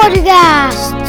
Podcast!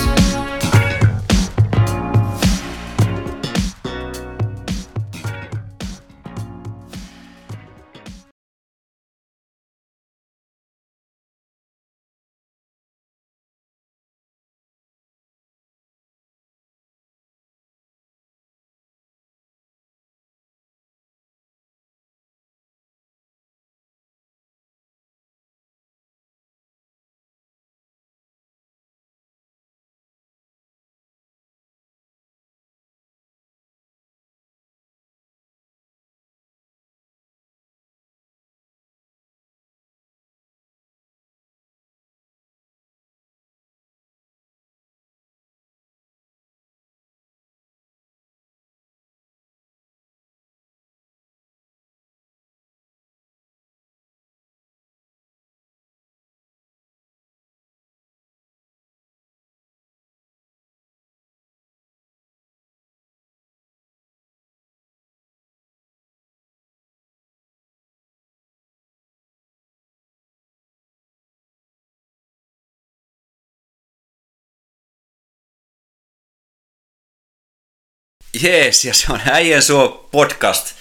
Jees, ja se on Äijän suo podcast.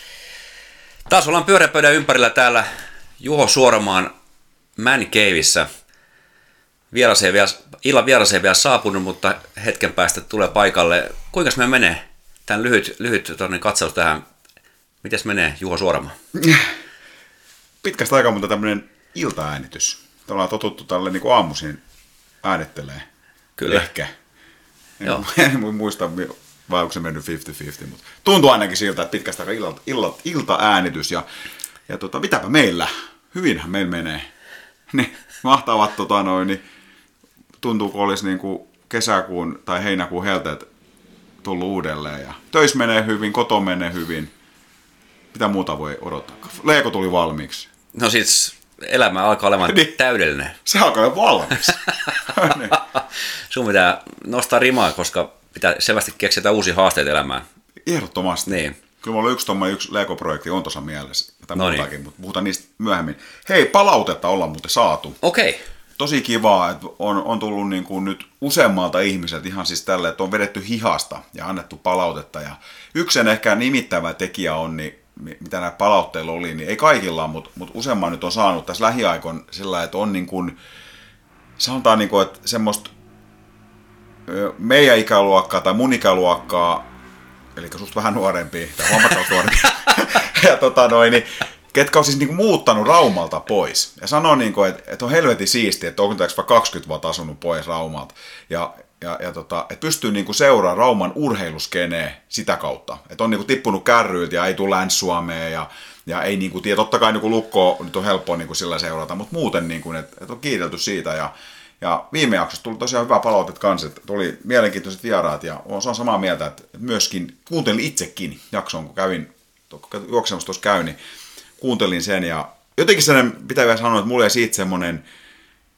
Taas ollaan pyöräpöydän ympärillä täällä Juho Suoramaan Man Caveissa. Vielä, illan vieraseen vielä saapunut, mutta hetken päästä tulee paikalle. Kuinka me menee? Tämän lyhyt, lyhyt katsaus tähän. Mites menee Juho Suoramaa? Pitkästä aikaa, mutta tämmöinen iltaäänitys. Ollaan totuttu tälle niin kuin aamuisin äänittelee. Kyllä. Ehkä. En, Joo. en muista, vai onko se mennyt 50-50, mutta tuntuu ainakin siltä, että pitkästä aikaa ilta, ilta, iltaäänitys. Ja, ja tota, mitäpä meillä? Hyvinhän meillä menee. Niin, mahtavat tota noin, niin tuntuu, olisi niin kuin kesäkuun tai heinäkuun helteet tullut uudelleen. Ja töissä menee hyvin, koto menee hyvin. Mitä muuta voi odottaa? Leeko tuli valmiiksi. No siis elämä alkaa olemaan Niin. täydellinen. Se alkaa jo valmis. Niin. Sun pitää nostaa rimaa, koska pitää selvästi keksiä uusia haasteita elämään. Ehdottomasti. Niin. Kyllä mulla on yksi yksi Lego-projekti on tuossa mielessä. Tai No niin. muutakin, mutta puhutaan niistä myöhemmin. Hei, palautetta ollaan muuten saatu. Okei. Tosi kivaa, että on, on tullut niin kuin nyt useammalta ihmiseltä ihan siis tälle, että on vedetty hihasta ja annettu palautetta. Ja yksi sen ehkä nimittävä tekijä on, niin mi- mitä näillä palautteilla oli, niin ei kaikilla, mutta, mutta useamman nyt on saanut tässä lähiaikoin sillä, että on niin kuin, sanotaan niin kuin, että semmoista meidän ikäluokkaa tai mun ikäluokkaa, eli susta vähän nuorempia, tai huomattavasti nuorempia, ja tota noin, niin, ketkä on siis niinku muuttanut Raumalta pois. Ja sanoo, niinku, että, että on helvetin siistiä, että on vaikka 20 vuotta asunut pois Raumalta. Ja, ja, ja tota, että pystyy niinku seuraamaan Rauman urheiluskeneen sitä kautta. Että on niinku tippunut kärryiltä ja ei tule Länsi-Suomeen ja, ja ei niinku tiedä, totta kai niinku lukko nyt on helppoa niinku sillä seurata, mutta muuten niinku, että, että on kiitelty siitä ja ja viime jaksossa tuli tosiaan hyvä palautet kanssa, että tuli mielenkiintoiset vieraat ja on, on samaa mieltä, että myöskin kuuntelin itsekin jakson, kun kävin juoksemassa tuossa käyn, niin kuuntelin sen ja jotenkin sen pitää vielä sanoa, että mulla jäi siitä semmoinen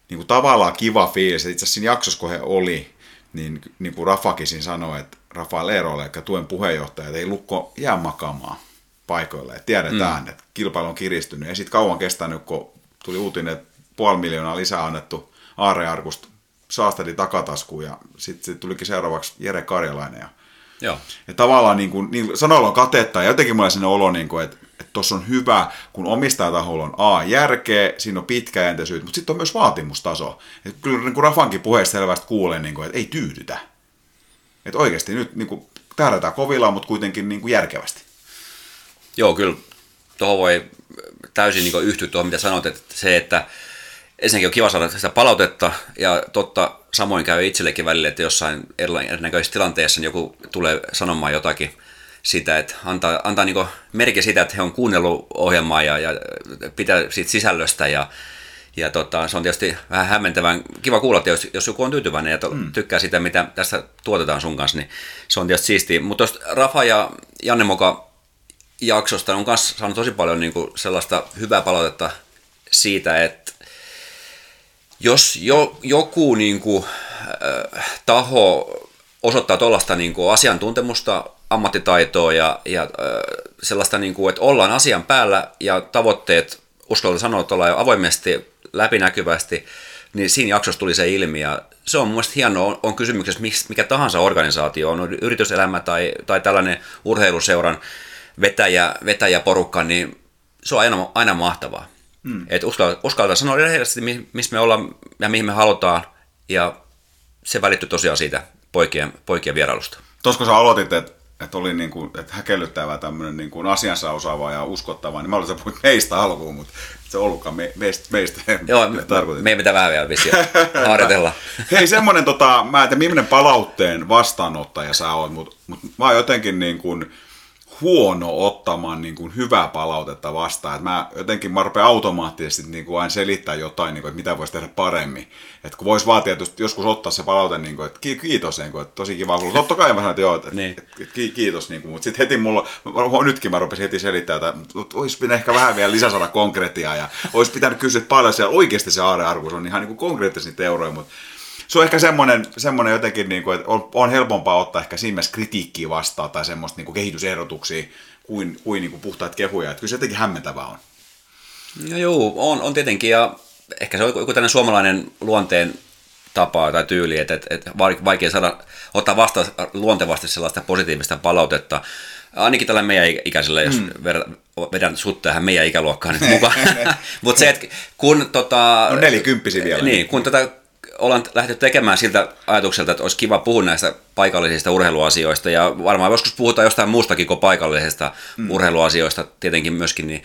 niin kuin tavallaan kiva fiilis, että itse asiassa siinä jaksossa, kun he oli, niin, niin kuin Rafakin siinä sanoi, että Rafa Leerolle, eli tuen puheenjohtaja, että ei lukko jää makaamaan paikoille. Että tiedetään, mm. että kilpailu on kiristynyt. Ei sitten kauan kestänyt, kun tuli uutinen, että puoli miljoonaa lisää annettu Aare-arkusta saasteli takataskuun ja sitten sit tulikin seuraavaksi Jere Karjalainen. Ja, Joo. ja tavallaan niin kuin, niin sanoilla on katetta ja jotenkin mulla sinne olo, niin kuin, että että tuossa on hyvä, kun omistajataholla on A, järkeä, siinä on pitkäjänteisyyttä, mutta sitten on myös vaatimustaso. Et kyllä niin kuin Rafankin puheesta selvästi kuulen, niin kuin, että ei tyydytä. Että oikeasti nyt niin kuin, tähdätään kovilla, mutta kuitenkin niin kuin järkevästi. Joo, kyllä tuohon voi täysin niin yhtyä tuohon, mitä sanoit, että se, että ensinnäkin on kiva saada sitä palautetta, ja totta samoin käy itsellekin välillä, että jossain erinäköisessä tilanteessa niin joku tulee sanomaan jotakin sitä, että antaa, antaa niin merkki sitä, että he on kuunnellut ohjelmaa ja, ja pitää siitä sisällöstä, ja, ja tota, se on tietysti vähän hämmentävän kiva kuulla, että jos, jos joku on tyytyväinen ja to, mm. tykkää sitä, mitä tässä tuotetaan sun kanssa, niin se on tietysti siistiä. Mutta Rafa ja Janne Moka jaksosta on myös saanut tosi paljon niin kuin sellaista hyvää palautetta siitä, että jos jo, joku niin kuin, äh, taho osoittaa tuollaista niin kuin asiantuntemusta, ammattitaitoa ja, ja äh, sellaista, niin kuin, että ollaan asian päällä ja tavoitteet, uskallan sanoa tuolla jo avoimesti, läpinäkyvästi, niin siinä jaksossa tuli se ilmi ja se on mun mielestä hienoa, on, on kysymyksessä mikä tahansa organisaatio, on yrityselämä tai, tai tällainen urheiluseuran vetäjä, vetäjäporukka, niin se on aina, aina mahtavaa. Hmm. Että uskaltaa, uskaltaa sanoa rehellisesti, missä me ollaan ja mihin me halutaan, ja se välittyy tosiaan siitä poikien, poikien vierailusta. Tuossa sä aloitit, että että oli niin kuin, että häkellyttävä tämmöinen niin kuin asiansa osaava ja uskottava, niin mä olisin puhunut meistä alkuun, mutta se on ollutkaan me, meistä, meistä Joo, me, me pitää vähän vielä vissiin harjoitella. Hei, semmoinen, tota, mä en tiedä, millainen palautteen vastaanottaja sä oot, mutta, mutta mä oon jotenkin niin kuin, huono ottamaan niin kuin hyvää palautetta vastaan. Että mä jotenkin mä rupean automaattisesti niin kuin aina selittää jotain, niin kuin, että mitä voisi tehdä paremmin. Että kun voisi vaatia että joskus ottaa se palaute, niin kuin, että kiitos, niin kuin, että tosi kiva kuulla. Totta kai mä sanoin, että joo, että, niin. kiitos. Niin kuin, mutta sitten heti mulla, nytkin mä rupesin heti selittämään, että olisi pitänyt ehkä vähän vielä lisäsana konkretiaa ja olisi pitänyt kysyä paljon siellä oikeasti se aarearvo, on ihan niin kuin konkreettisesti euroja, mutta se on ehkä semmoinen, semmoinen jotenkin, niin kuin, että on, on helpompaa ottaa ehkä siinä mielessä kritiikkiä vastaan tai semmoista niin kuin kehitysehdotuksia kuin, kuin, niin kuin puhtaat kehuja. Että kyllä se jotenkin hämmentävää on. No joo, on, on tietenkin ja ehkä se on joku tällainen suomalainen luonteen tapa tai tyyli, että, että, että vaikea saada ottaa vasta luontevasti sellaista positiivista palautetta. Ainakin tällä meidän ikäisellä, jos mm. vedän sut tähän meidän ikäluokkaan nyt mukaan. Mutta se, että kun tota... No nelikymppisi vielä. Niin, kun tätä ollaan lähdetty tekemään siltä ajatukselta, että olisi kiva puhua näistä paikallisista urheiluasioista, ja varmaan joskus puhutaan jostain muustakin kuin paikallisista mm. urheiluasioista tietenkin myöskin, niin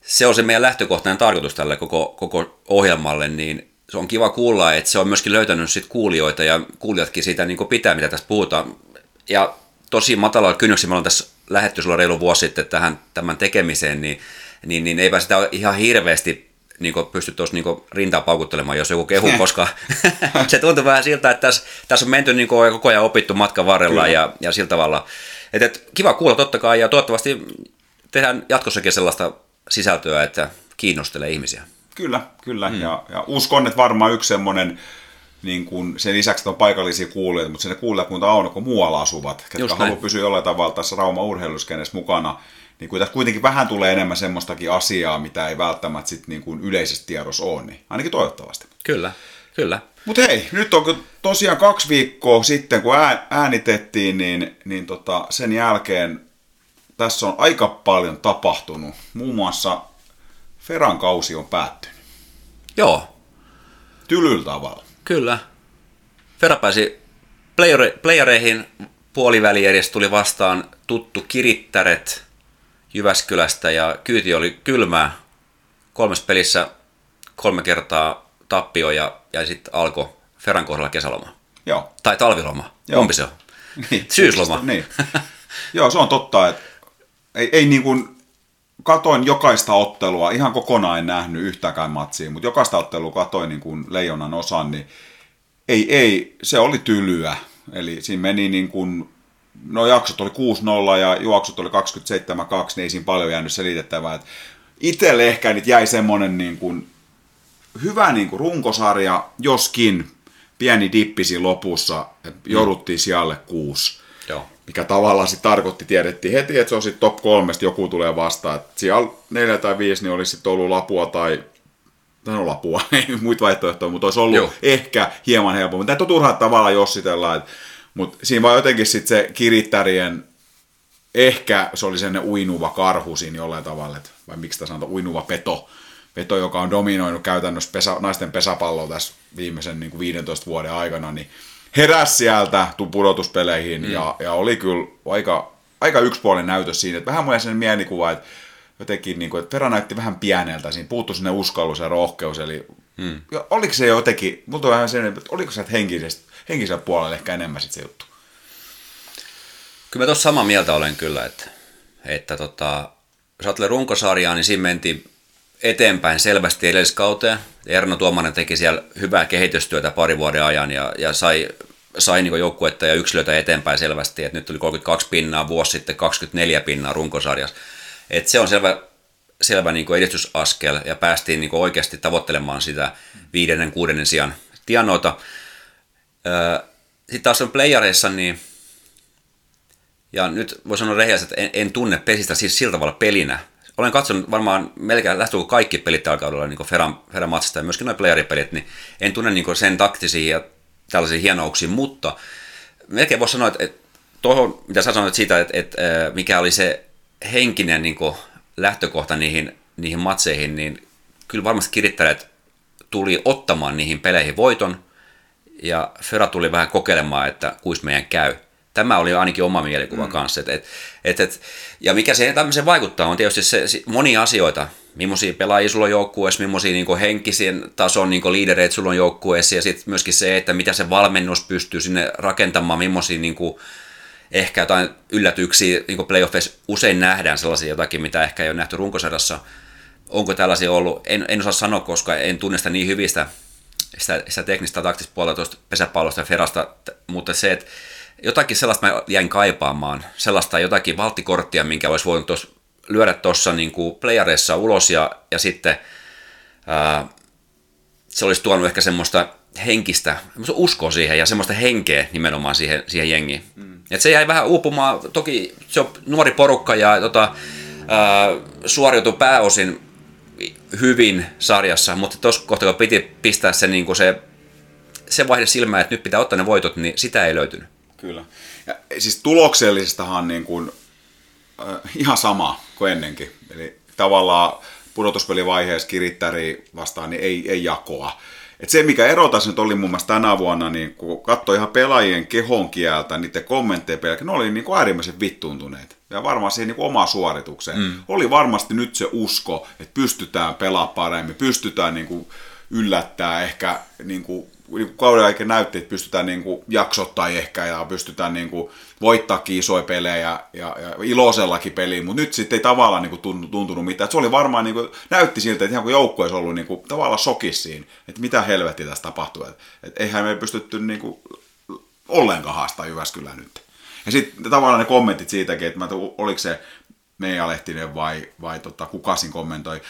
se on se meidän lähtökohtainen tarkoitus tälle koko, koko ohjelmalle, niin se on kiva kuulla, että se on myöskin löytänyt sit kuulijoita, ja kuulijatkin siitä niin pitää, mitä tässä puhutaan. Ja tosi matalalla kynnyksellä me ollaan tässä lähetty sulla reilu vuosi sitten tähän, tämän tekemiseen, niin, niin, niin eipä sitä ihan hirveästi niin pysty tuossa niin rintaa paukuttelemaan, jos joku kehu, koska se tuntuu vähän siltä, että tässä, tässä on menty niin koko ajan opittu matkan varrella ja, ja sillä tavalla. Et, et, kiva kuulla totta kai ja toivottavasti tehdään jatkossakin sellaista sisältöä, että kiinnostelee ihmisiä. Kyllä, kyllä. Mm. Ja, ja uskon, että varmaan yksi semmoinen, niin kuin sen lisäksi, että on paikallisia kuulijoita, mutta sinne kuulijakunta on, kun muualla asuvat, ketkä haluaa pysyä jollain tavalla tässä Rauma urheiluskenessä mukana, niin kuin tässä kuitenkin vähän tulee enemmän semmoistakin asiaa, mitä ei välttämättä sit niin kuin yleisessä tiedossa ole, niin ainakin toivottavasti. Kyllä, kyllä. Mutta hei, nyt on tosiaan kaksi viikkoa sitten, kun äänitettiin, niin, niin tota, sen jälkeen tässä on aika paljon tapahtunut. Muun muassa Feran kausi on päättynyt. Joo. Tylyllä tavalla. Kyllä. Fera pääsi playereihin puoliväli tuli vastaan tuttu Kirittäret Jyväskylästä ja kyyti oli kylmää. Kolmessa pelissä kolme kertaa tappio ja, ja sitten alkoi Ferran kohdalla kesäloma. Joo. Tai talviloma. Joo. Kumpi se on? Niin, Syysloma. Niin. Joo, se on totta, että ei, ei niin kuin, katoin jokaista ottelua, ihan kokonaan en nähnyt yhtäkään matsia, mutta jokaista ottelua katoin niin kuin leijonan osan, niin ei, ei, se oli tylyä. Eli siinä meni niin kuin no jaksot oli 6-0 ja juoksut oli 27-2, niin ei siinä paljon jäänyt selitettävää. Itselle ehkä nyt jäi semmoinen niin kuin, hyvä niin kuin runkosarja, joskin pieni dippisi lopussa, että jouduttiin sijalle kuusi. Joo. Mikä tavallaan sitten tarkoitti, tiedettiin heti, että se on sitten top kolmesta joku tulee vastaan. Että siellä neljä tai viisi, niin olisi sitten ollut lapua tai no lapua, ei muita vaihtoehtoja, mutta olisi ollut Joo. ehkä hieman helpompi. Tämä on turhaa tavallaan jossitella, että mutta siinä vaan jotenkin sitten se kirittärien, ehkä se oli sen uinuva karhu siinä jollain tavalla, että, vai miksi tämä sanotaan, uinuva peto, peto, joka on dominoinut käytännössä pesä, naisten pesäpalloa tässä viimeisen niin kuin 15 vuoden aikana, niin heräsi sieltä pudotuspeleihin mm. ja, ja, oli kyllä aika, aika yksipuolinen näytös siinä, että vähän mulle sen mielikuva, että jotenkin, niin kuin, että Vera näytti vähän pieneltä, siinä puuttui sinne uskallus ja rohkeus, eli mm. oliko se jotenkin, mutta vähän sen, että oliko se henkisesti henkisellä puolella ehkä enemmän sit se juttu. Kyllä mä tuossa samaa mieltä olen kyllä, että, että tota, jos ajattelee runkosarjaa, niin siinä mentiin eteenpäin selvästi edelliskauteen. Erno Tuomanen teki siellä hyvää kehitystyötä pari vuoden ajan ja, ja sai, sai niin joukkuetta ja yksilöitä eteenpäin selvästi. että nyt tuli 32 pinnaa, vuosi sitten 24 pinnaa runkosarjassa. Et se on selvä, selvä niin edistysaskel ja päästiin niin oikeasti tavoittelemaan sitä viidennen, kuudennen sijan tienoita. Sitten taas on playareissa, niin ja nyt voi sanoa rehellisesti, että en, en tunne pesistä siis sillä tavalla pelinä. Olen katsonut varmaan melkein lähtökö kaikki pelit tällä kaudella niin Feran, Feran matsista ja myöskin nuo playeripelit, niin en tunne niin sen taktisia ja tällaisia hienouksia, mutta melkein voisi sanoa, että, että tuohon, mitä sä sanoit siitä, että, että mikä oli se henkinen niin kuin, lähtökohta niihin, niihin matseihin, niin kyllä varmasti kirittäjät tuli ottamaan niihin peleihin voiton, ja Fera tuli vähän kokeilemaan, että kuis meidän käy. Tämä oli ainakin oma mielikuva mm. kanssa. Et, et, et, et, ja mikä siihen tämmöiseen vaikuttaa, on tietysti se, se monia asioita. Millaisia pelaajia sulla on joukkueessa, millaisia niin henkisen tason niin liidereitä sulla on joukkueessa, ja sitten myöskin se, että mitä se valmennus pystyy sinne rakentamaan, millaisia niin kuin, ehkä jotain yllätyksiä niin playoffeissa usein nähdään sellaisia jotakin, mitä ehkä ei ole nähty runkosarjassa. Onko tällaisia ollut? En, en osaa sanoa, koska en tunne sitä niin hyvistä sitä, sitä teknistä taktista puolella tuosta pesäpallosta ja ferasta, mutta se, että jotakin sellaista mä jäin kaipaamaan, sellaista jotakin valttikorttia, minkä olisi voinut tos, lyödä tuossa niin playareissa ulos ja, ja sitten ää, se olisi tuonut ehkä semmoista henkistä, uskoa siihen ja semmoista henkeä nimenomaan siihen, siihen jengiin. Mm. Et se jäi vähän uupumaan, toki se on nuori porukka ja tota, ää, suoriutui pääosin hyvin sarjassa, mutta tuossa kohtaa kun piti pistää se, niin se, se vaihde silmään, että nyt pitää ottaa ne voitot, niin sitä ei löytynyt. Kyllä. Ja, siis tuloksellisestahan niin kuin, äh, ihan sama kuin ennenkin. Eli tavallaan pudotuspelivaiheessa kirittäri vastaan niin ei, ei jakoa. Et se, mikä ero tässä nyt oli muun muassa tänä vuonna, niin kun katsoi ihan pelaajien kehon kieltä, niiden kommentteja pelkkä, ne oli niin kuin äärimmäisen vittuuntuneet. Ja varmaan siihen niin omaan suoritukseen. Mm. Oli varmasti nyt se usko, että pystytään pelaamaan paremmin, pystytään niin kuin yllättää ehkä niin kuin niin kauden aikana näytti, että pystytään niin kuin jaksottaa ehkä ja pystytään niin kuin voittaa isoja pelejä ja, ja, ja iloisellakin peliin, mutta nyt sitten ei tavallaan niin kuin tuntunut mitään. Se oli varmaan, niin kuin, näytti siltä, että ihan kuin joukko olisi ollut niin kuin, tavallaan sokissiin, että mitä helvetti tässä tapahtuu. Että, että eihän me pystytty niin kuin, ollenkaan haastaa Jyväskylää nyt. Ja sitten tavallaan ne kommentit siitäkin, että mä, oliko se Meija Lehtinen vai, vai tota, kukasin kommentoi.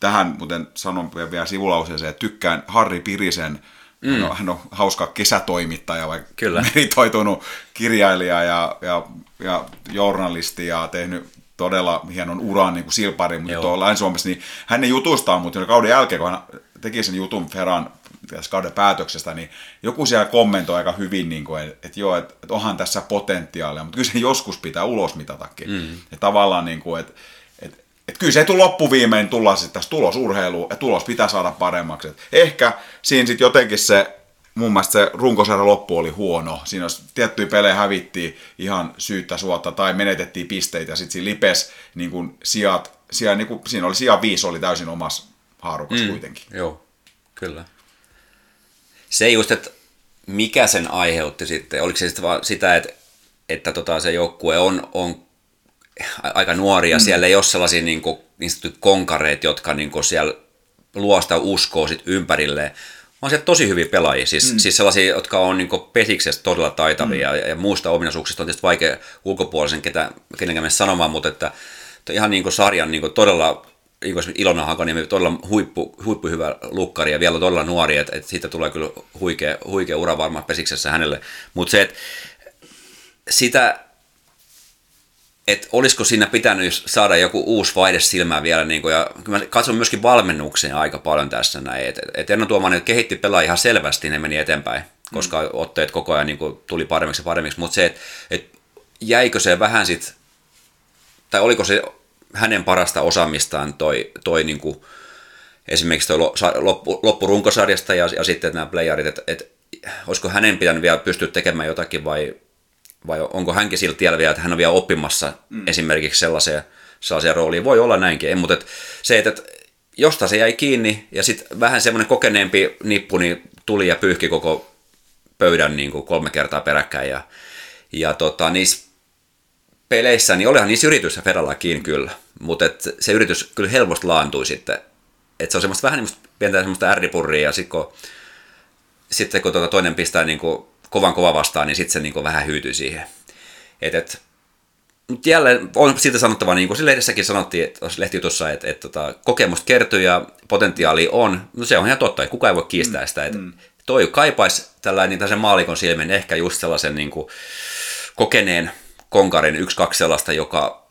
Tähän muuten sanon vielä sivulauseeseen, että tykkään Harri Pirisen Mm. Hän, on, hän on hauska kesätoimittaja, vai Kyllä. meritoitunut kirjailija ja, ja, ja journalisti ja tehnyt todella hienon uran niin kuin silpari, mutta tuolla Länsi-Suomessa, niin hänen jutustaan, mutta kauden jälkeen, kun hän teki sen jutun Ferran tässä kauden päätöksestä, niin joku siellä kommentoi aika hyvin, niin kuin, että, että joo, että, että onhan tässä potentiaalia, mutta kyllä se joskus pitää ulos mitatakin. Mm. Ja tavallaan, niin kuin, että, että, että kyllä se ei tule loppuviimein tulla sitten tässä tulosurheiluun, ja tulos pitää saada paremmaksi. Että ehkä siinä sitten jotenkin se mun mielestä se runkosarjan loppu oli huono. Siinä olisi tiettyjä pelejä hävittiin ihan syyttä suotta tai menetettiin pisteitä. Sitten siinä lipes niin kuin sijat, sijat, niin kuin, siinä oli sija viisi oli täysin omassa haarukassa mm, kuitenkin. Joo, kyllä se just, että mikä sen aiheutti sitten, oliko se sitten vaan sitä, että, että tota, se joukkue on, on aika nuoria, mm. siellä ei ole sellaisia niin, kuin, niin konkareita, jotka niin kuin siellä luosta uskoo sit ympärilleen, on siellä tosi hyviä pelaajia, siis, mm. siis sellaisia, jotka on niin piksestä todella taitavia mm. ja, ja muista ominaisuuksista on tietysti vaikea ulkopuolisen ketä, kenenkään mennä sanomaan, mutta että, että ihan niin kuin sarjan niin kuin todella Ilona Hakaniemi, todella huippu, huippu hyvä lukkari ja vielä todella nuori, että, että siitä tulee kyllä huikea, huikea ura varmaan pesiksessä hänelle. Mutta se, että sitä, että olisiko siinä pitänyt saada joku uusi vaihde silmään vielä, niin kuin, ja mä katson myöskin valmennukseen aika paljon tässä näin, että et Enno Tuomanen kehitti pelaa ihan selvästi, ne meni eteenpäin, koska mm. otteet koko ajan niin kuin, tuli paremmiksi ja paremmiksi, mutta se, että et jäikö se vähän sitten, tai oliko se hänen parasta osaamistaan toi, toi niin kuin, esimerkiksi toi loppu, loppurunkosarjasta ja, ja sitten nämä playerit, että et, olisiko hänen pitänyt vielä pystyä tekemään jotakin vai, vai onko hänkin sillä tiellä vielä, että hän on vielä oppimassa mm. esimerkiksi sellaisia, sellaisia roolia. Voi olla näinkin, mutta et se, että et, josta se jäi kiinni ja sitten vähän semmoinen kokeneempi nippu niin tuli ja pyyhki koko pöydän niin kuin kolme kertaa peräkkäin ja, ja tota, niissä peleissä, niin olihan niissä yrityssä Ferallakin kyllä, mutta et se yritys kyllä helposti laantui sitten. Et se on semmoista vähän niin pientä semmoista ärripurria ja sitten kun, sitten kun tuota toinen pistää niin kuin kovan kova vastaan, niin sitten se niin kuin vähän hyytyy siihen. Et, et, mutta jälleen on siitä sanottava, niin kuin se lehdessäkin sanottiin tuossa lehtijutussa, että, että, että kokemusta kertyy ja potentiaali on. No se on ihan totta, että kukaan ei voi kiistää sitä. Että mm. Toi kaipaisi tällainen niin maalikon silmin ehkä just sellaisen niin kuin kokeneen konkarin yksi-kaksi sellaista, joka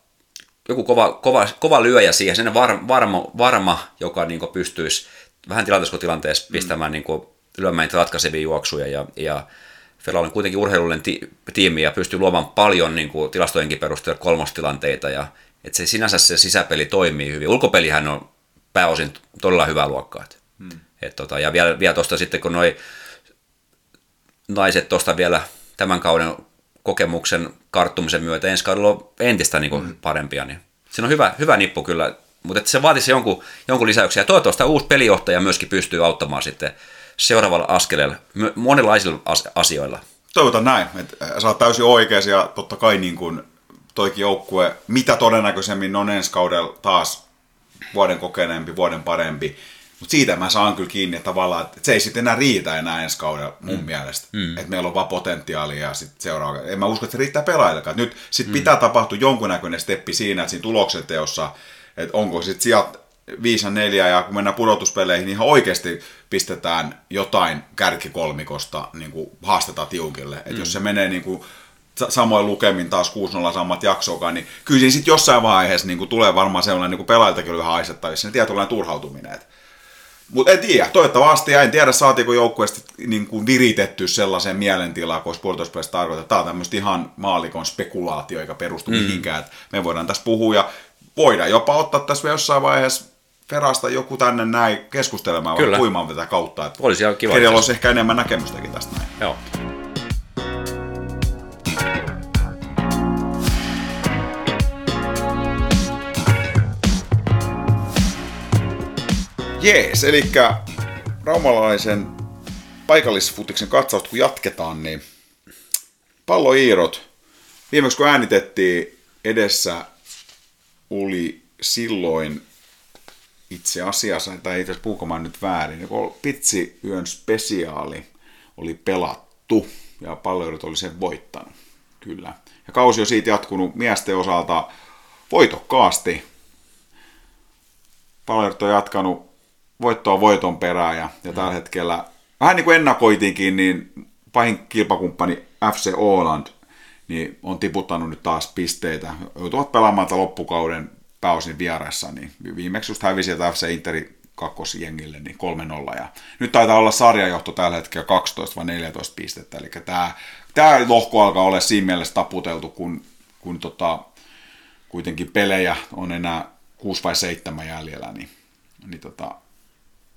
joku kova, kova, kova lyöjä siihen, sen var, varma, varma, joka niin pystyisi vähän tilanteessa mm. pistämään niin kuin, lyömään niitä ratkaisevia juoksuja ja, ja Fela on kuitenkin urheilullinen ti- tiimi ja pystyy luomaan paljon niin kuin, tilastojenkin perusteella kolmostilanteita ja että se sinänsä se sisäpeli toimii hyvin. Ulkopelihän on pääosin todella hyvää luokkaa. Hmm. Et tota, ja vielä, vielä tuosta sitten, kun noi naiset tuosta vielä tämän kauden kokemuksen karttumisen myötä ensi kaudella on entistä niin kuin, hmm. parempia, niin siinä on hyvä, hyvä nippu kyllä, mutta se vaatisi jonkun, jonkun lisäyksiä. Toivottavasti uusi pelijohtaja myöskin pystyy auttamaan sitten seuraavalla askeleella monenlaisilla asioilla. Toivotan näin, että sä oot täysin oikeas ja totta kai niin kuin toikin joukkue, mitä todennäköisemmin on ensi kaudella taas vuoden kokeneempi, vuoden parempi. Mutta siitä mä saan kyllä kiinni että tavallaan, että se ei sitten enää riitä enää ensi kaudella mun mm. mielestä. Mm. Että meillä on vaan potentiaalia ja sitten seuraava. En mä usko, että se riittää pelaajillekaan. Nyt sitten mm. pitää tapahtua jonkunnäköinen steppi siinä, että siinä tuloksen teossa, että onko sitten sijat 5 ja 4 ja kun mennään pudotuspeleihin, niin ihan oikeasti pistetään jotain kärkikolmikosta, niin kuin haastetaan tiukille. Että mm. jos se menee niin kuin samoin lukemin taas 6-0 samat jaksoakaan, niin kyllä siinä sitten jossain vaiheessa niin kuin tulee varmaan sellainen niin pelaajiltakin vähän aistettavissa, niin tietynlainen turhautuminen. Mutta en tiedä, toivottavasti, ja en tiedä saatiinko joukkueesta niin kuin viritetty sellaiseen mielentilaan, kun olisi puolitoista tarkoittaa. Tämä on tämmöistä ihan maalikon spekulaatio, eikä perustu mm. mihinkään. Et me voidaan tässä puhua, ja voidaan jopa ottaa tässä jossain vaiheessa Ferasta joku tänne näin keskustelemaan, Kyllä. puimaan tätä kautta. Että olisi ihan kiva. Heillä olisi ehkä enemmän näkemystäkin tästä näin. Joo. Jees, eli raumalaisen paikallisfutiksen katsausta kun jatketaan, niin palloiirot. Viimeksi kun äänitettiin edessä oli silloin itse asiassa, tai itse asiassa nyt väärin, kun pitsi yön spesiaali oli pelattu ja palloiirot oli sen voittanut. Kyllä. Ja kausi on siitä jatkunut miesten osalta voitokkaasti. Palloiirot on jatkanut voittoa voiton perään ja, ja tällä hetkellä, vähän niin kuin ennakoitiinkin, niin pahin kilpakumppani FC Åland niin on tiputtanut nyt taas pisteitä. Joutuvat pelaamaan loppukauden pääosin vieressä, niin viimeksi just hävisi FC Interi kakkosjengille niin 3-0. Ja nyt taitaa olla sarjajohto tällä hetkellä 12 vai 14 pistettä, eli tämä, tämä lohko alkaa olla siinä mielessä taputeltu, kun, kun tota, kuitenkin pelejä on enää 6 vai 7 jäljellä, niin, niin tota,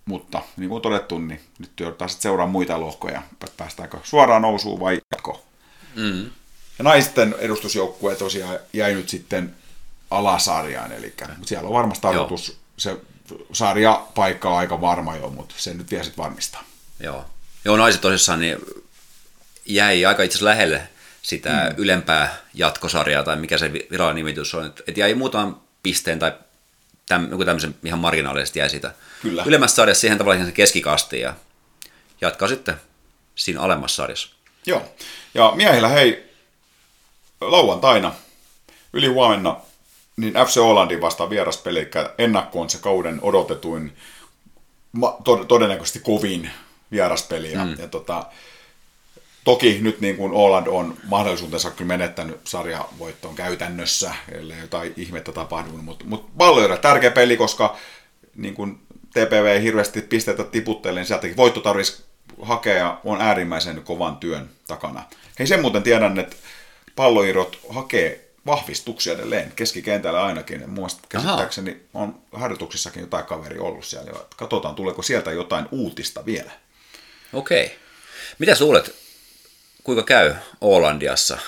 mutta niin kuin todettu, niin nyt joudutaan sitten seuraamaan muita lohkoja, päästäänkö suoraan nousuun vai jatko. Mm. Ja naisten edustusjoukkue tosiaan jäi nyt sitten alasarjaan, eli mutta siellä on varmasti tarkoitus, Joo. se sarjapaikka on aika varma jo, mutta se nyt vielä sitten varmistaa. Joo. Joo, naiset tosissaan niin jäi aika itse lähelle sitä mm. ylempää jatkosarjaa, tai mikä se virallinen nimitys on, että jäi muutaman pisteen tai täm, joku tämmöisen ihan marginaalisesti jäi sitä Kyllä. ylemmässä sarjassa siihen tavallaan sen keskikastiin ja jatkaa sitten siinä alemmassa sarjassa. Joo, ja miehillä hei, lauantaina, yli huomenna, niin FC Hollandin vastaan vieraspeli, eli ennakkoon se kauden odotetuin, todennäköisesti kovin vieraspeli. Ja, mm. ja tota, Toki nyt niin kuin Åland on mahdollisuutensa kyllä menettänyt sarjavoittoon käytännössä, ellei jotain ihmettä tapahtunut, mutta, mutta Balleura tärkeä peli, koska niin kuin TPV ei hirveästi pisteitä tiputtele, niin sieltäkin voitto tarvitsisi hakea on äärimmäisen kovan työn takana. Hei sen muuten tiedän, että palloirot hakee vahvistuksia edelleen keskikentällä ainakin. Muista käsittääkseni on harjoituksissakin jotain kaveri ollut siellä. Katsotaan, tuleeko sieltä jotain uutista vielä. Okei. Okay. Mitä luulet, kuinka käy Ålandiassa?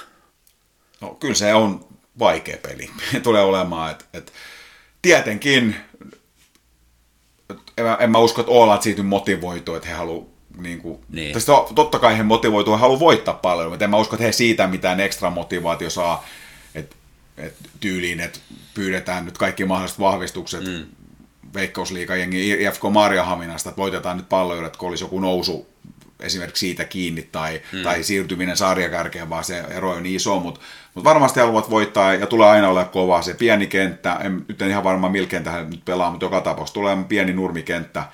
No, kyllä se on vaikea peli. Tulee olemaan, että et, tietenkin en mä, en mä usko, että Åland siitä motivoituu, että he haluaa niin kuin, niin. Tästä, totta kai he motivoituu, he haluaa voittaa paljon, mutta en mä usko, että he siitä mitään ekstra motivaatio saa, että et tyyliin, että pyydetään nyt kaikki mahdolliset vahvistukset mm. Veikkausliikajengi IFK Marjahaminasta, että voitetaan nyt palloja, että kun olisi joku nousu esimerkiksi siitä kiinni tai, hmm. tai siirtyminen sarjakärkeen, vaan se ero on niin iso, mutta, mutta varmasti haluavat voittaa ja tulee aina olla kovaa se pieni kenttä, en, nyt en ihan varmaan millä kentällä nyt pelaa, mutta joka tapauksessa tulee pieni nurmikenttä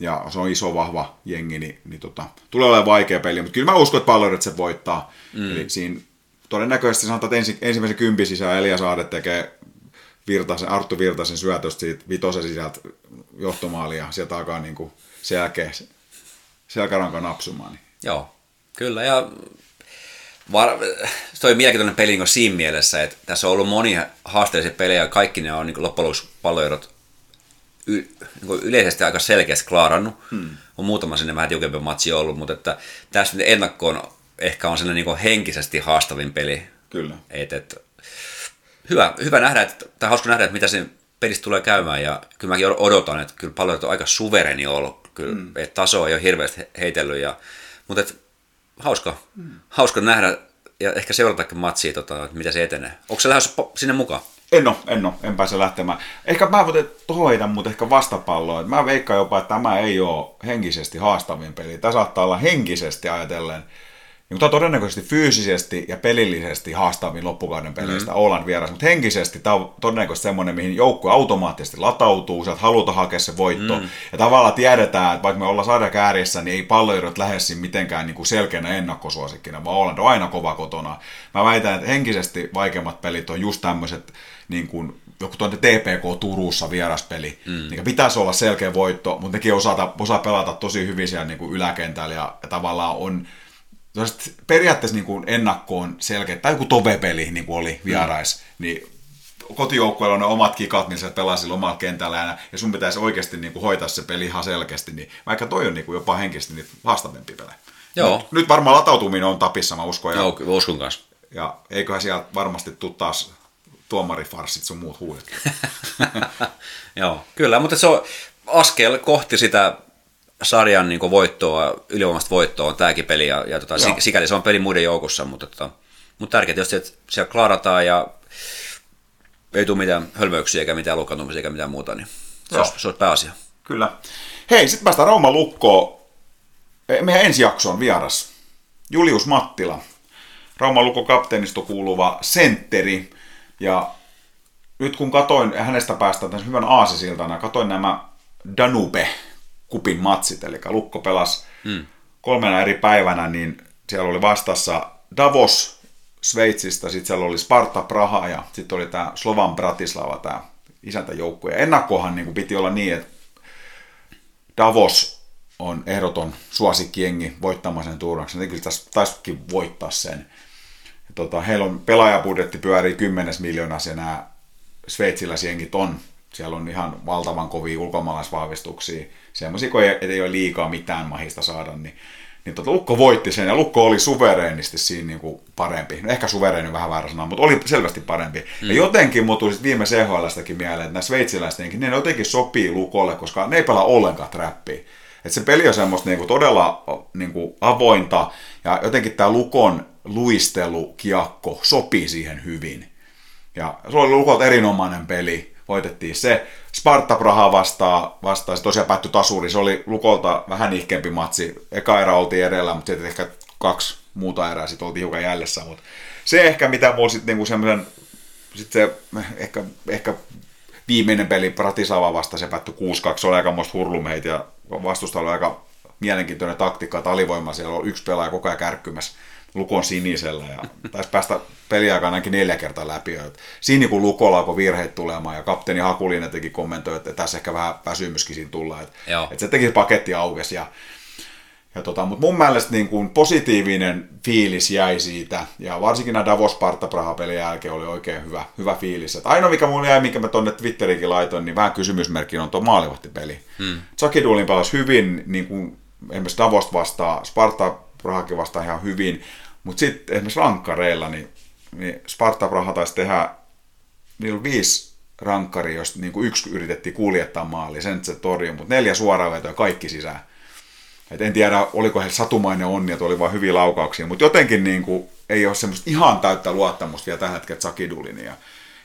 ja se on iso vahva jengi, niin, niin tota, tulee olemaan vaikea peli, mutta kyllä mä uskon, että Palloret se voittaa, hmm. eli siinä todennäköisesti sanotaan, että ensi, ensimmäisen kympin sisään Elias Aade tekee Virtasen, Arttu Virtasen syötöstä siitä vitosen sisältä johtomaalia, sieltä alkaa niin kuin selkeä, selkäranka napsumaan. Niin. Joo, kyllä. Ja var, toi on mielenkiintoinen peli niin siinä mielessä, että tässä on ollut monia haasteellisia pelejä ja kaikki ne on niin loppujen lopuksi palloerot y, niin yleisesti aika selkeästi klaarannut. Hmm. On muutama sinne vähän tiukempi matsi ollut, mutta että tässä ennakkoon ehkä on sellainen niin henkisesti haastavin peli. Kyllä. Et, et, hyvä, hyvä nähdä, että, tai hauska nähdä, että mitä sen pelistä tulee käymään, ja kyllä mäkin odotan, että kyllä paljon on aika suvereni ollut, kyllä, mm. että taso ei ole hirveästi heitellyt, ja, mutta et, hauska, mm. hauska nähdä, ja ehkä seuratakin matsia, tota, että mitä se etenee. Onko se lähes sinne mukaan? En ole, en ole, en pääse lähtemään. Ehkä mä voin tohoida, mutta ehkä vastapalloa. Mä veikkaan jopa, että tämä ei ole henkisesti haastavin peli. Tämä saattaa olla henkisesti ajatellen niin tämä on todennäköisesti fyysisesti ja pelillisesti haastavin loppukauden peleistä mm. Oland vieras, mutta henkisesti tämä on todennäköisesti semmoinen, mihin joukkue automaattisesti latautuu, sieltä halutaan hakea se voitto. Mm. Ja tavallaan tiedetään, että vaikka me ollaan sarja käärissä, niin ei palloerot lähes mitenkään niin kuin selkeänä ennakkosuosikkina, vaan Oland on aina kova kotona. Mä väitän, että henkisesti vaikeimmat pelit on just tämmöiset, niin kuin joku tuonne TPK Turussa vieraspeli, mm. niin pitäisi olla selkeä voitto, mutta nekin osata, osaa pelata tosi hyvin siellä niin kuin yläkentällä ja, ja tavallaan on periaatteessa niin kuin ennakkoon selkeä, tai joku tovepeli niin kuin oli vierais, mm. niin kotijoukkueella on ne omat kikat, millä sä pelasit omalla kentällä, ja sun pitäisi oikeasti niin kuin hoitaa se peli ihan selkeästi, niin vaikka toi on niin kuin jopa henkisesti niin haastavampi peli. Joo. Nyt, nyt varmaan latautuminen on tapissa, mä uskon. Ja, Joo, uskon kanssa. Ja eiköhän sieltä varmasti tuu taas tuomarifarsit sun muut huudet. Joo, kyllä, mutta se on askel kohti sitä sarjan niin voittoa, ylivoimasta voittoa on tämäkin peli, ja, ja tota, sikäli se on peli muiden joukossa, mutta, tota, mutta tärkeää tietysti, että siellä klaarataan ja ei tule mitään hölmöyksiä eikä mitään loukkaantumisia eikä mitään muuta, niin se olisi, se olisi pääasia. Kyllä. Hei, sitten päästään Rauma Lukkoon. E, meidän ensi jakso on vieras. Julius Mattila, Rauman Lukko kapteenisto kuuluva sentteri. Ja nyt kun katoin hänestä päästä tämän hyvän aasisiltana, katoin nämä Danube kupin matsit, eli Lukko pelasi mm. kolmena eri päivänä, niin siellä oli vastassa Davos Sveitsistä, sitten siellä oli Sparta Praha ja sitten oli tämä Slovan Bratislava, tämä isäntäjoukkue. Ja ennakkohan niin kuin piti olla niin, että Davos on ehdoton suosikkiengi voittamaan sen turnauksen. Ne kyllä taisikin voittaa sen. Ja tota, heillä on pelaajabudjetti pyörii 10 miljoonassa ja nämä sveitsiläisjengit on siellä on ihan valtavan kovia ulkomaalaisvahvistuksia, semmoisia, kun ei, ei ole liikaa mitään mahista saada, niin, niin tota, Lukko voitti sen, ja Lukko oli suvereenisti siinä niin kuin parempi. No ehkä suvereeni vähän väärä sana, mutta oli selvästi parempi. Mm. Ja jotenkin mulla tuli viime CHLstäkin mieleen, että nämä sveitsiläistenkin, ne jotenkin sopii Lukolle, koska ne ei pelaa ollenkaan trappia. Et se peli on semmoista niinku todella niinku avointa, ja jotenkin tämä Lukon luistelukiekko sopii siihen hyvin. Ja se oli Lukolta erinomainen peli voitettiin se. Sparta Praha vastaa, vastaa, se tosiaan päättyi tasuri, se oli Lukolta vähän ihkeämpi matsi. Eka erä oltiin edellä, mutta sitten ehkä kaksi muuta erää sitten oltiin hiukan jäljessä, mutta se ehkä mitä mulla sitten niinku semmoisen, sit se ehkä, ehkä viimeinen peli Bratislava vasta se päättyi 6-2, se oli aika muista hurlumeet ja vastusta oli aika mielenkiintoinen taktiikka, että alivoima siellä on yksi pelaaja koko ajan kärkkymässä Lukon sinisellä ja taisi päästä peliaikaan ainakin neljä kertaa läpi. Siinä kun Lukolla alkoi virheet tulemaan ja kapteeni Hakulinen teki kommentoi, että tässä ehkä vähän väsymyskin siinä tulla. Että, että se teki paketti aukesi ja ja tota, mutta mun mielestä niin kuin positiivinen fiilis jäi siitä, ja varsinkin nämä Davos Sparta Praha pelin jälkeen oli oikein hyvä, hyvä fiilis. Et ainoa mikä mulla jäi, minkä mä tonne Twitteriinkin laitoin, niin vähän kysymysmerkki on tuo maalivahtipeli. Hmm. Dulin pelasi hyvin, niin kuin esimerkiksi Davos vastaa, Sparta Prahakin vastaa ihan hyvin, mutta sitten esimerkiksi rankkareilla, niin, niin Sparta Praha taisi tehdä, niillä viisi rankkari, josta niin kuin yksi yritettiin kuljettaa maaliin, sen se torjui, mutta neljä suoraan vetoa kaikki sisään. Et en tiedä, oliko he satumainen onni, että oli vain hyviä laukauksia, mutta jotenkin niin kuin, ei ole semmoista ihan täyttä luottamusta vielä tällä hetkellä Sakidulin. Ja,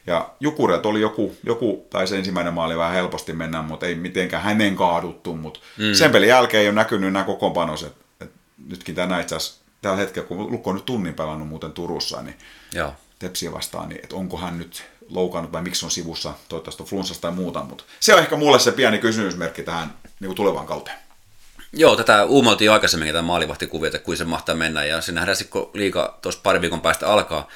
ja Jukuret oli joku, joku, tai se ensimmäinen maali vähän helposti mennä, mutta ei mitenkään hänen kaaduttu, mutta mm. sen pelin jälkeen ei ole näkynyt nämä kokoonpanos, että, että nytkin tänään itse asiassa tällä hetkellä, kun Lukko on nyt tunnin pelannut muuten Turussa, niin Joo. Tepsiä vastaan, niin että onko hän nyt loukannut vai miksi on sivussa, toivottavasti on flunssasta tai muuta, mutta se on ehkä mulle se pieni kysymysmerkki tähän niin kuin tulevaan kauteen. Joo, tätä uumoiltiin jo aikaisemmin tätä maalivahtikuvia, että kuin se mahtaa mennä, ja se nähdään sitten, kun liika tuossa pari viikon päästä alkaa.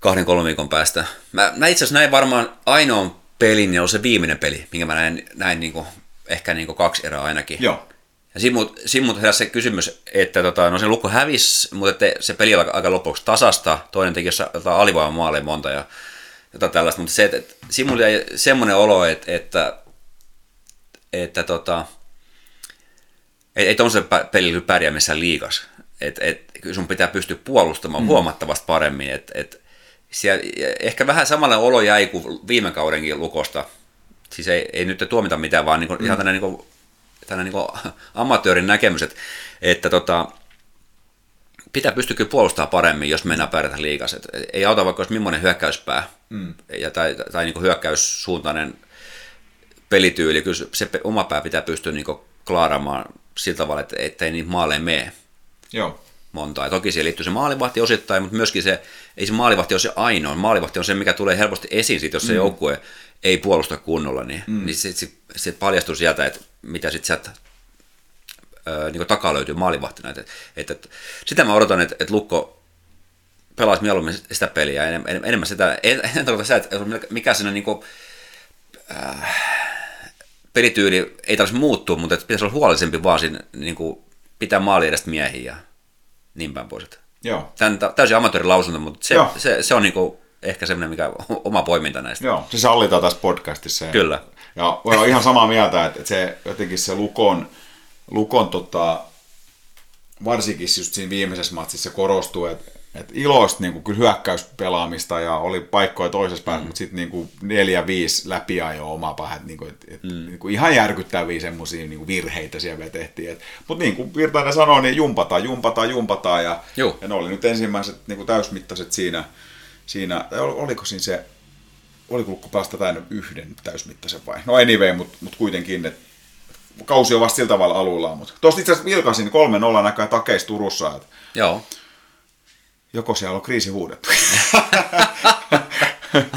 kahden kolmen viikon päästä. Mä, mä itse asiassa näin varmaan ainoan pelin, ja on se viimeinen peli, minkä mä näin, näin niin kuin, ehkä niin kuin kaksi erää ainakin. Joo. Ja siinä heräsi se kysymys, että tota, no se lukko hävisi, mutta että se peli oli aika lopuksi tasasta, toinen teki jotain alivoiman maaleja monta ja jotain tällaista, mutta se, että, että siinä mulla jäi semmoinen olo, että, että, että tota, ei, ei tuollaisella pelillä pärjää missään liikas. Että et, sun pitää pystyä puolustamaan mm. huomattavasti paremmin. Et, et, siellä, ehkä vähän samalla olo jäi kuin viime kaudenkin lukosta. Siis ei, ei nyt tuomita mitään, vaan niinku, mm. ihan tämmöinen niinku, tämmöinen niin amatöörin näkemys, että, että tota, pitää pystyä kyllä puolustamaan paremmin, jos mennään pärjätä liikas. Ei auta vaikka olisi millainen hyökkäyspää mm. ja, tai, tai, tai niin hyökkäyssuuntainen pelityyli, kyllä se oma pää pitää pystyä niin klaaraamaan sillä tavalla, että ettei niitä maaleja mene. Joo. Monta. Ja toki siihen liittyy se maalivahti osittain, mutta myöskin se, ei se maalivahti ole se ainoa. Maalivahti on se, mikä tulee helposti esiin, sit, jos mm. se joukkue ei puolusta kunnolla, niin, mm. niin sitten sit, sit paljastuu sieltä, että mitä sitten sieltä niin takaa löytyy maalivahtina. Et, et, et, sitä mä odotan, että et Lukko pelaisi mieluummin sitä peliä, en, en, enemmän sitä, en, en tarkoita sitä, että mikä siinä niin kuin, äh, pelityyli ei tarvitsisi muuttua, mutta että pitäisi olla huolellisempi vaan siinä, niin kuin, pitää maali edestä miehiä ja niin päin pois. Joo. Tämä on täysin amatöörilausunto, mutta se, se, se, on niin kuin, ehkä semmoinen mikä oma poiminta näistä. Joo, se sallitaan tässä podcastissa. Kyllä. Ja voi olla ihan samaa mieltä, että se jotenkin se Lukon, Lukon tota, varsinkin just siinä viimeisessä matsissa korostuu, että et iloista niin kyllä hyökkäyspelaamista ja oli paikkoja toisessa päässä, mm. mutta sitten niin neljä, viisi läpiajoa oma päähän. Niin kuin, et, et, mm. niin kuin ihan järkyttäviä semmoisia niin virheitä siellä tehtiin. Mutta niin kuin Virtainen sanoi, niin jumpataan, jumpataan, jumpataan. Ja, ja ne oli nyt ensimmäiset niin kuin täysmittaiset siinä. Siinä oliko siinä se, oliko Lukko päästä tänne yhden täysmittaisen vai? No anyway, mutta mut kuitenkin, että kausi on vasta sillä tavalla aluillaan. Mutta tuosta itse asiassa vilkasin 3-0 näköjään takeis Turussa. Että Joo Joko siellä on kriisi huudettu?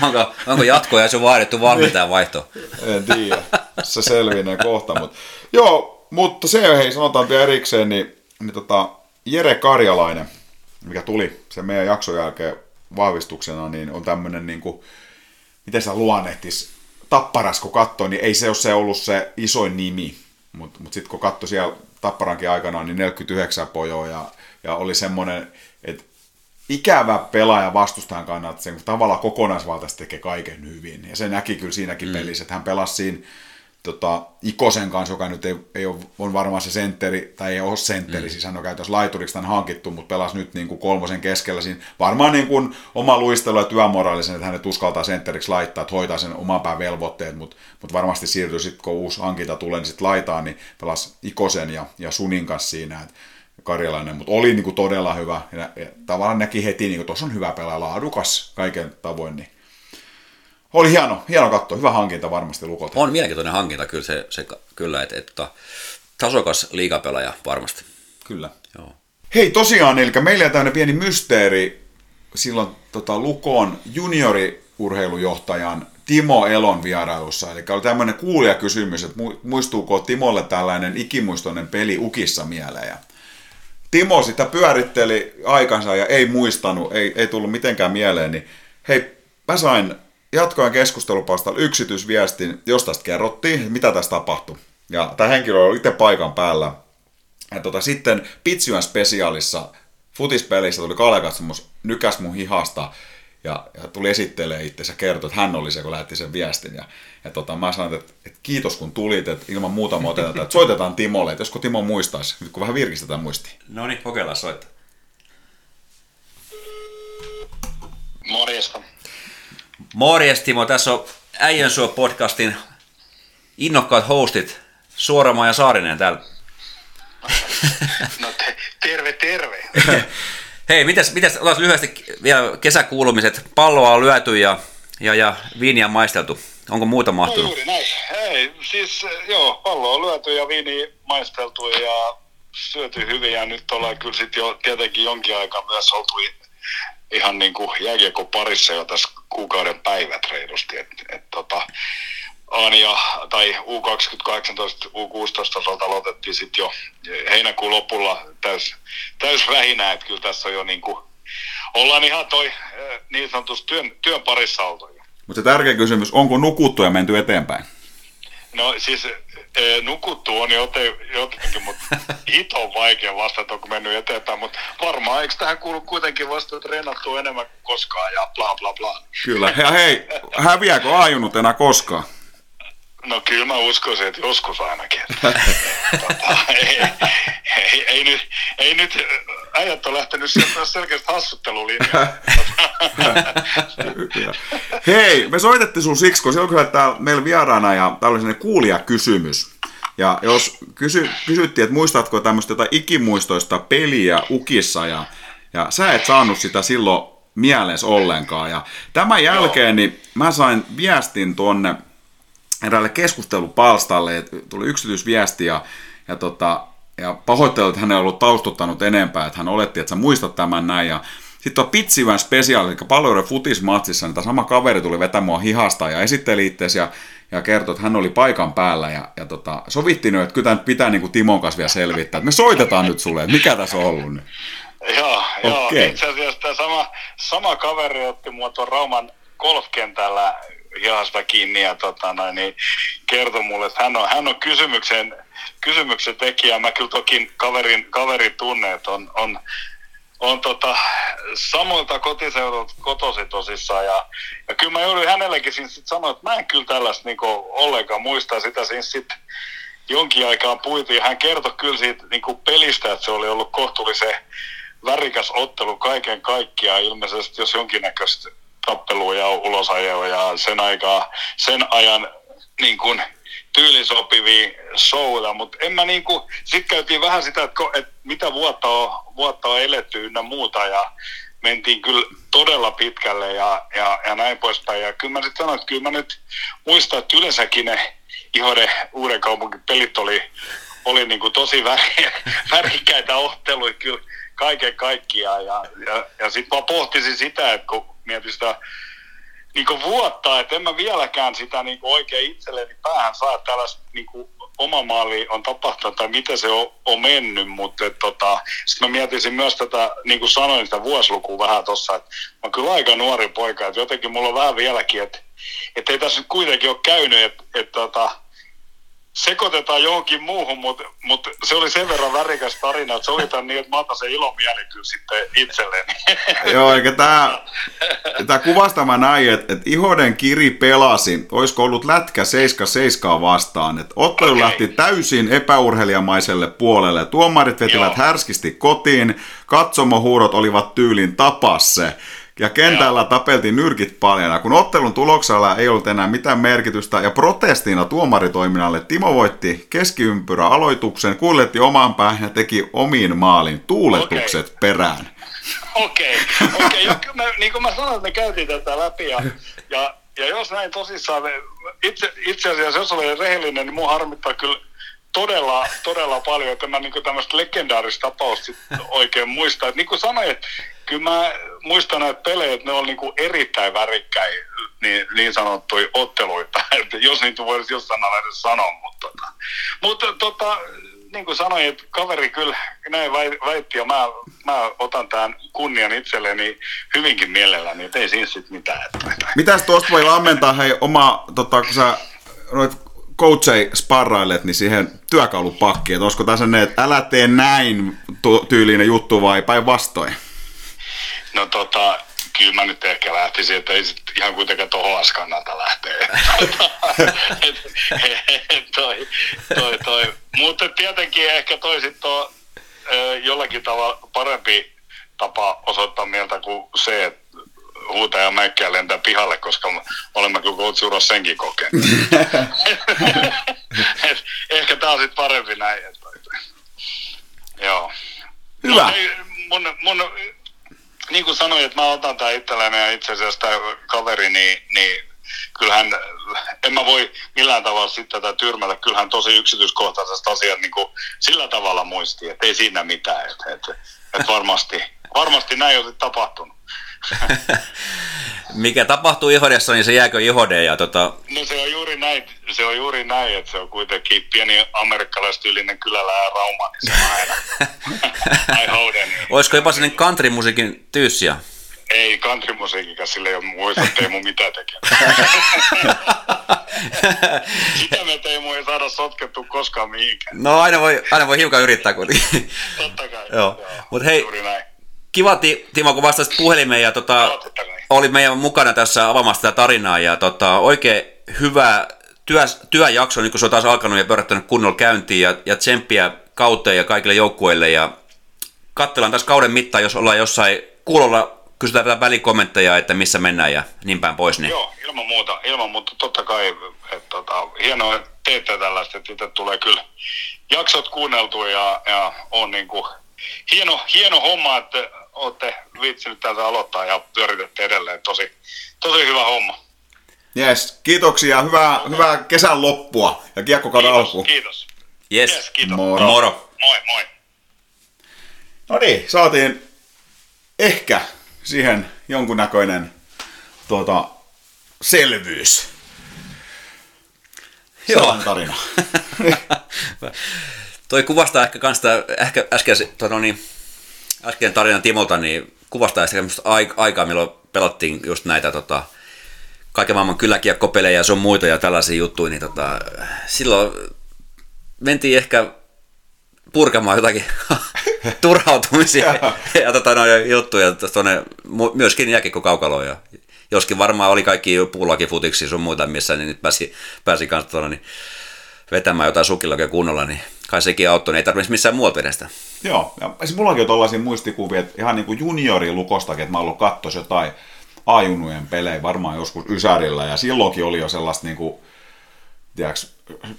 onko, onko jatkoja se vaadittu valmentajan vaihto? en tiedä. Se selvinee kohta. Mutta. Joo, mutta se hei, sanotaan vielä erikseen, niin, niin tota, Jere Karjalainen, mikä tuli sen meidän jakson jälkeen vahvistuksena, niin on tämmöinen, niin kuin, miten sä luonnehtis, tapparas kun katsoi, niin ei se ole se ollut se isoin nimi, mutta mut sitten kun katsoi siellä Tapparankin aikana, niin 49 pojoa ja, ja oli semmoinen, että ikävä pelaaja vastustajan kannalta, sen tavallaan kokonaisvaltaisesti tekee kaiken hyvin. Ja se näki kyllä siinäkin mm. pelissä, että hän pelasi siinä tota, Ikosen kanssa, joka nyt ei, ei ole, on varmaan se sentteri, tai ei ole sentteri, mm. siis hän on käytössä laituriksi tämän hankittu, mutta pelasi nyt niin kuin kolmosen keskellä siinä. Varmaan niin kuin oma luistelu ja työmoraalisen, että hänet uskaltaa sentteriksi laittaa, että hoitaa sen oman pään velvoitteet, mutta, mutta varmasti siirtyy sitten, kun uusi hankinta tulee, niin sitten laitaa, niin pelasi Ikosen ja, ja Sunin kanssa siinä. Että karjalainen, mutta oli niin kuin todella hyvä. Ja, ja tavallaan näki heti, niin kuin tuossa on hyvä pelaaja, laadukas kaiken tavoin. Niin oli hieno, hieno katto, hyvä hankinta varmasti lukolta. On mielenkiintoinen hankinta kyllä, se, se kyllä että, että tasokas liigapelaaja varmasti. Kyllä. Joo. Hei tosiaan, eli meillä on tämmöinen pieni mysteeri silloin tota, Lukon junioriurheilujohtajan Timo Elon vierailussa. Eli oli tämmöinen kysymys, että muistuuko Timolle tällainen ikimuistoinen peli Ukissa mieleen. Ja Timo sitä pyöritteli aikansa ja ei muistanut, ei, ei tullut mitenkään mieleen, niin hei, mä sain jatkoen keskustelupalstalla yksityisviestin, jos tästä kerrottiin, mitä tässä tapahtui. Ja tämä henkilö oli itse paikan päällä. Ja tota, sitten Pitsyän spesiaalissa futispelissä tuli Kalle katsomus, nykäs mun hihasta ja, ja tuli esittelee itse ja kertoi, että hän oli se, kun lähetti sen viestin. Ja, ja tota, mä sanoin, että, että, kiitos kun tulit, että ilman muuta otetaan, että soitetaan Timolle, että josko Timo muistaisi, nyt kun vähän virkistetään muistiin. No niin, kokeillaan soittaa. Morjesta. Morjes Timo, tässä on Äijän suo podcastin innokkaat hostit Suoramaa ja Saarinen täällä. No te, terve, terve. Hei, mitäs, mitäs otas lyhyesti vielä kesäkuulumiset. Palloa on lyöty ja, ja, ja viiniä maisteltu. Onko muuta mahtunut? No juuri näin. Ei, siis joo, pallo on lyöty ja viini maisteltu ja syöty hyvin ja nyt ollaan kyllä sitten jo tietenkin jonkin aikaa myös oltu ihan niin kuin jääkiekko parissa jo tässä kuukauden päivät reilusti. Et, et tota, Ania tai U2018, U16 tasolta aloitettiin sitten jo heinäkuun lopulla täys, täys rähinä, että kyllä tässä on jo niin kuin ollaan ihan toi niin sanotusti työn, työn parissa oltu. Mutta se tärkeä kysymys, onko nukuttu ja menty eteenpäin? No siis nukuttu on joten, jotenkin, mutta hito on vaikea vastata, onko mennyt eteenpäin, mutta varmaan eikö tähän kuulu kuitenkin vasta, että treenattu enemmän kuin koskaan ja bla bla bla. Kyllä, ja hei, häviääkö ajunut enää koskaan? No kyllä mä uskoisin, että joskus ainakin. tota, ei, ei, ei, nyt, ei nyt, äijät on lähtenyt sieltä selkeästi hassuttelulinjaan. Hei, me soitettiin sun siksi, koska silloin kun täällä meillä vieraana ja täällä oli sellainen kuulijakysymys. Ja jos kysy, kysyttiin, että muistatko tämmöistä jotain ikimuistoista peliä Ukissa ja, ja sä et saanut sitä silloin mielessä ollenkaan. Ja tämän jälkeen niin mä sain viestin tuonne eräälle keskustelupalstalle, tuli yksityisviesti ja, ja, tota, ja pahoittelut, että hän ei ollut taustuttanut enempää, että hän oletti, että sä muistat tämän näin. Ja sitten on Pitsivän spesiaali, eli paljon futismatsissa, niin tämä sama kaveri tuli vetämään mua hihasta ja esitteli itseäsi ja, ja kertoi, että hän oli paikan päällä. Ja, ja tota, sovittiin nyt, että kyllä tämä pitää niin kuin Timon kanssa vielä selvittää. Että me soitetaan nyt sulle, että mikä tässä on ollut nyt. Joo, okay. joo, itse asiassa tämä sama, sama kaveri otti mua tuon Rauman golfkentällä hihasta kiinni ja tota, noin, niin kertoi mulle, että hän on, hän on kysymyksen, kysymyksen tekijä. Mä kyllä toki kaverin, kaverin tunne, että on, on, on tota, samoilta kotiseudulta kotosi tosissaan. Ja, ja kyllä mä joudun hänellekin siinä sit sanoa, että mä en kyllä tällaista niin ollenkaan muista sitä siinä sitten jonkin aikaan puitiin. Hän kertoi kyllä siitä niin pelistä, että se oli ollut kohtuullisen värikäs ottelu kaiken kaikkiaan. Ilmeisesti jos jonkinnäköistä tappelua ja ulosajoa ja sen, aikaa, sen ajan niin kuin, tyylisopivia showta, mutta en mä niin kuin, sit käytiin vähän sitä, että, että mitä vuotta on, vuotta on eletty ynnä muuta ja mentiin kyllä todella pitkälle ja, ja, ja näin poispäin. Ja kyllä mä sitten sanoin, että kyllä mä nyt muistan, että yleensäkin ne Ihode uuden kaupungin pelit oli, oli niin kuin tosi väri, värikkäitä otteluja kyllä kaiken kaikkiaan. Ja, ja, ja sitten mä pohtisin sitä, että kun mietin sitä niin kuin vuotta, että en mä vieläkään sitä niin kuin oikein itselleni päähän saa tällaista niin kuin oma maali on tapahtunut tai miten se on, on mennyt, mutta tota, sitten mä mietisin myös tätä, niin kuin sanoin, sitä vuosilukua vähän tuossa, että mä oon kyllä aika nuori poika, että jotenkin mulla on vähän vieläkin, että, että ei tässä nyt kuitenkin ole käynyt, että, että tota, sekoitetaan johonkin muuhun, mutta, mutta se oli sen verran värikäs tarina, että sovitaan niin, että mä otan sen ilomieli kyllä sitten itselleni. Joo, eikä tämä, tämä kuvastama näin, että, että Ihoden kiri pelasi, olisiko ollut lätkä 7-7 vastaan, että ottelu okay. lähti täysin epäurheilijamaiselle puolelle, tuomarit vetivät Joo. härskisti kotiin, katsomohuurot olivat tyylin tapasse, ja kentällä tapeltiin nyrkit paljon. Ja kun ottelun tuloksella ei ollut enää mitään merkitystä ja protestina tuomaritoiminnalle Timo voitti keskiympyrä aloituksen, kuljetti omaan päähän ja teki omiin maalin tuuletukset okay. perään. Okei, okay. okei. Okay. niin kuin mä sanoin, me käytiin tätä läpi ja, ja, ja jos näin tosissaan, itse, itse asiassa jos olen rehellinen, niin mun harmittaa kyllä todella, todella paljon, että mä niin tämmöistä legendaarista tapausta oikein muista. Että niin kuin sanoin, että kyllä mä muistan näitä pelejä, että ne on niin kuin erittäin värikkäin niin, niin sanottuja otteluita, että jos niitä voisi jossain edes sanoa, mutta, tota, mutta tota, niin kuin sanoin, että kaveri kyllä näin väitti ja mä, mä otan tämän kunnian itselleni hyvinkin mielelläni, että ei siinä sitten mitään. Että... Mitäs tuosta voi ammentaa, hei oma, tota, kun sä noit coachei sparrailet, niin siihen työkalupakkiin, että olisiko tässä ne, että älä tee näin tyylinen juttu vai päinvastoin? No tota, kyllä mä nyt ehkä lähtisin, että ei sit ihan kuitenkaan tuohon kannalta lähteä. toi, toi, toi. Mutta tietenkin ehkä toi sitten on jollakin tavalla parempi tapa osoittaa mieltä kuin se, että huutaa ja mäkkiä lentää pihalle, koska olemme kyllä coach senkin kokenut. ehkä tämä on sitten parempi näin. Että, joo. Hyvä. No, ei, mun, mun niin kuin sanoin, että mä otan tämän itselläni ja itse asiassa tämä kaveri, niin, niin kyllähän en mä voi millään tavalla sitten tätä tyrmätä. Kyllähän tosi yksityiskohtaisesta asiat niin kuin sillä tavalla muisti, että ei siinä mitään. Että, että, että varmasti, varmasti näin on tapahtunut. mikä tapahtuu Ihodessa, niin se jääkö Ihodeen. Ja tota... No se on juuri näin, se on juuri näin, että se on kuitenkin pieni amerikkalaistyylinen kylälä ja Rauma, niin se on aina I Hoden. Olisiko jopa sellainen country-musiikin tyyssiä? Ei countrymusiikikaan, sille ei ole muista Teemu mitä tekemään. Sitä me Teemu ei saada sotkettu koskaan mihinkään. No aina voi, aina voi hiukan yrittää kuitenkin. Totta kai. Joo. Mut hei, Juuri näin. Kiva Ti- Timo, kun vastasit puhelimeen ja tota, kai. oli meidän mukana tässä avaamassa tätä tarinaa ja tota, oikein hyvä työ, työjakso, niin kun se on taas alkanut ja pyörättänyt kunnolla käyntiin ja, ja tsemppiä kauteen ja kaikille joukkueille ja katsellaan tässä kauden mittaan, jos ollaan jossain kuulolla, kysytään vielä välikommentteja, että missä mennään ja niin päin pois. Niin. Joo, ilman muuta, ilman muuta totta kai, että tota, hienoa, että teette tällaista, että itse tulee kyllä jaksot kuunneltua ja, ja on niin kuin, hieno, hieno homma, että olette viitsinyt täältä aloittaa ja pyöritätte edelleen. Tosi, tosi hyvä homma. Yes, kiitoksia, hyvää, hyvää kesän loppua ja kiekkokauden Kiitos, alkuun. kiitos. Yes. Yes, kiitos. Moro. Moro. Moi, moi. No niin, saatiin ehkä siihen jonkunnäköinen tuota, selvyys. Joo. Tarina. Toi kuvastaa ehkä kans ehkä äsken, tota, niin, äsken tarinan Timolta, niin kuvastaa aik- aikaa, milloin pelattiin just näitä tota, kaiken maailman kyläkiekkopelejä ja sun muita ja tällaisia juttuja, niin tota, silloin mentiin ehkä purkamaan jotakin turhautumisia ja tota, noin juttuja tuonne myöskin jääkikko kaukaloon. Ja, joskin varmaan oli kaikki puulakifutiksi sun muita, missä niin nyt pääsi, pääsi kanssa tuonne, niin vetämään jotain sukillakin kunnolla, niin kai sekin auttoi, niin ei tarvitsisi missään muualta vedä sitä. Joo, ja siis mullakin on tollaisia muistikuvia, että ihan niin kuin juniorilukostakin, että mä oon ollut kattos jotain ajunujen pelejä varmaan joskus Ysärillä, ja silloinkin oli jo sellaista niin kuin, tiedätkö,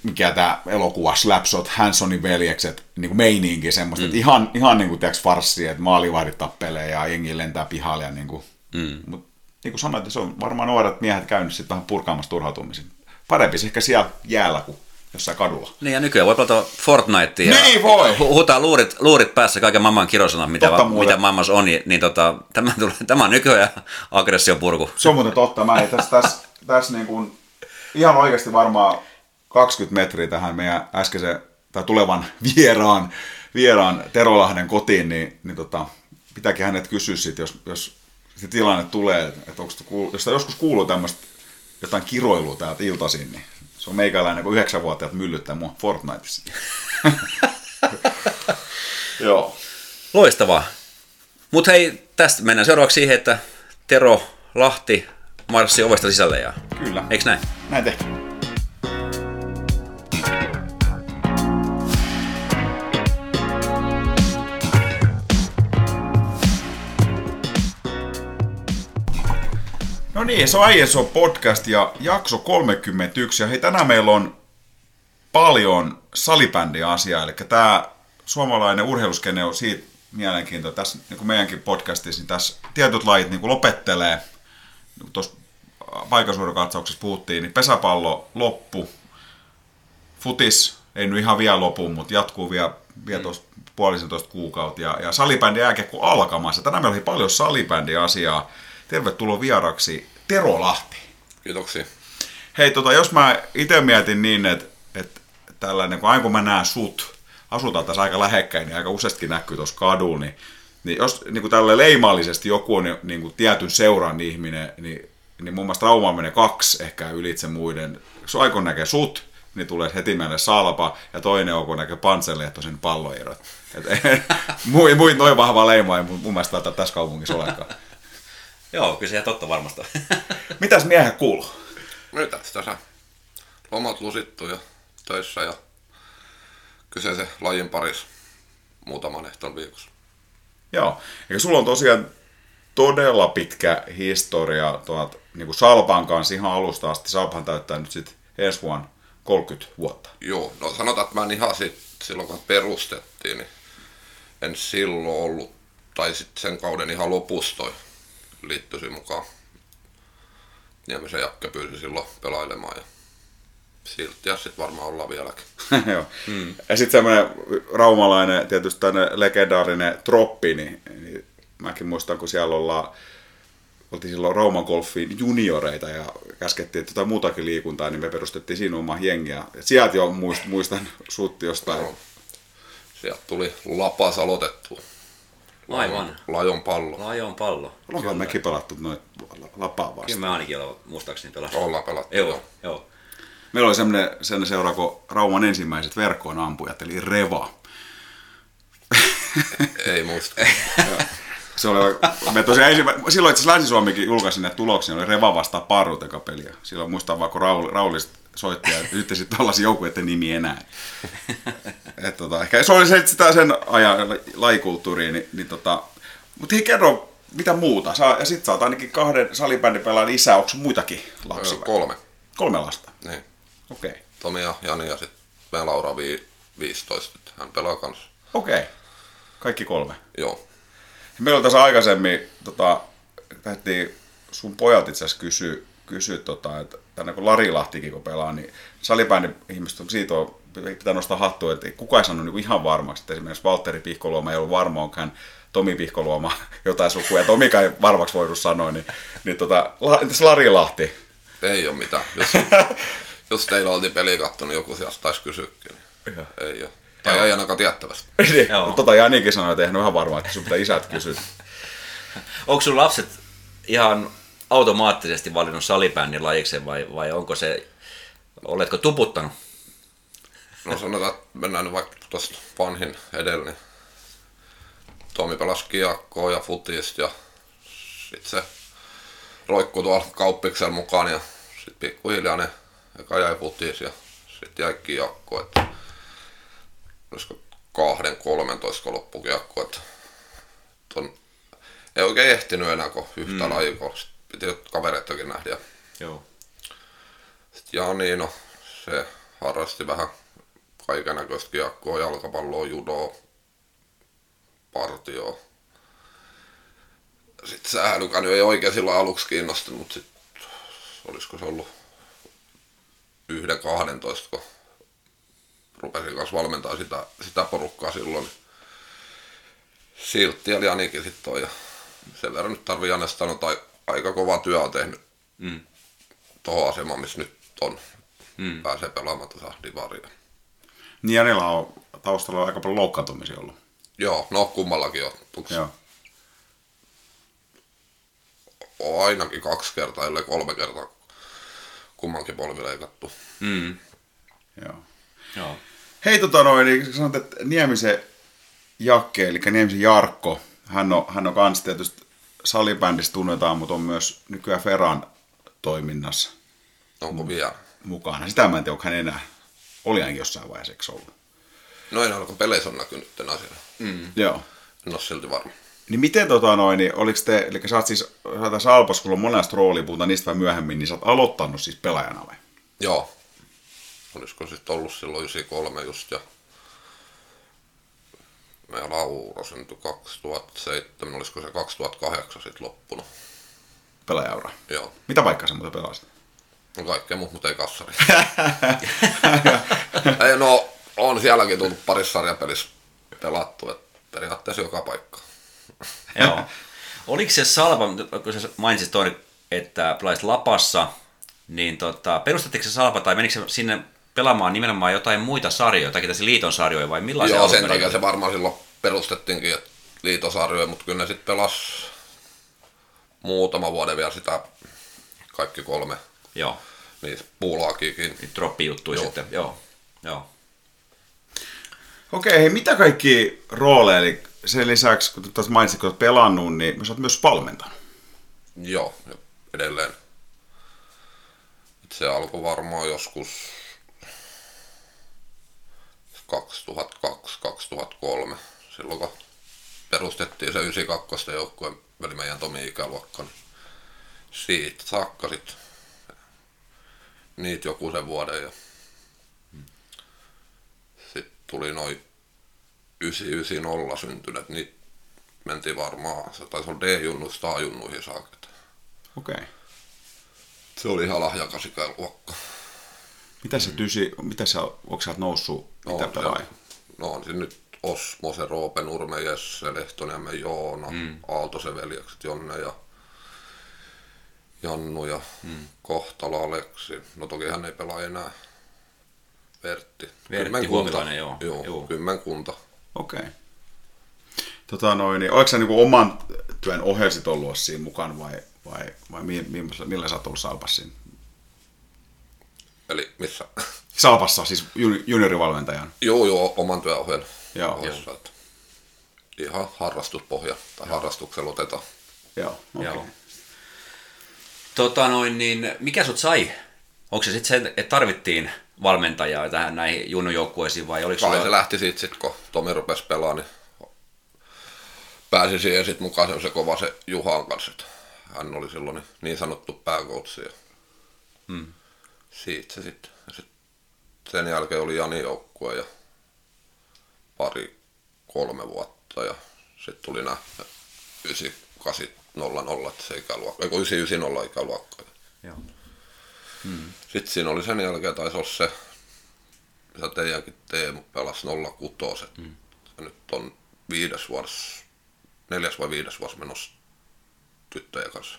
mikä tämä elokuva Slapshot, Hansonin veljekset, niin kuin meininki semmoista, mm. että ihan, ihan niin kuin, tiedätkö, farssi, että maalivahdit tappelee ja jengi lentää pihalle ja niin kuin, mm. mutta niin kuin sanoit, se on varmaan nuoret miehet käynyt sitten vähän purkaamassa turhautumisen. Parempi se ehkä siellä jäällä kuin jossain kadulla. Niin ja nykyään voi pelata Fortnitea ja Niin voi! hu- huutaa luurit, luurit päässä kaiken maailman kirosanat, mitä, Totta va- mitä maailmassa on, niin, niin tota, tämä, tulee, tämä on nykyään aggression purku. Se on muuten totta. Mä tässä, tässä, tässä niin kuin, ihan oikeasti varmaan 20 metriä tähän meidän äskeisen tai tulevan vieraan, vieraan Terolahden kotiin, niin, niin tota, pitääkin hänet kysyä sit, jos, jos se tilanne tulee, että onko, kuulu- jos joskus kuuluu tämmöistä jotain kiroilua täältä iltaisin, niin se on meikäläinen, kun yhdeksänvuotiaat myllyttää mua Fortniteissa. Joo. Loistavaa. Mutta hei, tästä mennään seuraavaksi siihen, että Tero Lahti marssi ovesta sisälle. Ja... Kyllä. Eiks näin? Näin tehtiin. No niin, se on ISO podcast ja jakso 31. Ja hei, tänään meillä on paljon salibändiasiaa, eli tämä suomalainen urheiluskene on siitä mielenkiintoinen. Tässä niin kuin meidänkin podcastissa, niin tässä tietyt lajit niin kuin lopettelee. Niin kuin Tuossa paikasuudenkatsauksessa puhuttiin, niin pesäpallo loppu, futis ei nyt ihan vielä lopu, mutta jatkuu vielä, vielä tuossa puolisentoista kuukautta. Ja, ja salibändi jääkiekko alkamassa. Tänään meillä oli paljon salibändiasiaa. Tervetuloa vieraksi Tero Lahti. Kiitoksia. Hei, tota, jos mä itse mietin niin, että, että tällainen, kun aina kun mä näen sut, asutaan tässä aika lähekkäin, niin aika useastikin näkyy tuossa kadulla, niin, niin jos niin kuin tälle leimallisesti joku on niin kuin tietyn seuran ihminen, niin, niin mun mielestä Rauma menee kaksi ehkä ylitse muiden. Jos aikon näkee sut, niin tulee heti mieleen Salpa, ja toinen on, kun näkee Panselehtoisen palloirot. Muin, muin noin vahva leima ei mun, mun mielestä tässä kaupungissa olekaan. Joo, kyllä se ihan totta varmasti. Mitäs miehet kuuluu? Mitä tässä? Lomat lusittu ja töissä ja kyseisen lajin parissa muutaman ehton viikossa. Joo, eikä sulla on tosiaan todella pitkä historia tuot, niin kuin Salpan kanssa ihan alusta asti. Salpan täyttää nyt sitten ensi vuonna 30 vuotta. Joo, no sanotaan, että mä en ihan sit, silloin kun perustettiin, niin en silloin ollut, tai sitten sen kauden ihan lopussa toi liittyisi mukaan. Niemisen Jakke pyysi silloin pelailemaan ja silti ja sitten varmaan ollaan vieläkin. Joo. Mm. Ja sitten semmoinen raumalainen, tietysti tämmöinen legendaarinen troppi, niin, niin mäkin muistan, kun siellä ollaan oltiin silloin Rauman Golfiin junioreita ja käskettiin, jotain muutakin liikuntaa, niin me perustettiin siinä oma jengiä. Et sieltä jo muist, muistan sut jostain. Joo. Sieltä tuli lapas aloitettu. Aivan. Lajon pallo. Lajon pallo. Ollaanko mekin pelattu noin lapaa vastaan? Kyllä me ainakin ollaan muistaakseni pelattu. Ollaan pelattu. Joo, joo. Meillä oli semmoinen, sellainen seura kuin Rauman ensimmäiset verkkoon ampujat, eli Reva. Ei muista. Se oli, me tosiaan ensimmä, silloin itse Länsi-Suomikin julkaisi ne tuloksia, oli Reva vastaan Parru peliä. Silloin muistan vaan, kun Raul, Raulista soitti ja nyt sitten tällaisia joukkueiden nimi enää. Et tota, ehkä se oli se, sitä sen ajan lajikulttuuriin, niin, niin tota, mutta hei kerro, mitä muuta? Sä, ja sit sä oot ainakin kahden salibändin pelaajan isä, onko muitakin lapsia? Öö, Kolme. Kolme lasta, Niin. okei. Okay. Tomi ja Jani ja sitten meidän Laura vi- 15. että Hän pelaa kanssa. Okei, okay. kaikki kolme. Joo. Meillä oli tässä aikaisemmin, tota, lähdettiin sun pojat itse asiassa kysyä, kysyä tota, että tänne kun Lari Lahtikin kun pelaa, niin salibändin ihmiset on siitä on, pitää nostaa hattua, että kuka ei sanonut niin ihan varmaksi, että esimerkiksi Valtteri Pihkoluoma ei ollut varma, onko hän Tomi Pihkoluoma jotain sukua, ja Tomikaan ei varmaksi voinut sanoa, niin, niin tota, entäs Lari Lahti? Ei ole mitään. Jos, jos teillä oltiin peliä kattonut, joku sieltä taisi kysyäkin. Niin ei ole. Tai ei ainakaan tiettävästi. Niin, Joo. tota Janikin sanoi, että eihän ole ihan varma, että sun pitää isät kysyä. Onko sun lapset ihan automaattisesti valinnut salibändin lajikseen vai, vai onko se, oletko tuputtanut? No sanotaan, että mennään nyt vaikka tuosta vanhin edellä, niin Tomi pelasi kiekkoa ja futista ja sitten se roikkui tuolla kauppiksen mukaan ja sitten pikkuhiljaa ne eka jäi futis ja sitten jäi kiekko, että olisiko kahden, kolmentoista kun loppui kiekko, että ton, ei oikein ehtinyt enää kun yhtä mm. lajia, kun piti kavereitakin nähdä. Joo. sitten Jani, no se harrasti vähän kaiken näköistä kiekkoa, jalkapalloa, judoa, partioa. Sitten sähälykä nyt ei oikein silloin aluksi kiinnostunut, mutta sitten olisiko se ollut yhden 12, kun rupesin kanssa valmentaa sitä, sitä porukkaa silloin. Siltti ja Janikin sitten on ja sen verran nyt tarvii Janesta sanoa, että aika kova työ on tehnyt Mm. tuohon asemaan, missä nyt on. Mm. Pääsee pelaamaan tuossa divaria. Niin Janilla on taustalla aika paljon loukkaantumisia ollut. Joo, no kummallakin on. Tuks, Joo. on ainakin kaksi kertaa, ellei kolme kertaa kummankin polvi leikattu. Mm. Joo. Joo. Hei tota noin, niin sanot, että Niemisen Jakke, eli Niemisen Jarkko, hän on, hän on kans tietysti salibändissä tunnetaan, mutta on myös nykyään Feran toiminnassa Onko vielä? mukana. Sitä mä en tiedä, onko hän enää. Oli ainakin jossain vaiheessa, eikö ollut? No en alkoi peleissä on näkynyt tämän asian. Mm. Joo. En ole silti varma. Niin miten tota noin, niin oliko te, eli sä oot siis, sä oot tässä Alpas, kun on monesta roolia, puhutaan niistä vähän myöhemmin, niin sä oot aloittanut siis pelaajana vai? Joo. Olisiko sitten ollut silloin 93 just ja meidän Laura syntyi 2007, olisiko se 2008 sitten loppunut. Pelaajaura. Joo. Mitä paikkaa sä muuten pelasit? No kaikkea muuta, mutta ei kassari. ei, no, on sielläkin tullut parissa sarjapelissä pelattu, että periaatteessa joka paikka. Joo. Oliko se Salpa, kun sä mainitsit toinen, että pelasit Lapassa, niin tota, perustatteko se Salpa tai menikö se sinne pelaamaan nimenomaan jotain muita sarjoja, jotakin tässä liiton sarjoja vai millaisia Joo, sen takia se varmaan silloin perustettiinkin, että liitosarjoja, mutta kyllä ne sitten pelas muutama vuoden vielä sitä kaikki kolme Joo, niitä puulaakiikin. niitä droppijuttuja Joo. sitten. Joo, joo. Okei, hei, mitä kaikki rooleja, eli sen lisäksi, kun tuossa mainitsit, kun olet pelannut, niin sä oot myös valmentanut. Joo, edelleen. Se alkoi varmaan joskus 2002-2003, silloin kun perustettiin se 92 joukkue, eli meidän Tomi ikäluokka. Niin siitä saakka sit niitä joku sen vuoden ja sitten tuli noin 990 syntyneet, niitä mentiin varmaan, se taisi olla D-junnuista A-junnuihin saakka. Okei. Se oli ihan lahjakas ikäluokka. Mitä se tysi, mitä sä, onko sä noussut, mitä On, pelaaja? No on siinä nyt Osmo, se Roope, Nurme, Jesse, Lehtoniemen, Joona, mm. Aaltosen veljekset, Jonne ja Jannu ja hmm. Kohtala Aleksi. No toki hän ei pelaa enää. Vertti. Vertti Huomilainen, joo. Joo, Joo. kymmenkunta. Okei. Okay. Tota noin, niin, oliko sä niinku oman työn ohella sit ollut siinä mukana vai, vai, vai mi, mi, millä sä oot ollut Salpassa siinä? Eli missä? Salpassa, siis juni- juniorivalmentajan. joo, joo, oman työohjelman. Joo. ohessa, että Ihan harrastuspohja tai harrastuksella otetaan. Joo, okei. Joo. Tota noin, niin mikä sut sai? Onko se sitten se, että tarvittiin valmentajaa tähän näihin junnujoukkueisiin vai oliko Kai sulla... se lähti siitä sit, kun Tomi rupesi pelaamaan, niin pääsi siihen sitten mukaan se kova se Juhan kanssa. että Hän oli silloin niin, sanottu pääkoutsi ja Hmm. Siitä se sitten. Sit sen jälkeen oli Jani joukkue ja pari, kolme vuotta ja sitten tuli nämä 9800, että se ikäluokka, eikö 990 ikäluokka. Joo. Sitten siinä oli sen jälkeen, taisi olla se, mitä teidänkin Teemu pelasi 06. Mm. Ja nyt on viides vuosi, neljäs vai viides vuosi menossa tyttöjen kanssa.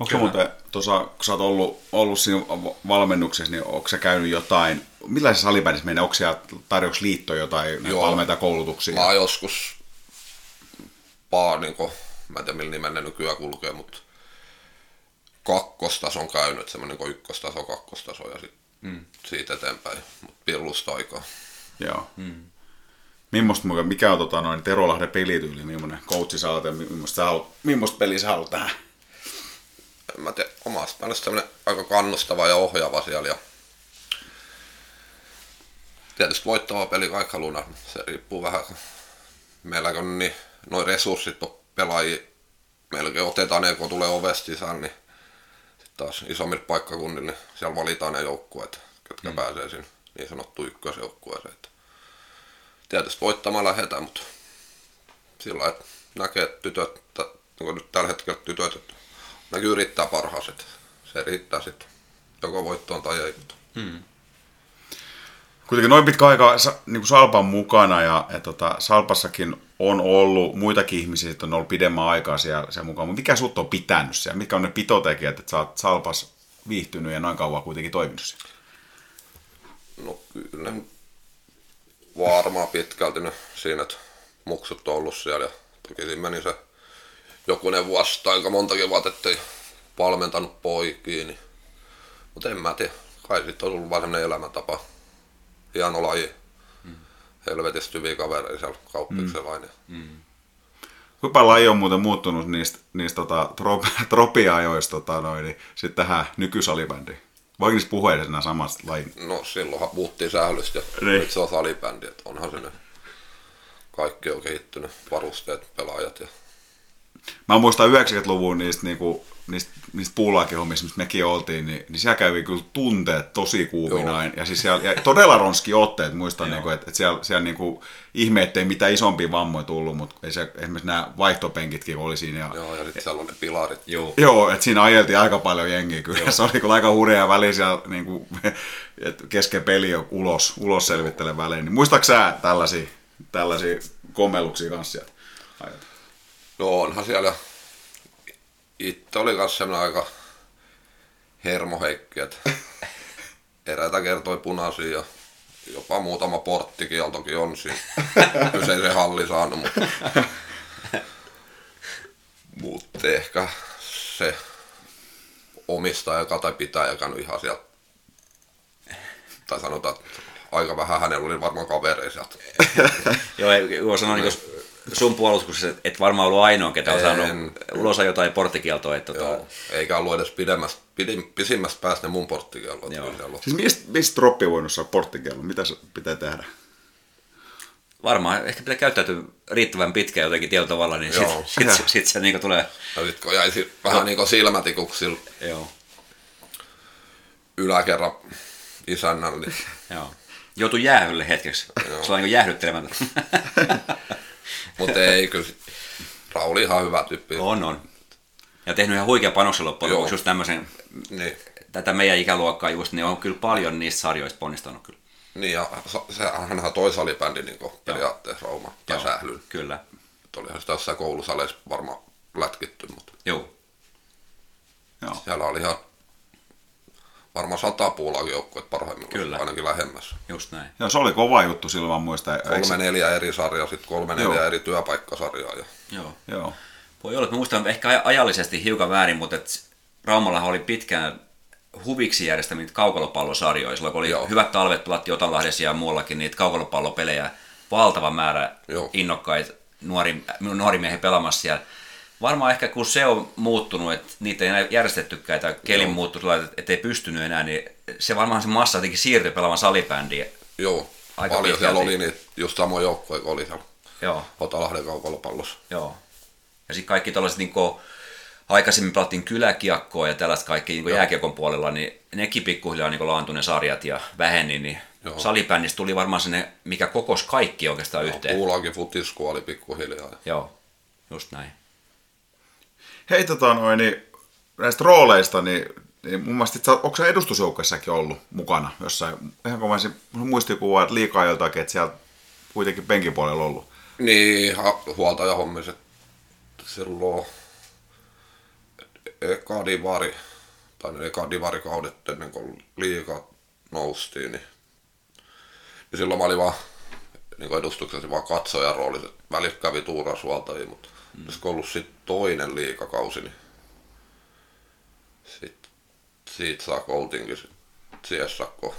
Onko se muuten, tuossa, kun sä oot ollut, ollut siinä va- valmennuksessa, niin onko sä käynyt jotain, millaisessa salibändissä menee, onko siellä liitto jotain Joo. valmentajakoulutuksia? Mä oon joskus paa, niin kuin, mä en tiedä millä nimellä ne nykyään kulkee, mutta kakkostason käynyt, semmoinen niin ykköstaso, kakkostaso ja sit mm. siitä eteenpäin, mutta pirlusta aikaa. Joo. Millaista, muka- mikä on tota, noin Terolahden pelityyli, millainen coachi sä oot ja millaista, sä haluat, millaista peliä sä haluat tähän? En mä tiedä, omasta mielestä semmoinen aika kannustava ja ohjaava siellä. Ja tietysti voittava peli kaikki luna. Se riippuu vähän, meillä on niin, noin resurssit on pelaajia, melkein otetaan ne, kun tulee ovesta sisään, niin sitten taas isommille paikkakunnille, niin siellä valitaan ne joukkueet, jotka mm. pääsee sinne niin sanottu ykkösjoukkueeseen. Tietysti voittamaan lähdetään, mutta sillä lailla, että näkee, että tytöt, että nyt tällä hetkellä tytöt, että näkyy yrittää parhaansa, että se riittää sitten joko voittoon tai ei. Mutta Kuitenkin noin pitkä aika niin kuin Salpan mukana ja, ja tota, Salpassakin on ollut muitakin ihmisiä, että on ollut pidemmän aikaa siellä, siellä mukaan. Mutta mikä sut on pitänyt siellä? Mitkä on ne pitotekijät, että sä oot Salpas viihtynyt ja noin kauan kuitenkin toiminut siellä? No kyllä varmaan pitkälti ne siinä, että muksut on ollut siellä ja toki siinä meni se jokunen vuosi tai aika montakin vuotta, ettei valmentanut poikiin. Niin. Mutta en mä tiedä, kai sitten on ollut vaan elämäntapa. Hieno laji. Helvetistä hyviä kavereita siellä kauppiksella. Mm. Kuinka paljon laji on muuten muuttunut niistä, niistä tota, trop, tropiajoista tota, noin, niin, sitten tähän nykysalibändiin? Puhua edes nämä samat lajin? No silloinhan puhuttiin sählystä ja Niin. nyt se on salibändi, että onhan se ne kaikki on kehittynyt, varusteet, pelaajat ja Mä muistan 90-luvun niistä, niinku, niistä, niistä puulaakihommista, mistä mekin oltiin, niin, niin siellä kävi kyllä tunteet tosi kuuminain. Ja, siis siellä, ja todella ronski otteet, muistan, niinku, että, että siellä, siellä niinku, ihme, ettei mitään isompia vammoja tullut, mutta ei se, esimerkiksi nämä vaihtopenkitkin oli siinä. Ja, Joo, ja sitten siellä on ne pilarit. Joo. Joo, että siinä ajeltiin aika paljon jengiä kyllä. Joo. Se oli kyllä aika hurjaa väliä siellä niin kuin, että kesken peli on ulos, ulos selvittele välein. Niin muistaaks sä tällaisia, tällaisia kommelluksia kanssa sieltä? No onhan siellä. Itse oli semmoinen aika hermoheikki, että eräitä kertoi punaisia ja jopa muutama porttikieltokin on siinä kyseisen halli saanut, mutta, mutta ehkä se omistaja tai pitäjä joka nyt ihan sieltä, tai sanotaan, että aika vähän hänellä oli varmaan kavereja sieltä. Joo, ei- voi sanoa niin sun puolustuksessa, että et varmaan ollut ainoa, ketä on En. saanut ulos jotain porttikieltoa. Että tota, Joo, eikä ollut edes pidemmästä, pidin, pisimmästä päästä ne mun porttikielot. Joo. Joo. Siis mistä, mistä droppi voinut saada porttikielon? Mitä se pitää tehdä? varmaan ehkä pitää käyttäytyä riittävän pitkään jotenkin tietyllä tavalla, niin Joo. sitten sit, sit se niin tulee... Ja sit kun jäi si- vähän niin kuin silmätikuksilla Joo, yläkerran isännällä, niin joo. Joutui jäähylle hetkeksi. Se on niin jäähdyttelemään. mutta ei kyllä Rauli ihan hyvä tyyppi. on, on. Ja tehnyt ihan huikea panoksen loppujen lopuksi just tämmöisen, Niin, tätä meidän ikäluokkaa just, niin on kyllä paljon niistä sarjoista ponnistanut kyllä. niin ja se, hänhän toi salibändi niin periaatteessa Rauma tai Joo, Sählyn. Kyllä. Et Olihan sitä jossain koulusaleissa varmaan lätkitty, mutta Joo. Joo. siellä oli ihan varmaan sata puulakin joukkueet parhaimmillaan, Kyllä. ainakin lähemmäs. Just näin. Joo, se oli kova juttu silloin, mä muistan. Eikö Kolme neljä eri sarjaa, sitten kolme Joo. neljä eri työpaikkasarjaa. Ja Joo. Joo. Voi olla, että muistan ehkä aj- ajallisesti hiukan väärin, mutta et Raumallahan oli pitkään huviksi järjestämiä kaukalopallosarjoja. Silloin kun oli Joo. hyvät talvet, pelattiin Otanlahdessa ja muuallakin niitä kaukalopallopelejä. Valtava määrä Joo. innokkaita nuori, nuori miehiä pelaamassa siellä. Varmaan ehkä kun se on muuttunut, että niitä ei enää järjestettykään tai keli Joo. muuttui sillä lailla, että ei pystynyt enää, niin se varmaan se massa jotenkin siirtyi pelaamaan salibändiä. Joo, Aika paljon siellä pitkälti. oli niitä just samoja joukkoja oli siellä Joo. Otalahden kaukalopallossa. Joo. Ja sitten kaikki tällaiset, niin kuin, aikaisemmin pelattiin kyläkiekkoa ja tällaista kaikki niin jääkiekon puolella, niin nekin pikkuhiljaa niin laantui ne sarjat ja väheni, niin Joo. salibändistä tuli varmaan se, mikä kokos kaikki oikeastaan yhteen. Puulaakin futisku oli pikkuhiljaa. ja Joo, just näin. Hei, tota noin, niin näistä rooleista, niin, niin mun mielestä, että onko sä edustusjoukkueessakin ollut mukana jossain? Ihan kun mä olisin muistikuva, että liikaa joltakin, että siellä kuitenkin penkin puolella ollut. Niin, ha- huoltajahommiset silloin eka divari, tai ne eka divarikaudet ennen kuin liiga noustiin, niin, niin silloin mä olin vaan niin edustuksessa vaan katsojan roolissa. Välillä kävi tuurashuoltajia, mutta. Olisiko ollut sitten toinen liikakausi, niin sit, siitä saa oltiinkin sit CSAK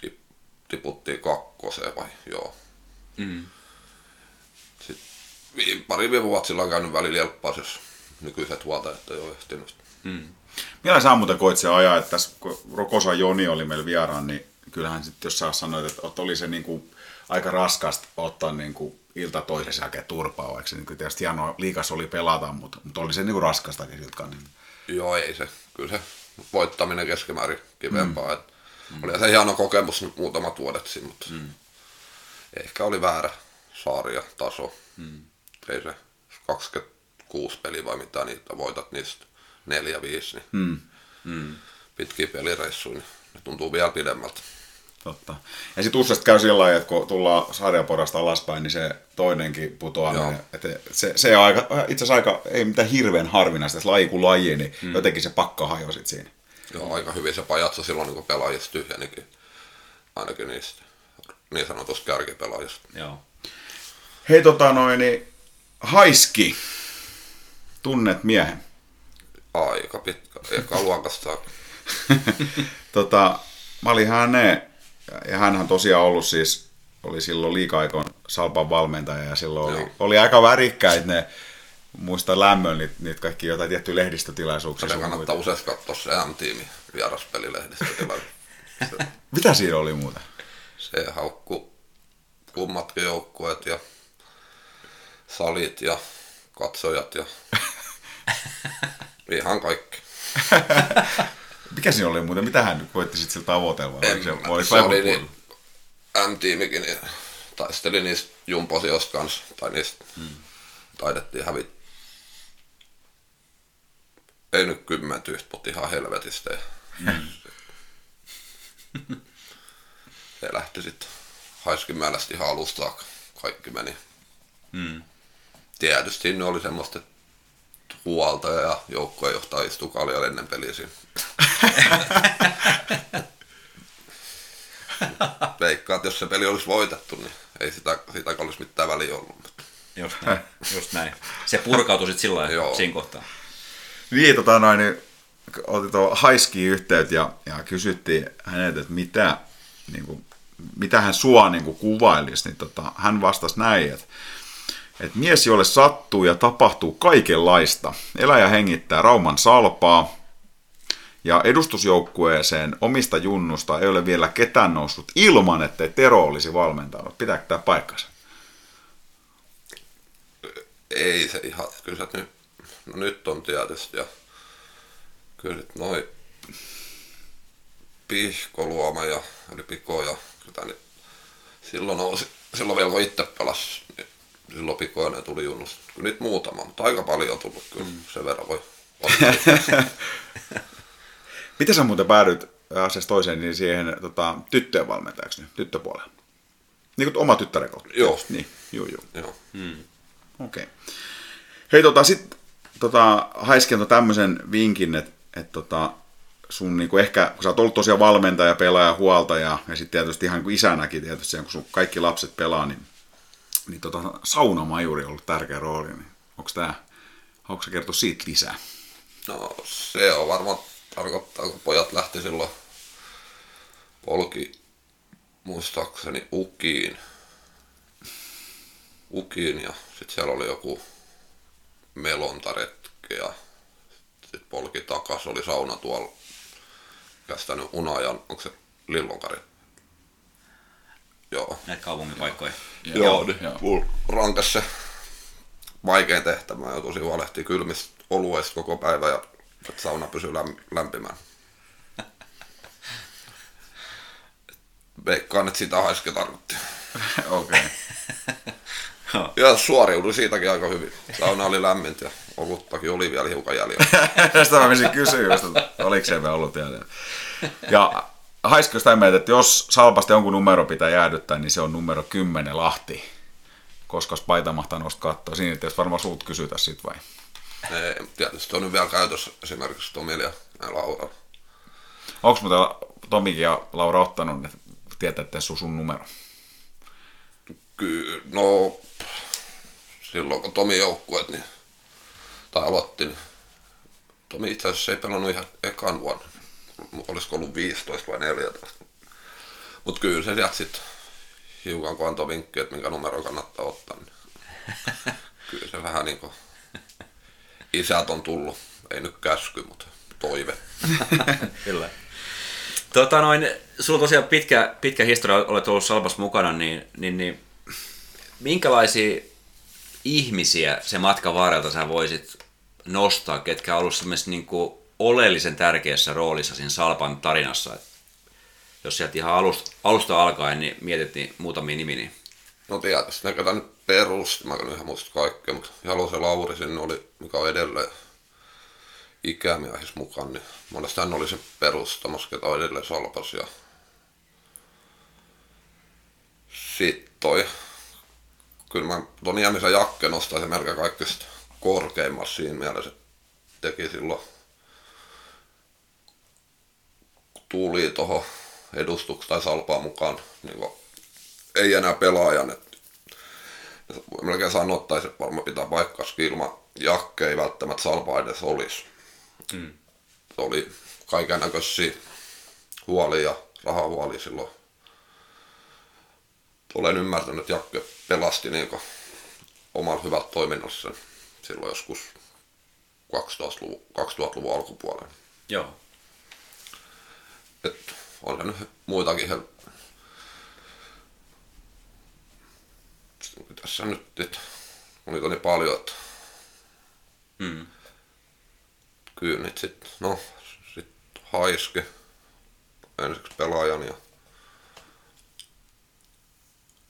tip, tiputtiin kakkoseen vai joo. Mm. Sitten pari viime vuotta sillä on käynyt välillä jelppaa, jos nykyiset huoltajat ei ole ehtinyt. Mm. Millä sä muuten koit se ajaa, että tässä kun Rokosa Joni oli meillä vieraan, niin kyllähän sitten jos sä sanoit, että että oli se niin kuin aika raskasta ottaa niin kuin ilta toisessa jälkeen turpaa, vaikka se niin tietysti hienoa liikas oli pelata, mutta, mutta oli se niin raskastakin siltä kannalta. Joo, ei se. Kyllä se voittaminen keskimäärin kivempaa. Mm. Mm. Oli se hieno kokemus nyt muutamat vuodet siinä, mutta mm. ehkä oli väärä sarja taso. Mm. Ei se 26 peliä vai mitä niitä voitat niistä 4-5, niin Mm. Mm. pitkiä pelireissuja, niin ne tuntuu vielä pidemmältä. Totta. Ja sitten useasti käy sillä lailla, että kun tullaan sarjaporasta alaspäin, niin se toinenkin putoaminen, Joo. että se, se on aika, itse asiassa aika, ei mitään hirveän harvinaista, että laji kuin laji, niin mm. jotenkin se pakka hajoaa sit siinä. Joo, aika hyvin se pajatso silloin, kun pelaajista tyhjenikin. Ainakin niistä niin sanotusta kärkipelaajista. Joo. Hei tota noin, niin Haiski, tunnet miehen. Aika pitkä. Eka luokasta. tota, mä olin hänen, ja hänhän tosiaan ollut siis, oli silloin liika-aikon Salpan valmentaja, ja silloin oli, Joo. oli aika värikkäitä ne, muista lämmön, niitä, niitä kaikki jotain tiettyjä lehdistötilaisuuksia. Se kannattaa usein katsoa se M-tiimi vieraspelilehdistä. Se, Mitä siinä oli muuta? se haukku kummatkin joukkueet ja salit ja katsojat ja ihan kaikki. Mikä siinä oli muuten? Mitä hän nyt koitti sitten sillä tavoitella? En se, oliko se oli niin, M-tiimikin niin taisteli niistä jumposioista kanssa, tai niistä hmm. taidettiin hävitä. Ei nyt kymmentä yhtä, mutta ihan helvetistä. Ja se lähti sitten Haiskin mielestä ihan alusta. Kaikki meni. Mm. Tietysti ne oli semmoista, että huoltaja ja joukkueenjohtaja istui kaljalle ennen peliä siinä. Veikkaan, että jos se peli olisi voitettu, niin ei sitä, sitä olisi mitään väliä ollut. Mutta Just näin. Just näin. Se purkautui sitten sillä lailla siinä kohtaa. Niin, tota noin, niin otin tuo Haiskiin yhteyttä ja, ja kysyttiin häneltä, että mitä, niin kuin, mitä hän sua niin kuin kuvailisi, niin tota, hän vastasi näin, että, että mies, jolle sattuu ja tapahtuu kaikenlaista, elää ja hengittää Rauman salpaa, ja edustusjoukkueeseen omista junnusta ei ole vielä ketään noussut ilman, ettei Tero olisi valmentanut. Pitääkö tämä paikkansa? ei se ihan, kyllä se nyt, no nyt on tietysti ja kyllä nyt noin pihkoluoma ja eli piko ja kyllä niin, silloin nousi, silloin vielä kun itse pelasi, niin silloin pikoinen tuli junnusta. Kyllä nyt muutama, mutta aika paljon on tullut kyllä, mm. sen verran voi. Miten sä muuten päädyit asiassa toiseen niin siihen tota, tyttöjen valmentajaksi nyt, tyttöpuolella? Niin kuin oma tyttären kautta. Joo. Niin, juu, juu. Joo. Okei. Okay. Hei, tota, sit tota, Haiski antoi tämmöisen vinkin, että et, tota, sun niinku ehkä, kun sä oot ollut tosiaan valmentaja, pelaaja, huoltaja, ja sitten tietysti ihan kuin isänäkin tietysti, kun sun kaikki lapset pelaa, niin, niin tota, saunamajuri on ollut tärkeä rooli. Niin onko tää, haluatko sä kertoa siitä lisää? No se on varmaan tarkoittaa, kun pojat lähti silloin polki muistaakseni Ukiin. Ukiin ja sitten siellä oli joku melontaretki ja sitten polki takas, oli sauna tuolla kästänyt unajan, onko se Lillonkari? Joo. Näitä kaupunkipaikkoja. Joo, joo, niin joo. Mulla rankas se vaikein tehtävä ja tosi huolehtii kylmistä olueista koko päivä ja että sauna pysyy lämpimään. Veikkaan, että sitä haiske tarkoitti. Okei. Okay. ja suoriudui siitäkin aika hyvin. Sauna oli lämmintä ja oluttakin oli vielä hiukan jäljellä. Tästä mä menisin kysyä, että oliko se vielä ollut jäljellä. Ja haisko sitä mieltä, että jos Salpasta jonkun numero pitää jäädyttää, niin se on numero 10 Lahti. Koska paita mahtaa nostaa katsoa. Siinä jos varmaan suut kysytä sit vai? Ei, tietysti on nyt vielä käytössä esimerkiksi Tomilla ja Laura. Onko muuten Tomikin ja Laura ottanut, että tietää, että se on sun numero? Kyllä, no silloin kun Tomi joukkueet, niin, tai aloitti, niin Tomi itse asiassa ei pelannut ihan ekan vuonna. Olisiko ollut 15 vai 14. Mutta kyllä se sieltä sitten hiukan kun antoi vinkkiä, että minkä numero kannattaa ottaa. Niin kyllä se vähän niin kuin isät on tullut. Ei nyt käsky, mutta toive. kyllä. Tota noin, sulla on tosiaan pitkä, pitkä historia, olet ollut Salpas mukana, niin, niin, niin minkälaisia ihmisiä se matka varrelta sä voisit nostaa, ketkä on ollut niin kuin oleellisen tärkeässä roolissa siinä Salpan tarinassa? Et jos sieltä ihan alusta, alusta alkaen niin mietittiin muutamia nimi, niin... No tietysti, ne nyt perusti, mä en ihan muista kaikkea, mutta Jalosen Lauri sinne oli, mikä on edelleen ikämiehis mukaan, niin monesti hän oli se perustamassa, ketä on edelleen Salpas ja sitten toi, kyllä mä ton Jämisen Jakke nostaisin melkein kaikista korkeimmassa siinä mielessä, että teki silloin tuli tuohon edustukseen tai salpaan mukaan, niin ei enää pelaajan. Et, melkein sanottaisi, että varmaan pitää paikkaansa ilman Jakke ei välttämättä salpaa edes olisi. Mm. Se oli kaiken näköisiä huolia ja rahahuolia silloin. Olen ymmärtänyt, että Jakke pelasti niin oman hyvät toiminnassa silloin joskus 2000-luvun, 2000-luvun alkupuolella. Joo. Et on nyt muitakin tässä nyt, että niitä niin paljon, että mm kyllä nyt sitten, no, sit Haiske ensiksi pelaajan ja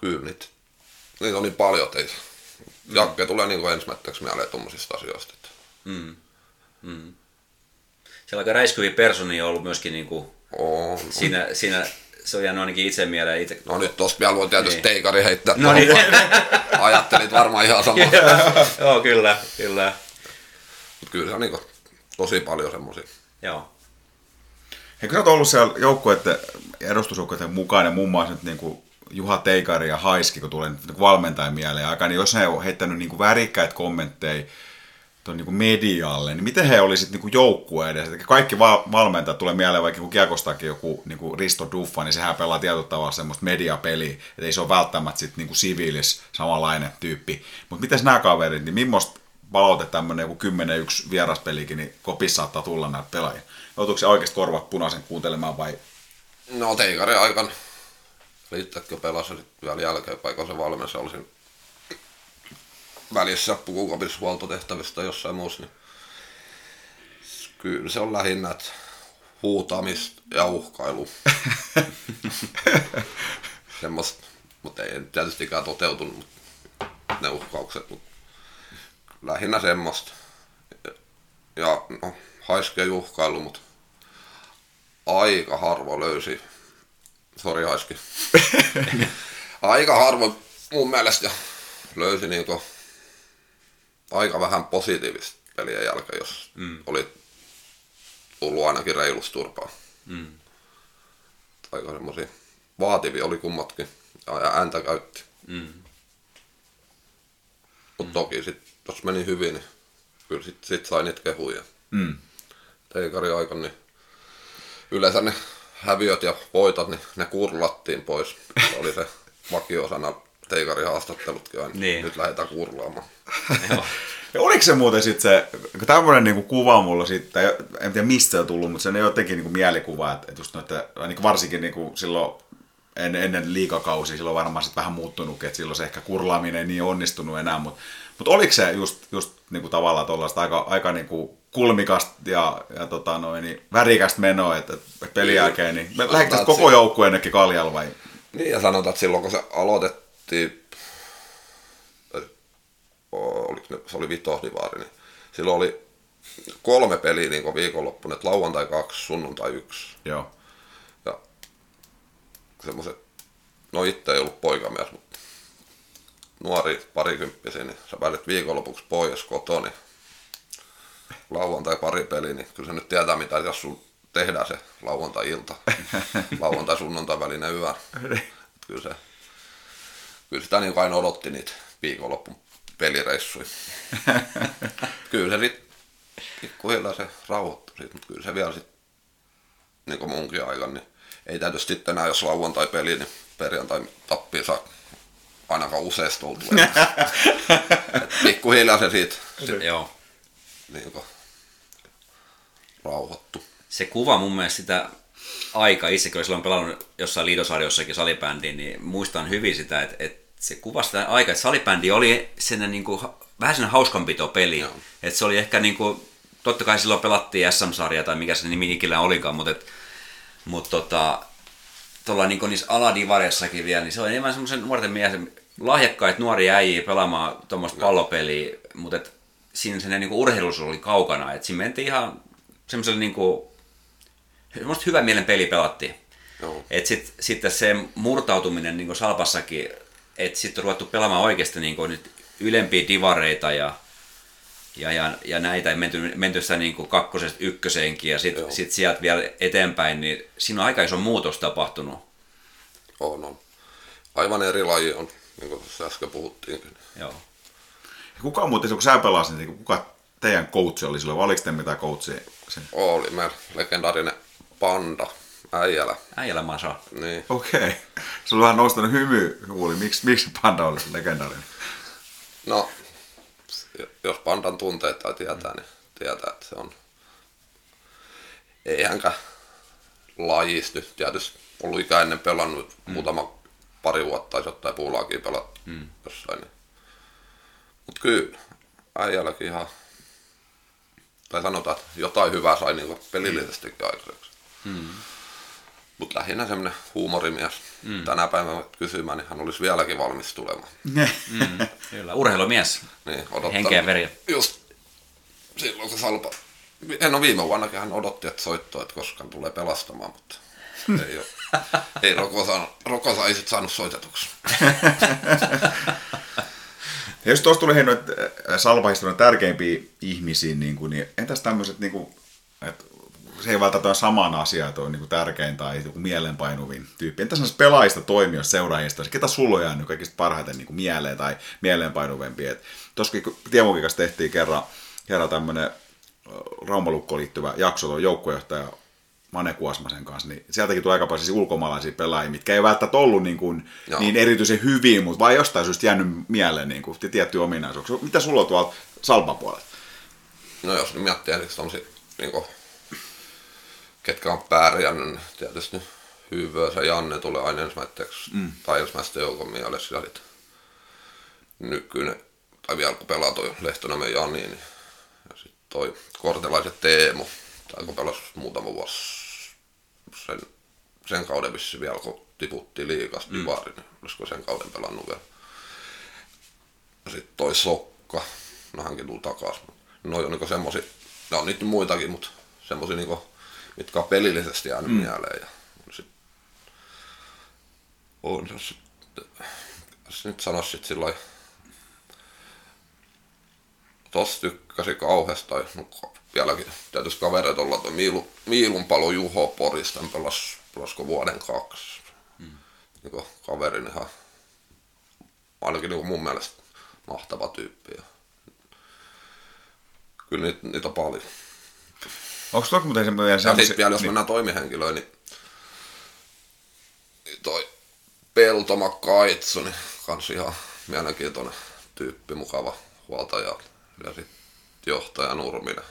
kyllä niitä, niitä on niin paljon, että ei, mm. Jakke tulee niin kuin ensimmäiseksi mieleen tuommoisista asioista. Että. Mm. Mm. Siellä aika räiskyviä personia on ollut myöskin niin kuin on. Siinä, siinä se on jäänyt ainakin itse mieleen. Itse... No nyt tossa vielä voi tietysti niin. teikari heittää. No niin. Ajattelit varmaan ihan samaa. Joo, kyllä, kyllä. Mutta kyllä se on niin kuin tosi paljon semmoisia. Joo. Eikö sä oot ollut siellä joukkueiden, edustusjoukkueiden mukaan ja muun muassa nyt niin kuin Juha Teikari ja Haiski, kun tulee niin valmentajan mieleen aika, niin jos he on heittänyt niin kuin värikkäitä kommentteja tuon niin medialle, niin miten he olisivat niin joukkue edes? Kaikki val- valmentajat tulee mieleen, vaikka kun kiekostakin joku niin kuin Risto Duffa, niin sehän pelaa tietyllä tavalla semmoista mediapeliä, että ei se ole välttämättä sitten niin siviilis samanlainen tyyppi. Mutta miten nämä kaverit, niin millaista palaute tämmöinen joku 10-1 vieraspelikin, niin kopissa saattaa tulla näitä pelaajia. Joutuuko se oikeasti korvat punaisen kuuntelemaan vai? No teikari aikan. Liittäkö pelasi vielä jälkeen se valmis, olisin välissä huoltotehtävistä jossain muussa, niin kyllä se on lähinnä, että huutamista ja uhkailu. Semmoista, mutta ei tietystikään toteutunut mutta ne uhkaukset, mutta lähinnä semmoista. Ja no, haiskea juhkailu, mutta aika harvo löysi, sori haiski, aika harvo mun mielestä löysi niinku aika vähän positiivista pelien jälkeen, jos mm. oli tullut ainakin reilusturpaa. Mm. Aika semmoisia vaativia oli kummatkin ja, ääntä käytti. Mm. Mutta mm. toki sit, jos meni hyvin, niin kyllä sit, sit sai niitä kehuja. Mm. Teikari aika, niin yleensä ne häviöt ja voitot, niin ne kurlattiin pois. Se oli se vakiosana teikari haastattelutkin aina. Niin. Nyt lähdetään kurlaamaan. Ja oliko se muuten sitten se, kun tämmöinen niinku kuva mulla sitten, en tiedä mistä se on tullut, mutta se on jotenkin niinku mielikuva, että, että just noita, niin varsinkin niinku silloin en, ennen liikakausi, silloin varmaan sitten vähän muuttunut, että silloin se ehkä kurlaaminen ei niin onnistunut enää, mutta, mutta oliko se just, just niinku tavallaan tuollaista aika, aika niinku kulmikasta ja, ja tota noin, niin värikästä menoa, että, että pelin jälkeen, niin lähdikö koko joukkue ennenkin kaljalla vai? Niin, ja sanotaan, että silloin kun se aloitettiin, oliko se oli vitosdivaari, niin silloin oli kolme peliä niin viikonloppuna, että lauantai kaksi, sunnuntai yksi. Joo. Ja semmoiset, no itse ei ollut poikamies, mutta nuori parikymppisiä, niin sä välit viikonlopuksi pois kotoa, niin lauantai pari peli, niin kyllä se nyt tietää mitä, jos sun tehdään se lauantai-ilta, lauantai-sunnuntai välinen yö. kyllä se, kyllä sitä niin aina odotti niitä viikonloppun pelireissuja. kyllä se sitten pikkuhiljaa se rauhoittui siitä, mutta kyllä se vielä sitten niin kuin munkin aikaan, niin ei täytyy sitten enää, jos lauantai peli, niin perjantai tappia saa ainakaan useasti oltu. pikkuhiljaa se siitä. Sit, Joo. Niin kuin, rauhoittu. Se kuva mun mielestä sitä aika, itsekin silloin pelannut jossain liitosarjossakin salibändiin, niin muistan hyvin sitä, että, että se kuva sitä aikaa, että salibändi oli sen niin kuin, vähän sen hauskanpito peli. Että se oli ehkä niin kuin, totta kai silloin pelattiin SM-sarja tai mikä se nimi ikinä olikaan, mutta, et, mutta tota, tuolla niin niissä aladivareissakin vielä, niin se on enemmän semmoisen nuorten miehen lahjakkaita nuoria äijiä pelaamaan tuommoista pallopeliä, mutta et, siinä se niin urheiluisuus oli kaukana. Et siinä mentiin ihan semmoiselle niin kuin, semmoista hyvän mielen peli pelattiin. Joo. Et sit, sitten se murtautuminen niin kuin Salpassakin, että sitten on ruvettu pelaamaan oikeasti niin kuin nyt ylempiä divareita ja, ja, ja, ja näitä, menty, menty sitä niin kuin kakkosesta ykköseenkin ja sitten sit sieltä vielä eteenpäin, niin siinä on aika iso muutos tapahtunut. On, on. Aivan eri laji on, niin kuin tässä äsken puhuttiinkin. Joo. Kuka muuten, kun sä pelasit, niin kuka teidän coach oli silloin, vai oliko te mitään coachia? Sen? Oli meillä legendaarinen Panda, Äijälä. Äijälä Masa. Niin. Okei. Okay. Sulla on vähän nostanut hymy huuli. Miksi, miksi Panda oli legendaarinen? No, jos Pandan tunteet tai tietää, niin tietää, että se on... Ei hänkä lajisty. Tietysti ollut ikä ennen pelannut mm. muutama pari vuotta, tai jotain puulaakin pelat mm. jossain. Niin. Mutta kyllä, äijälläkin ihan tai sanotaan, että jotain hyvää sai niin pelillisestikin aikaiseksi. Mm. Mutta lähinnä semmoinen huumorimies. Mm. Tänä päivänä kysymään, niin hän olisi vieläkin valmis tulemaan. mm, kyllä, urheilumies. Niin, odottaa. Henkeä veriä. Just silloin kun Salpa, en ole viime vuonnakin hän odotti, että soittoa, että koskaan tulee pelastamaan, mutta ei, ole, ei Rokosa, Rokosa ei sit saanut soitetuksi. Ja jos tuosta tuli hei noita salpahistorian tärkeimpiä ihmisiä, niin, kuin, niin entäs tämmöiset, niin kuin, että se ei välttämättä ole saman asia, että on niin kuin tärkein tai joku mielenpainuvin tyyppi. Entäs näistä pelaajista, toimijoista, seuraajista, ketä sulla on jäänyt kaikista parhaiten niin kuin mieleen tai mieleenpainuvempi? Tuossakin Tiemokin kanssa tehtiin kerran, kerran tämmöinen Raumalukkoon liittyvä jakso tuon joukkuejohtaja Mane Kuosmasen kanssa, niin sieltäkin tuli aika paljon siis ulkomaalaisia pelaajia, mitkä ei välttämättä ollut niin, kuin, niin erityisen hyviä, mutta vaan jostain syystä jäänyt mieleen niin kuin, tiettyjä ominaisuuksia. Mitä sulla on tuolla Salpan puolella? No jos nyt miettii tommosia, niin kuin, ketkä on pärjännyt, niin tietysti Hyvös ja Janne tulee aina ensimmäiseksi, mm. tai ensimmäistä joukon mielessä, ja sitten nykyinen, tai vielä kun pelaa toi Lehtonen Jani, niin ja sitten toi kortelaiset Teemu, tai kun pelasi muutama vuosi sen, sen kauden vissi vielä, kun tiputtiin liikas mm. divari, niin olisiko sen kauden pelannut vielä. Ja sitten toi Sokka, no hänkin tuli takaisin. No on niinku semmosia, ne on niitä muitakin, mutta semmosia niinku, mitkä on pelillisesti jäänyt mm. mieleen. Ja sit, on, jos, jos nyt sanoisit sillä tossa tykkäsin kauheasti, tai no, vieläkin tietysti kavereita olla tuo Miilu, Miilun palo Juho Porista, pelas, pelasko vuoden kaksi. Mm. Niin kaverin ihan, ainakin niin mun mielestä mahtava tyyppi. Ja kyllä niitä, niitä on paljon. Onko toki muuten semmoinen Ja sitten vielä, jos niin. mennään toimihenkilöön, niin toi Peltoma Kaitsu, niin kans ihan mielenkiintoinen tyyppi, mukava huoltaja. Ja sitten johtaja Nurminen.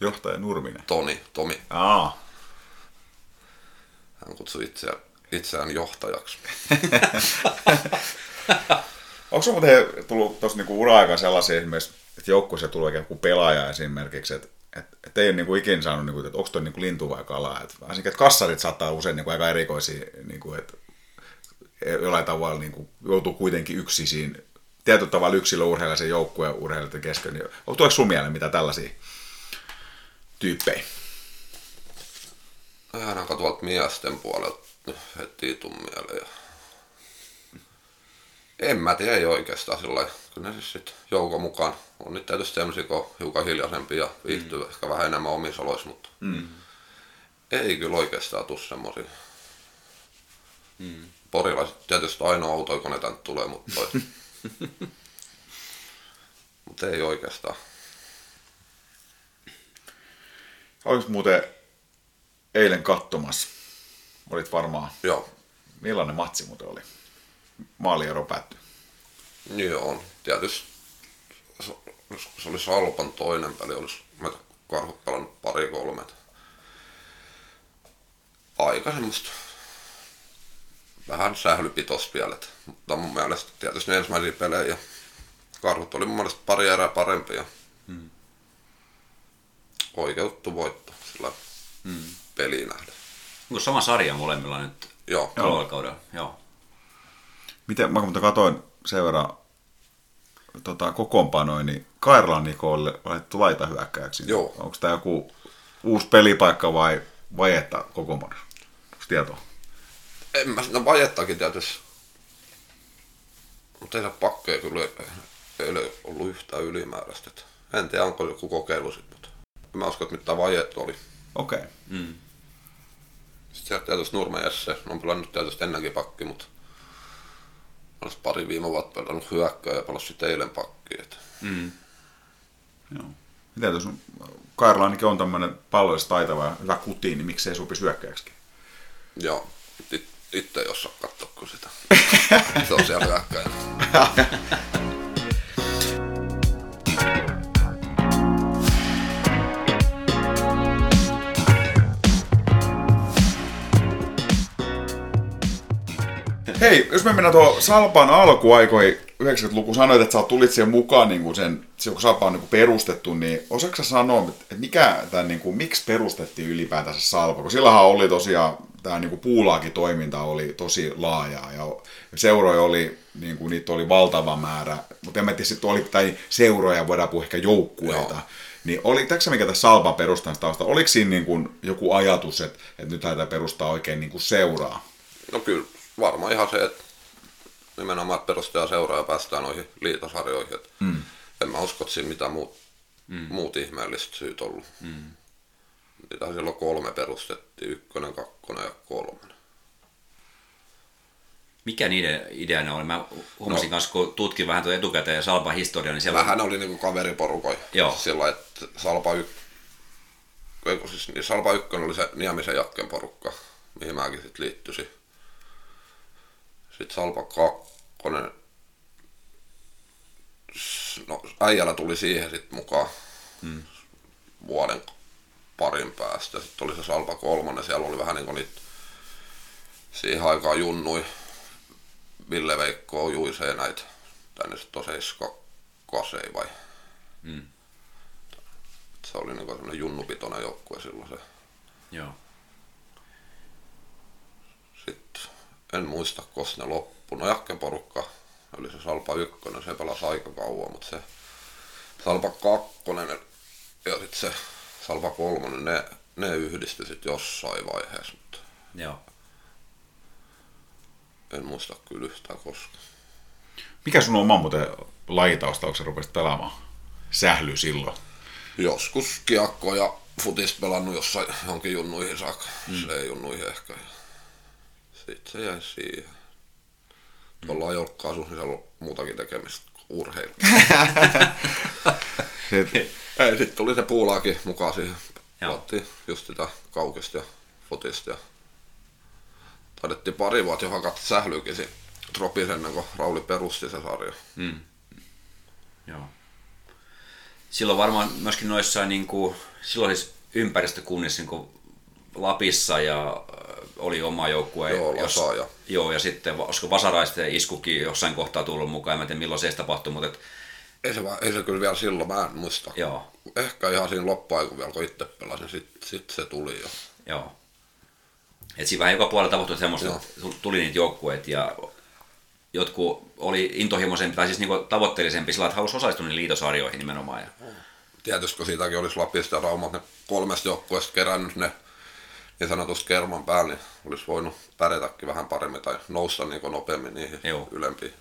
Johtaja Nurminen? Toni, Tomi. Aa. Hän kutsui itseään, itseään johtajaksi. Onko muuten tullut tuossa niinku ura-aikaan sellaisia esimerkiksi, että joukkueessa tulee joku pelaaja esimerkiksi, että et, et ei ole niinku ikinä saanut, niinku, että onko tuo niinku lintu vai kala. Et, varsinkin, että kassarit saattaa usein niinku aika erikoisia, niinku, että jollain tavalla niinku, joutuu kuitenkin yksin tietyllä tavalla yksilöurheilija sen joukkueen urheilijoiden kesken. Niin, tuleeko sun mieleen mitä tällaisia tyyppejä? Ainakaan tuolta miesten puolelta heti tuu mieleen. En mä tiedä ei oikeastaan sillä Kyllä ne siis sit joukon mukaan on nyt tietysti sellaisia, kun on hiukan hiljaisempia ja viihtyy mm. ehkä vähän enemmän omissa oloissa, mutta mm. ei kyllä oikeastaan tule semmoisia. Mm. Porilaiset tietysti ainoa auto, kun ne tänne tulee, mutta, toi... mutta ei oikeastaan. Oliko muuten eilen katsomassa? Olit varmaan. Joo. Millainen matsi muuten oli? Maaliero päättyi. Joo, tietysti se oli Salpan toinen peli, olisi meitä karhut pelannut pari kolme. Aika semmoista vähän sählypitosta vielä, mutta mun mielestä tietysti ne ensimmäisiä pelejä karhut oli mun mielestä pari erää parempia. Hmm. Oikeuttu voitto sillä hmm. peliin nähden. Onko sama sarja molemmilla nyt? Joo. Kaudella? Joo. Miten, mä kun katsoin sen verran tota, kokoonpanoin, niin Kairlan Nikolle laitettu laita hyökkääksi. Joo. Onko tämä joku uusi pelipaikka vai vajetta kokoonpano? Onko tietoa? En mä sitä vajettakin tietysti. Mutta ei se pakkeja kyllä ei ole ollut yhtään ylimääräistä. En tiedä, onko joku kokeilu sitten, mutta mä uskon, että mitään vajetta oli. Okei. Okay. Mm. Sitten sieltä tietysti Nurme Jesse, on pelannut tietysti ennenkin pakki, mutta olisi pari viime vuotta pelannut hyökkää ja pelasi eilen pakkiin. Mm. Joo. Mitä jos Kairla ainakin on tämmöinen pallollisesti taitava ja hyvä kutiin, niin miksei sopisi hyökkäjäksi? Joo, It, itse ei osaa katsoa kuin sitä. Se on siellä hyökkäjä. Hei, jos me mennään tuohon Salpan alkuaikoihin, 90-luku sanoit, että sä tulit siihen mukaan niin kuin sen, kun Salpa on niin kuin perustettu, niin osaatko sanoa, että mikä tämän, niin kuin, miksi perustettiin ylipäätänsä Salpa? Kun sillähän oli tosiaan, tämä niin kuin puulaakin toiminta oli tosi laajaa ja seuroja oli, niin kuin, niitä oli valtava määrä, mutta en mä tiedä, sitten oli, tai seuroja voidaan puhua ehkä joukkueita. Joo. Niin oli, tässä mikä tässä Salpa perustamista tausta, oliko siinä niin kuin joku ajatus, että, että nyt lähdetään perustaa oikein niin kuin seuraa? No kyllä varmaan ihan se, että nimenomaan perustaja seuraa ja päästään noihin liitosarjoihin. Mm. En mä usko, että siinä mitään muut, mm. muut ihmeelliset syyt ollut. Mm. Niitä silloin kolme perustettiin, ykkönen, kakkonen ja kolmonen. Mikä niiden ideana oli? Mä huomasin no, kanssa, kun tutkin vähän tuota etukäteen Salpa historiaa, niin siellä... Vähän oli niinku kaveriporukoja. Joo. Sillä että Salpa, y... siis, niin Salpa ykkönen oli se Niemisen Jakken porukka, mihin mäkin sitten liittyisin sitten Salpa 2. No, äijällä tuli siihen sitten mukaan hmm. vuoden parin päästä. Sitten oli se Salpa 3. Siellä oli vähän niin kuin niitä siihen aikaan junnui. Ville Veikko juisee näitä tänne sitten toseiska kasei vai? Hmm. Se oli niin semmoinen junnupitoinen joukkue silloin se. Joo. En muista, koska ne loppu. No Jakken porukka oli se Salpa 1, se pelasi aika kauan, mutta se Salpa 2 ja sitten se Salpa 3, ne, ne yhdistyi sitten jossain vaiheessa, mutta Joo. en muista kyllä yhtään koska. Mikä sun oma muuten lajitausta, onko sä rupesit pelaamaan? sähly silloin? Joskus kiekko ja futis pelannut jossain johonkin junnuihin saakka. Mm. Se ei junnuihin ehkä. Sitten se jäi siihen. Tuolla jolkkaasussa, niin siellä on muutakin tekemistä kuin urheilu. ei, sitten tuli se puulaakin mukaan siihen. Pelattiin just sitä kaukista ja futista ja taidettiin pari vuotta jo hakata sählykin siinä Tropis ennen kuin Rauli perusti se sarja. Mm. Joo. Silloin varmaan myöskin noissa niin kuin, silloin siis ympäristökunnissa niin kuin Lapissa ja äh, oli oma joukkue. Joo, jos, ja. Joo, ja sitten olisiko Vasaraisten iskukin jossain kohtaa tullut mukaan, en tiedä milloin se tapahtui, mutta et... ei, se, ei se kyllä vielä silloin, mä en muista. Joo. Ehkä ihan siinä loppuaikun vielä, kun itse pelasin, sitten sit se tuli jo. Joo. Et siinä vähän joka puolella tapahtui semmoista, Joo. että tuli niitä joukkueet ja jotkut oli intohimoisempi tai siis niinku tavoitteellisempi sillä, että halusi osallistua niihin liitosarjoihin nimenomaan. Ja... Tietysti kun siitäkin olisi Lapista ja Raumat ne kolmesta joukkueesta kerännyt ne niin sanotusti kerman päälle, niin olisi voinut pärjätäkin vähän paremmin tai nousta niin nopeammin niihin Joo. ylempiin.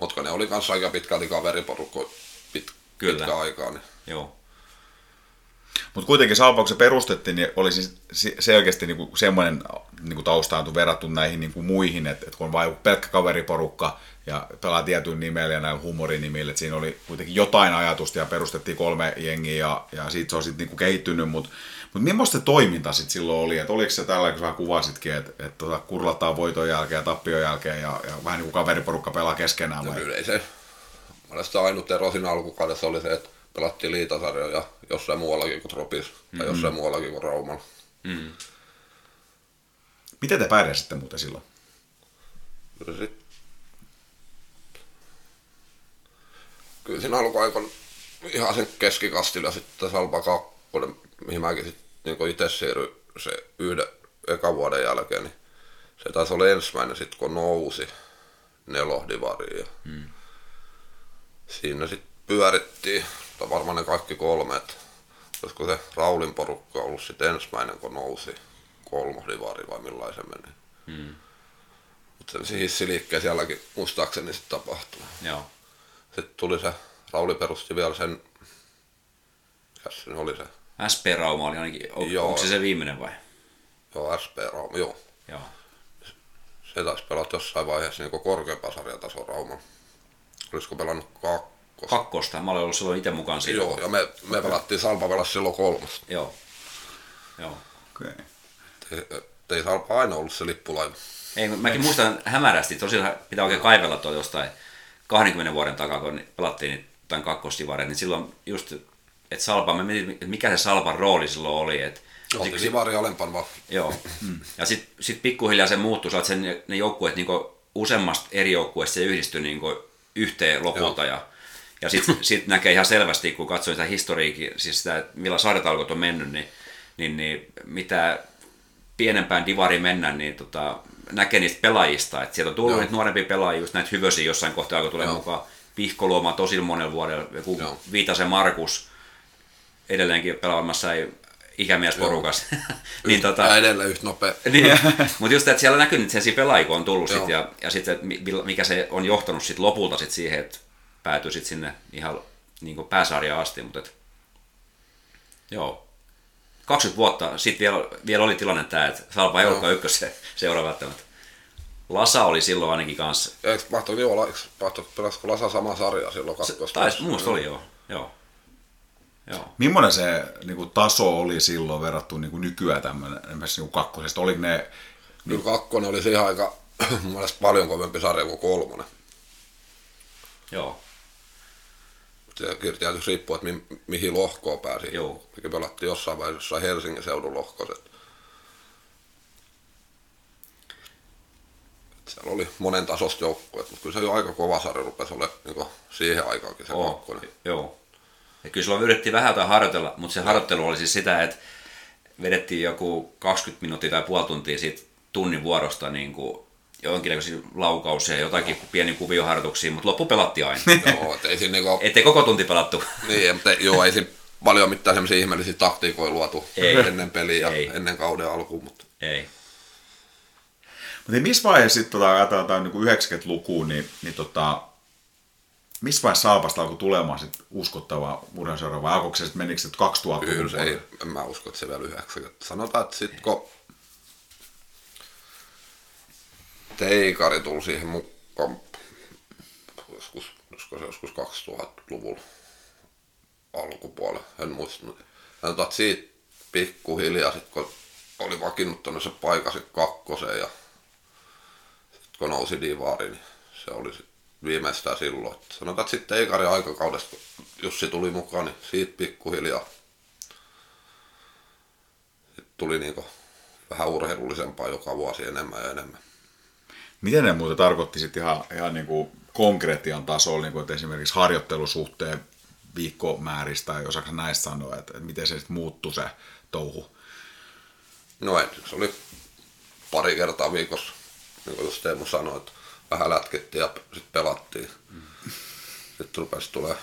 Mutta ne oli kanssa aika pitkälti kaveriporukko pit, Kyllä. pitkä aikaa. Niin. Joo. Mutta kuitenkin Salpa, se perustettiin, niin oli siis selkeästi niinku semmoinen niinku taustaantu verrattu näihin niinku muihin, että et kun on vain pelkkä kaveriporukka ja pelaa tietyn nimellä ja näillä humorinimillä, että siinä oli kuitenkin jotain ajatusta ja perustettiin kolme jengiä ja, ja siitä se on sitten niinku kehittynyt, mutta mutta millaista toiminta sitten silloin oli? Et oliko se tällä, kun sä kuvasitkin, että et tota, kurlataan voiton jälkeen ja tappion jälkeen ja, ja vähän niin kuin kaveriporukka pelaa keskenään? No, kyllä ei se. Mielestäni ainut ero siinä alkukaudessa oli se, että pelattiin liitasarjoja jossain muuallakin kuin Tropis mm-hmm. tai jossain muuallakin kuin Raumalla. Mm. Miten te pärjäsitte muuten silloin? Kyllä siinä alkuaikoina ihan sen keskikastilla sitten Salpa 2, mihin mäkin sitten niin itse siirryin se yhden ekan vuoden jälkeen, niin se taisi olla ensimmäinen sitten kun nousi nelohdivariin. Hmm. Siinä sitten pyörittiin, tai varmaan ne kaikki kolme, että olisiko se Raulin porukka ollut sitten ensimmäinen kun nousi kolmohdivari vai millaisen meni. Hmm. Mutta se hissiliikkeen sielläkin muistaakseni sitten tapahtui. Joo. Sitten tuli se, Rauli perusti vielä sen, mikä se oli se SP Rauma oli ainakin, on, joo. onko se se viimeinen vai? Joo, SP Rauma, joo. joo. Se taisi pelata jossain vaiheessa niin korkeampaa sarjatason Rauma. Olisiko pelannut kakkosta? Kakkosta, mä olen ollut silloin itse mukaan siinä. Joo, ja me, me pelattiin Salpa pelas silloin kolmosta. Joo. Joo. Okei. Okay. Te, te ei Salpa aina ollut se lippulaiva. Ei, mäkin muistan hämärästi, tosiaan pitää oikein kaivella tuo jostain 20 vuoden takaa, kun pelattiin tämän kakkostivareet, niin silloin just että Salpa, mä mietin, että mikä se Salpan rooli silloin oli. Että Oltiin Sivari alempaan vaan. Joo. Ja sitten sit pikkuhiljaa se muuttui, että sen, ne joukkueet niin useammasta eri joukkueesta se yhdistyi niin yhteen lopulta. Joo. Ja, ja sitten sit näkee ihan selvästi, kun katsoo sitä historiikin, siis sitä, millä sarjatalkot on mennyt, niin, niin, niin mitä pienempään divariin mennään, niin tota, näkee niistä pelaajista. Että sieltä on tullut niitä nuorempia pelaajia, just näitä hyvösiä jossain kohtaa, kun tulee Joo. mukaan. Pihkoluoma tosi monella vuodella, joku Joo. Viitasen Markus, edelleenkin pelaamassa ei ikämiesporukas. niin, tota, ja edelleen yhtä nopea. niin, mutta just, että siellä näkyy nyt sen pelaajia, on tullut sit, ja, ja sitten, mikä se on johtanut sit lopulta sit siihen, että päätyy sit sinne ihan niin pääsarjaan asti. Mutta et, joo, 20 vuotta sitten vielä, vielä oli tilanne tämä, että Salpa ei ollutkaan ykkös se seuraava välttämättä. Lasa oli silloin ainakin kanssa. Eikö mahtoi joo, mahtoi, pelasiko Lasa sama sarja silloin kakkosta? Taisi, muusta oli joo, joo. Joo. Millainen se niin kuin, taso oli silloin verrattuna niin kuin nykyään tämmöinen, esimerkiksi niin kakkosesta? Oliko ne... Kyllä kakkonen oli siihen aika paljon kovempi sarja kuin kolmonen. Joo. Se tietysti riippuu, että mi- mihin lohkoon pääsi. Joo. Mikä pelattiin jossain vaiheessa Helsingin seudun lohkoset. Siellä oli monen tasosta joukkueet, mutta kyllä se jo aika kova sarja rupesi olemaan niin siihen aikaankin se oh, kakkonen. Joo. Ja kyllä silloin yritettiin vähän jotain harjoitella, mutta se harjoittelu oli siis sitä, että vedettiin joku 20 minuuttia tai puoli tuntia siitä tunnin vuorosta niin kuin jonkinlaisia laukauksia ja jotakin pieni kuvioharjoituksia, mutta loppu pelattiin aina. joo, ei siinä niinku... Ettei koko tunti pelattu. niin, mutta joo, ei siinä paljon mitään semmoisia ihmeellisiä taktiikoja luotu ei. ennen peliä ja ei. ennen kauden alkuun. Mutta... Ei. Mutta missä vaiheessa sitten tota, ajatellaan niin 90-lukuun, niin, niin tota, missä vaiheessa Salpasta alkoi tulemaan sit uskottava urheiluseura, vai alkoiko se sitten menikö se 2000 Kyllä se ei, en mä usko, että se vielä 90. Sanotaan, että sitten kun Teikari tuli siihen mukaan joskus, se joskus 2000-luvulla alkupuolella, en muista. Sanotaan, että siitä pikkuhiljaa, sit kun oli vakiinnuttanut se paikan kakkoseen ja sit kun nousi divaari, niin se oli sit viimeistään silloin. Et sanotaan, että sitten Eikarin aikakaudesta, kun Jussi tuli mukaan, niin siitä pikkuhiljaa sit tuli niinku vähän urheilullisempaa joka vuosi enemmän ja enemmän. Miten ne muuten tarkoitti sitten ihan, ihan niin kuin konkreettian tasolla, niin kuin, että esimerkiksi harjoittelusuhteen viikkomääristä, tai osaako näistä sanoa, että, että miten se sitten muuttui se touhu? No se oli pari kertaa viikossa, niin kuin just Teemu sanoi, että vähän lätkettiin ja sitten pelattiin. Mm. Sitten rupesi tulee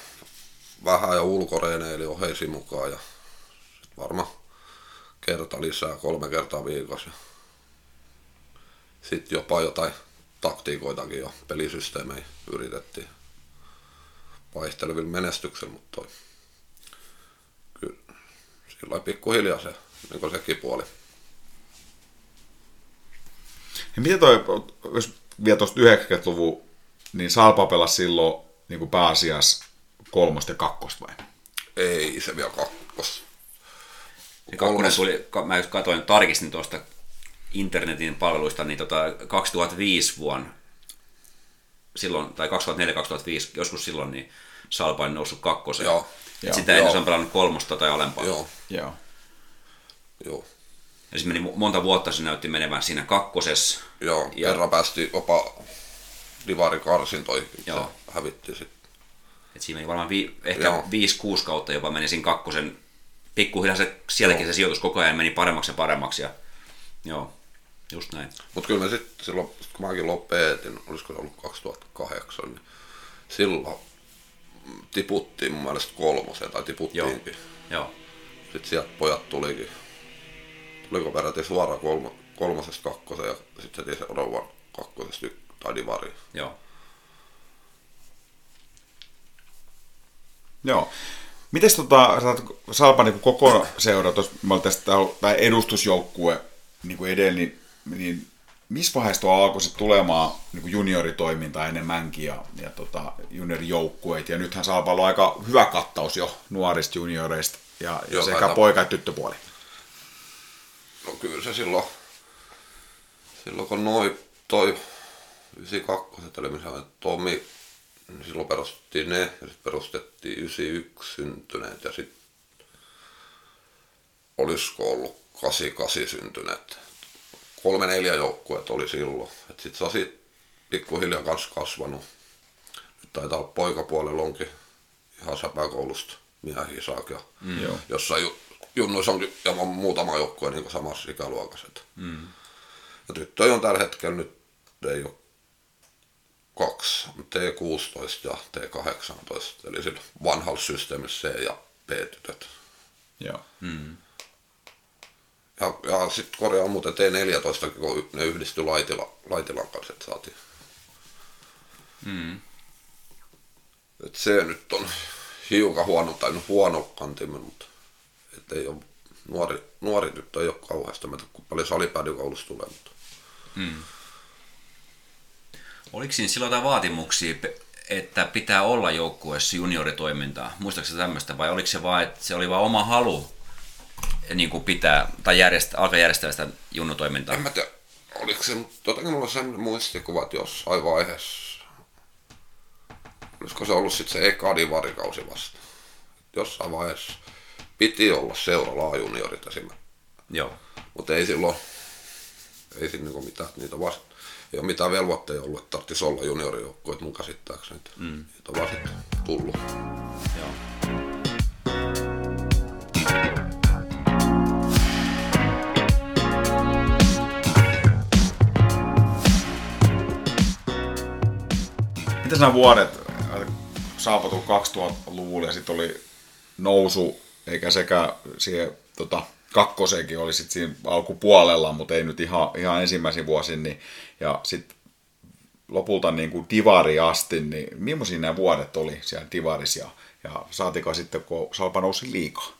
vähän ja ulkoreeneili eli oheisi mukaan ja sitten varmaan kerta lisää, kolme kertaa viikossa. Sitten jopa jotain taktiikoitakin jo pelisysteemejä yritettiin vaihtelevilla menestyksellä, mutta toi, kyllä sillä pikkuhiljaa se, niin kuin sekin puoli. Ja miten toi, jos vielä tuosta 90-luvun, niin Salpa pelasi silloin niin kuin pääasiassa kolmosta ja kakkosta vai? Ei se vielä kakkos. Se kakkonen tuli, mä just katsoin, tarkistin tuosta internetin palveluista, niin tota 2005 vuonna, silloin, tai 2004-2005, joskus silloin, niin Salpa on noussut kakkoseen. Joo. Et sitä ennen se on pelannut kolmosta tai alempaa. Joo, Joo. joo. Ja se meni monta vuotta, se näytti menevän siinä kakkosessa. Joo, Ja- kerran päästiin jopa Divari karsintoihin, Joo. Joo. hävittiin sitten. Et siinä meni varmaan vi, ehkä Joo. 5-6 kautta jopa meni siinä kakkosen. Pikkuhiljaa se, sielläkin se sijoitus koko ajan meni paremmaksi ja paremmaksi. Ja, joo, just näin. Mutta kyllä me sitten silloin, kun mäkin lopetin, olisiko se ollut 2008, niin silloin tiputtiin mun mielestä kolmoseen, tai tiputtiinkin. Joo, Sitten sieltä pojat tulikin, tuliko peräti suoraan kolmo, kolmosesta kakkoseen ja sitten heti seuraavan kakkosesta yk- tai divariin. joo. Joo. Mites tota, Salpa niin koko seura, tuossa mä olin tästä, tai edustusjoukkue niin kuin edellä, niin, niin missä vaiheessa tuo alkoi sitten tulemaan niin kuin junioritoimintaa enemmänkin ja, ja tota, juniorijoukkueet, ja nythän Salpalla on aika hyvä kattaus jo nuorista junioreista, ja, ja Joo, sekä poika- että tyttöpuoli. No kyllä se silloin, silloin kun noi toi 92, eli missä oli Tomi, niin silloin perustettiin ne ja sitten perustettiin 91 syntyneet ja sitten olisiko ollut 88 syntyneet. Kolme neljä joukkueet oli silloin. Sitten se on siitä pikkuhiljaa kanssa kasvanut. Nyt taitaa olla poikapuolella onkin ihan säpäkoulusta miehiä saakka. Mm. Jossain ju, junnuissa on ja on muutama joukkue niin samassa ikäluokassa. Mm. Ja tyttöjä on tällä hetkellä nyt ei ole kaksi, T16 ja T18, eli sillä vanhalla systeemissä C ja B-tytöt. Joo. Ja, ja sitten korjaa muuten T14, kun ne yhdistyi Laitila, Laitilan kanssa, että saatiin. Mm. Et se nyt on hiukan huono, tai no huono kantimen, mutta et ei ole, nuori, nuori tyttö ei ole kauheasti, mä kun paljon salipäädykoulussa tulee, mutta Oliko siinä silloin jotain vaatimuksia, että pitää olla joukkueessa junioritoimintaa? Muistaakseni tämmöistä vai oliko se vain, että se oli vain oma halu niin kuin pitää, tai järjestää, alkaa järjestää sitä junnutoimintaa? en mä tiedä, oliko se, mutta jotenkin mulla on sellainen muistikuva, että jossain vaiheessa, olisiko se ollut sitten se eka divarikausi vasta, jossain vaiheessa piti olla seura laajuniorit esimerkiksi. Joo. Mutta ei silloin, ei siinä niinku mitään, niitä vasta, ei ole mitään velvoitteja ollut, että tarvitsisi olla juniorijoukkueet mun käsittääkseni. Mm. Niitä on vaan sitten tullut. Joo. Miten nämä vuodet, Saapa tuli 2000-luvulla ja sitten oli nousu, eikä sekä siihen tota, kakkoseenkin oli sitten siinä alkupuolella, mutta ei nyt ihan, ihan ensimmäisin vuosin, niin, ja sitten lopulta niin kuin divari asti, niin millaisia nämä vuodet oli siellä divarissa ja, ja saatiko sitten, kun Salpa nousi liikaa?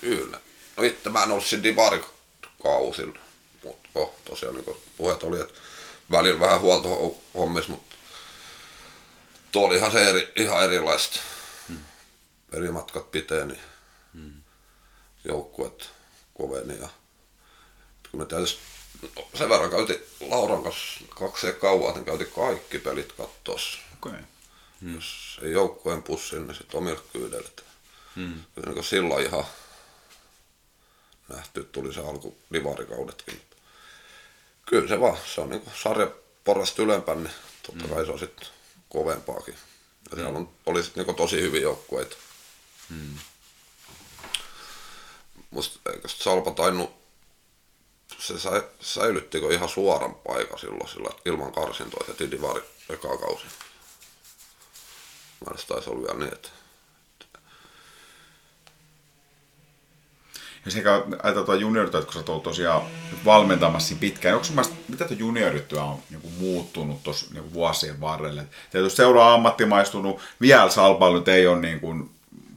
Kyllä. No itse mä siinä divarikausilla, mutta oh, tosiaan niin puheet oli, että välillä vähän huoltohommissa, mutta tuo oli ihan, se eri, ihan erilaista. Hmm. Eri matkat pitää, niin hmm. joukkuet koveni ja kun me täytyisi no, sen verran käytiin Lauran kanssa kaksi kauan, että käytiin kaikki pelit kattossa. Okay. Hmm. Jos ei joukkueen pussin, niin sitten omilla kyydellä. Kyllä niin silloin ihan nähty, tuli se alku divarikaudetkin. Kyllä se vaan, se on niin sarja porrasta ylempään, niin totta kai se on sitten kovempaakin. Ja siellä on, oli sitten niin tosi hyviä joukkueita. Hmm. Musta eikö Salpa tainnut, se sai, säilyttikö ihan suoran paikan silloin sillä, ilman karsintoa heti divari eka kausi. Mä taisi olla vielä niin, että Ja sekä ajatellaan juniorityötä, kun sä oot tosiaan valmentamassa pitkään. Onko mielestä, mitä tuo juniorityö on niin muuttunut tuossa niin vuosien varrelle? Tietysti seuraa ammattimaistunut, vielä Salpalla nyt ei ole niin kuin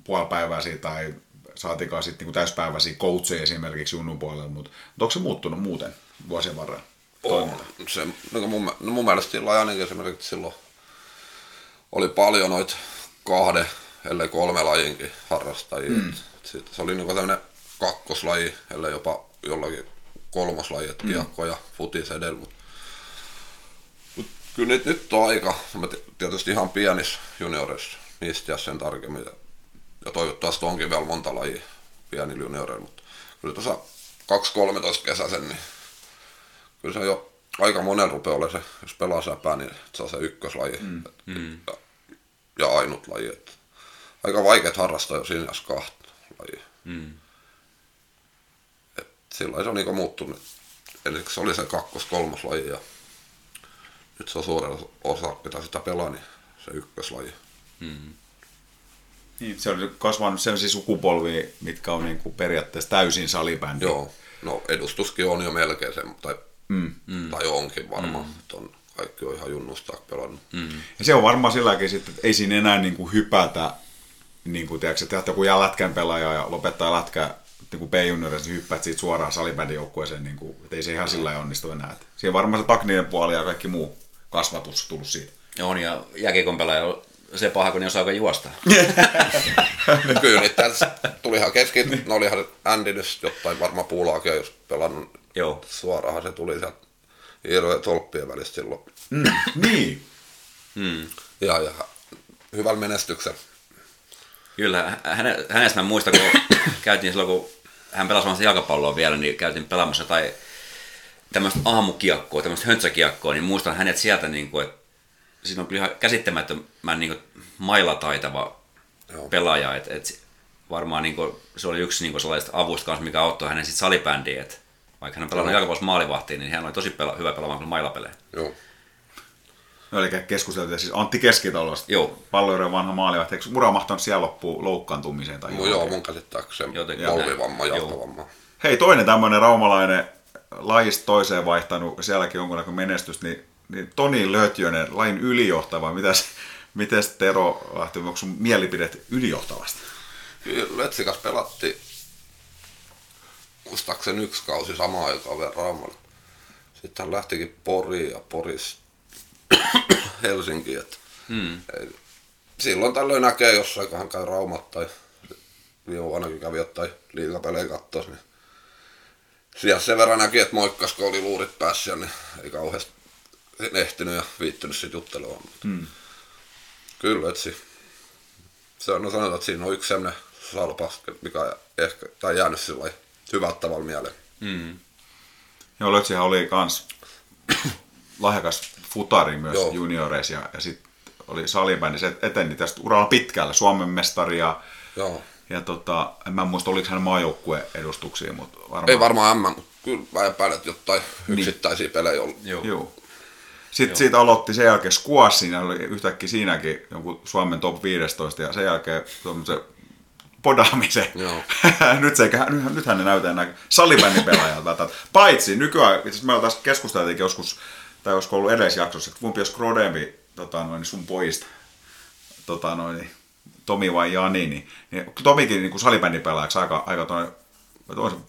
puolipäiväisiä tai saatikaan sitten niin täyspäiväisiä coacheja esimerkiksi junnun puolella, mutta, mutta onko se muuttunut muuten vuosien varrella? On. Se, no mun, no mun mielestä silloin ainakin esimerkiksi silloin oli paljon noita kahden, ellei kolme lajinkin harrastajia. Mm. Sitten se oli niin tämmöinen kakkoslaji, ellei jopa jollakin kolmoslaji, että mm. kiekko ja futis edellä. Mutta mut kyllä nyt, nyt on aika, mä tietysti ihan pienissä junioreissa, niistä ja sen tarkemmin. Ja, toivottavasti onkin vielä monta lajia pieni junioreilla, mutta kyllä tuossa 2-13 kesäsen, niin kyllä se jo aika monen rupeaa olemaan se, jos pelaa säpää, niin se on se ykköslaji mm. Mm. Ja, ja ainut laji. Että aika vaikeat harrastaa jo siinä kahta lajia. Mm silloin se on niin muuttunut. Eli se oli se kakkos-kolmoslaji ja nyt se on suurella osa, mitä sitä pelaa, niin se ykköslaji. Mm-hmm. Niin, se on kasvanut sellaisia sukupolvia, mitkä on niin kuin periaatteessa täysin salibändi. Joo, no edustuskin on jo melkein se, tai, mm. mm. tai onkin varmaan, mm. että on, kaikki on ihan junnusta pelannut. Mm. Ja se on varmaan silläkin sitten, että ei siinä enää niin kuin hypätä, niin kuin tiedätkö, että joku jää lätkän pelaaja ja lopettaa lätkä niin kuin B-juniorissa niin hyppäät siitä suoraan salibändijoukkueeseen, niin kuin, että ei se ihan sillä onnistu enää. Siihen varmaan se takninen puoli ja kaikki muu kasvatus tullut siitä. On, ja jääkiekon pelaaja se paha, kun ne osaa juosta. Kyllä, niin tässä tuli ihan kesken. Ne oli ihan Andy nyt jotain varmaan puulaakin, jos pelannut Joo. suoraan se tuli sieltä hirveä tolppien välistä silloin. Mm, niin. Mm. Ja, ja hyvällä menestyksellä Kyllä, häne, hänestä mä muistan, kun käytiin silloin, kun hän pelasi jalkapalloa vielä, niin käytiin pelaamassa tai tämmöistä aamukiekkoa, tämmöistä höntsäkiekkoa, niin muistan hänet sieltä, niin kuin, että siinä on kyllä ihan käsittämättömän niin kuin, mailla taitava Joo. pelaaja, että et varmaan niin kuin, se oli yksi niin kuin, sellaista avusta kanssa, mikä auttoi hänen sitten salibändiin, että vaikka hän on pelannut jalkapallossa maalivahtiin, niin hän oli tosi pela- hyvä pelaamaan mailapelejä. Joo. No, eli keskusteltiin siis Antti Keskitalosta. Joo. Palloiden vanha maalivahti. Eikö ura mahtanut siellä loppuun loukkaantumiseen? Tai no, joo, mun käsittääkseni polvivamma, jalkavamma. Hei, toinen tämmöinen raumalainen lajista toiseen vaihtanut, sielläkin jonkunnäköinen menestys, niin, niin Toni Lötjönen, lain ylijohtava. Mitäs, mites Tero lähti, onko sun mielipidet ylijohtavasta? Lötsikas pelatti muistaakseni yksi kausi samaan aikaan vielä Raumalla. Sitten hän lähtikin Poriin ja Porista Helsinki. Että hmm. Silloin tällöin näkee jossain, kun hän käy Raumat tai viime vuonnakin kävi jotain liikapelejä katsoa, niin siellä sen verran näki, että moikkas, kun oli luurit päässä, niin ei kauheasti ehtinyt ja viittynyt sitten juttelemaan. Hmm. Kyllä, etsi. Se on, no sanotaan, että siinä on yksi sellainen salpas, mikä ehkä, tai jäänyt sillä hyvältä tavalla mieleen. Hmm. Joo, Lötsihän oli kans lahjakas futari myös Joo. junioreissa ja, ja sitten oli salibändi, se eteni tästä uralla pitkällä, Suomen mestari ja, Joo. ja tota, en mä muista oliko hän maajoukkueen edustuksia, mutta varmaan... Ei varmaan M, mutta kyllä epäilen, että jotain niin. yksittäisiä pelejä ollut. Joo. Joo. Sitten Joo. siitä aloitti sen jälkeen Squash, siinä oli yhtäkkiä siinäkin jonkun Suomen top 15 ja sen jälkeen se podaamisen. nyt se, nyt, nythän ne näytää enää salibändin pelaajalta. Paitsi nykyään, itse me tässä keskusteltiin joskus tai olisiko ollut edellisjaksossa, että kumpi olisi Krodempi tota, noin, sun pojista, tota, noin, Tomi vai Jani, niin, niin Tomikin niin salibändin pelaajaksi aika, aika toinen,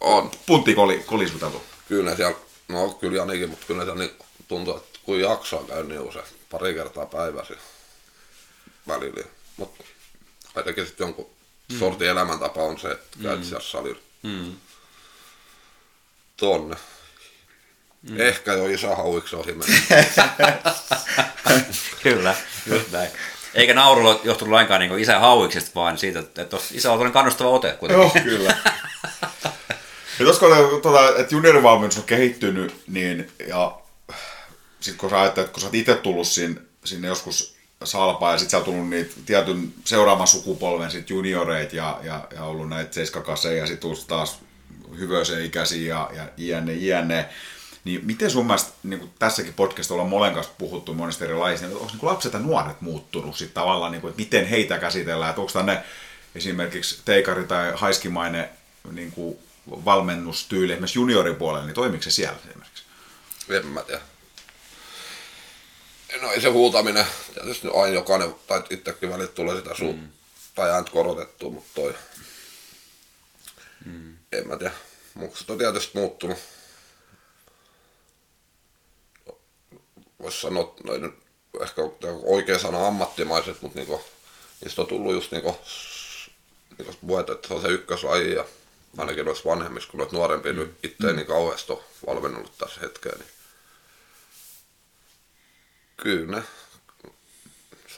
On. puntti koli, kolisuteltu. Kyllä siellä, no kyllä Janikin, mutta kyllä siellä niin tuntuu, että kun jaksaa käy niin usein, pari kertaa päivässä välillä. Mutta ainakin sitten jonkun mm. sortin elämäntapa on se, että käyt mm. siellä salilla. Mm. Tonne. Mm. Ehkä jo isä hauiksi ohi mennä. Kyllä, just näin. Eikä naurulla johtunut lainkaan niin isän hauiksesta, vaan siitä, että isä on kannustava ote kuitenkin. Joo, kyllä. Ja koska tuota, että juniorivalmennus on kehittynyt, niin ja sitten kun sä ajattelet, että kun sä oot itse tullut sinne, sinne joskus salpaa ja sitten sä oot tullut niitä tietyn seuraavan sukupolven sit junioreita ja, ja, ja ollut näitä 7 ja sitten taas hyvöisen ikäisiä ja, ja iänne, iänne. Niin miten sun mielestä, niin kuin tässäkin podcastissa ollaan molen kanssa puhuttu monesta erilaisista, niin onko niin lapset ja nuoret muuttunut sitten tavallaan, niin kuin, että miten heitä käsitellään, että onko tänne esimerkiksi teikari tai haiskimainen niin kuin valmennustyyli esimerkiksi junioripuolella, niin toimiko se siellä esimerkiksi? En mä tiedä. No ei se huutaminen, tietysti aina jokainen, tai itsekin välillä tulee sitä suu, mm. tai ääntä korotettua, mutta toi, mm. en mä tiedä. Muksut on tietysti muuttunut. Voisi sanoa, noin, ehkä oikea sana ammattimaiset, mutta niinku, niistä on tullut just niinku, niinku puhet, että se on se ykköslaji ja ainakin noissa vanhemmissa, kun noita nuorempia mm. nyt itse niin kauheasti on valmennut tässä hetkeen, niin kyllä ne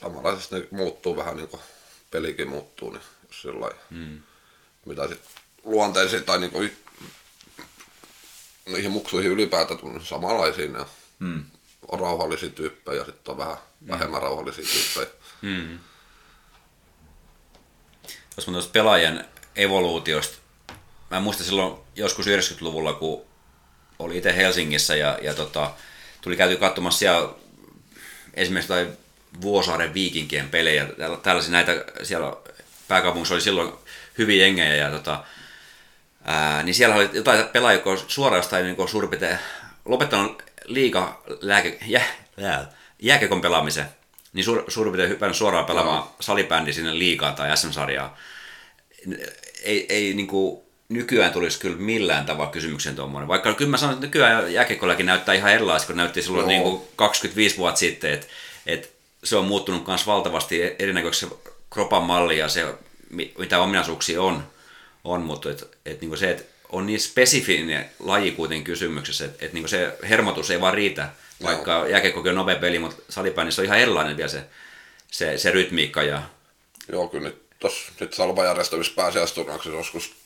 samanlaisesti ne muuttuu vähän niin kuin pelikin muuttuu, niin jos sillä mm. mitä sitten luonteisiin tai niin kuin, niihin muksuihin ylipäätään tulee samanlaisia ne mm. on rauhallisia tyyppejä ja sitten on vähän mm. vähemmän rauhallisia tyyppejä. Mm. Jos mä tuosta pelaajien evoluutiosta, mä muistan silloin joskus 90-luvulla, kun oli itse Helsingissä ja, ja tota, tuli käyty katsomassa siellä esimerkiksi tai Vuosaaren viikinkien pelejä, tällaisia näitä siellä pääkaupungissa oli silloin hyviä jengejä ja tota, ää, niin siellä oli jotain pelaajia, jotka suoraan jostain niin suurin lopettanut liiga lääke, jä, jää, jääkekon pelaamisen, niin suur, suurin piirtein hyppännyt suoraan pelaamaan no. salibändi sinne liigaan tai SM-sarjaa. Ei, ei niin kuin, nykyään tulisi kyllä millään tavalla kysymyksen tuommoinen. Vaikka kyllä mä sanon, että nykyään jääkiekkoillakin näyttää ihan erilaista, kun näytti silloin niin kuin 25 vuotta sitten, että, että se on muuttunut myös valtavasti erinäköiseksi kropan malli ja se, mitä ominaisuuksia on, on mutta et, et, niin se, että on niin spesifinen laji kuitenkin kysymyksessä, että, että niin se hermotus ei vaan riitä, vaikka Joo. jääkiekkokin on nopea peli, mutta salipäänissä on ihan erilainen vielä se, se, se rytmiikka. Ja... Joo, kyllä nyt tuossa nyt Salpa järjestävissä pääsiäisturnauksissa joskus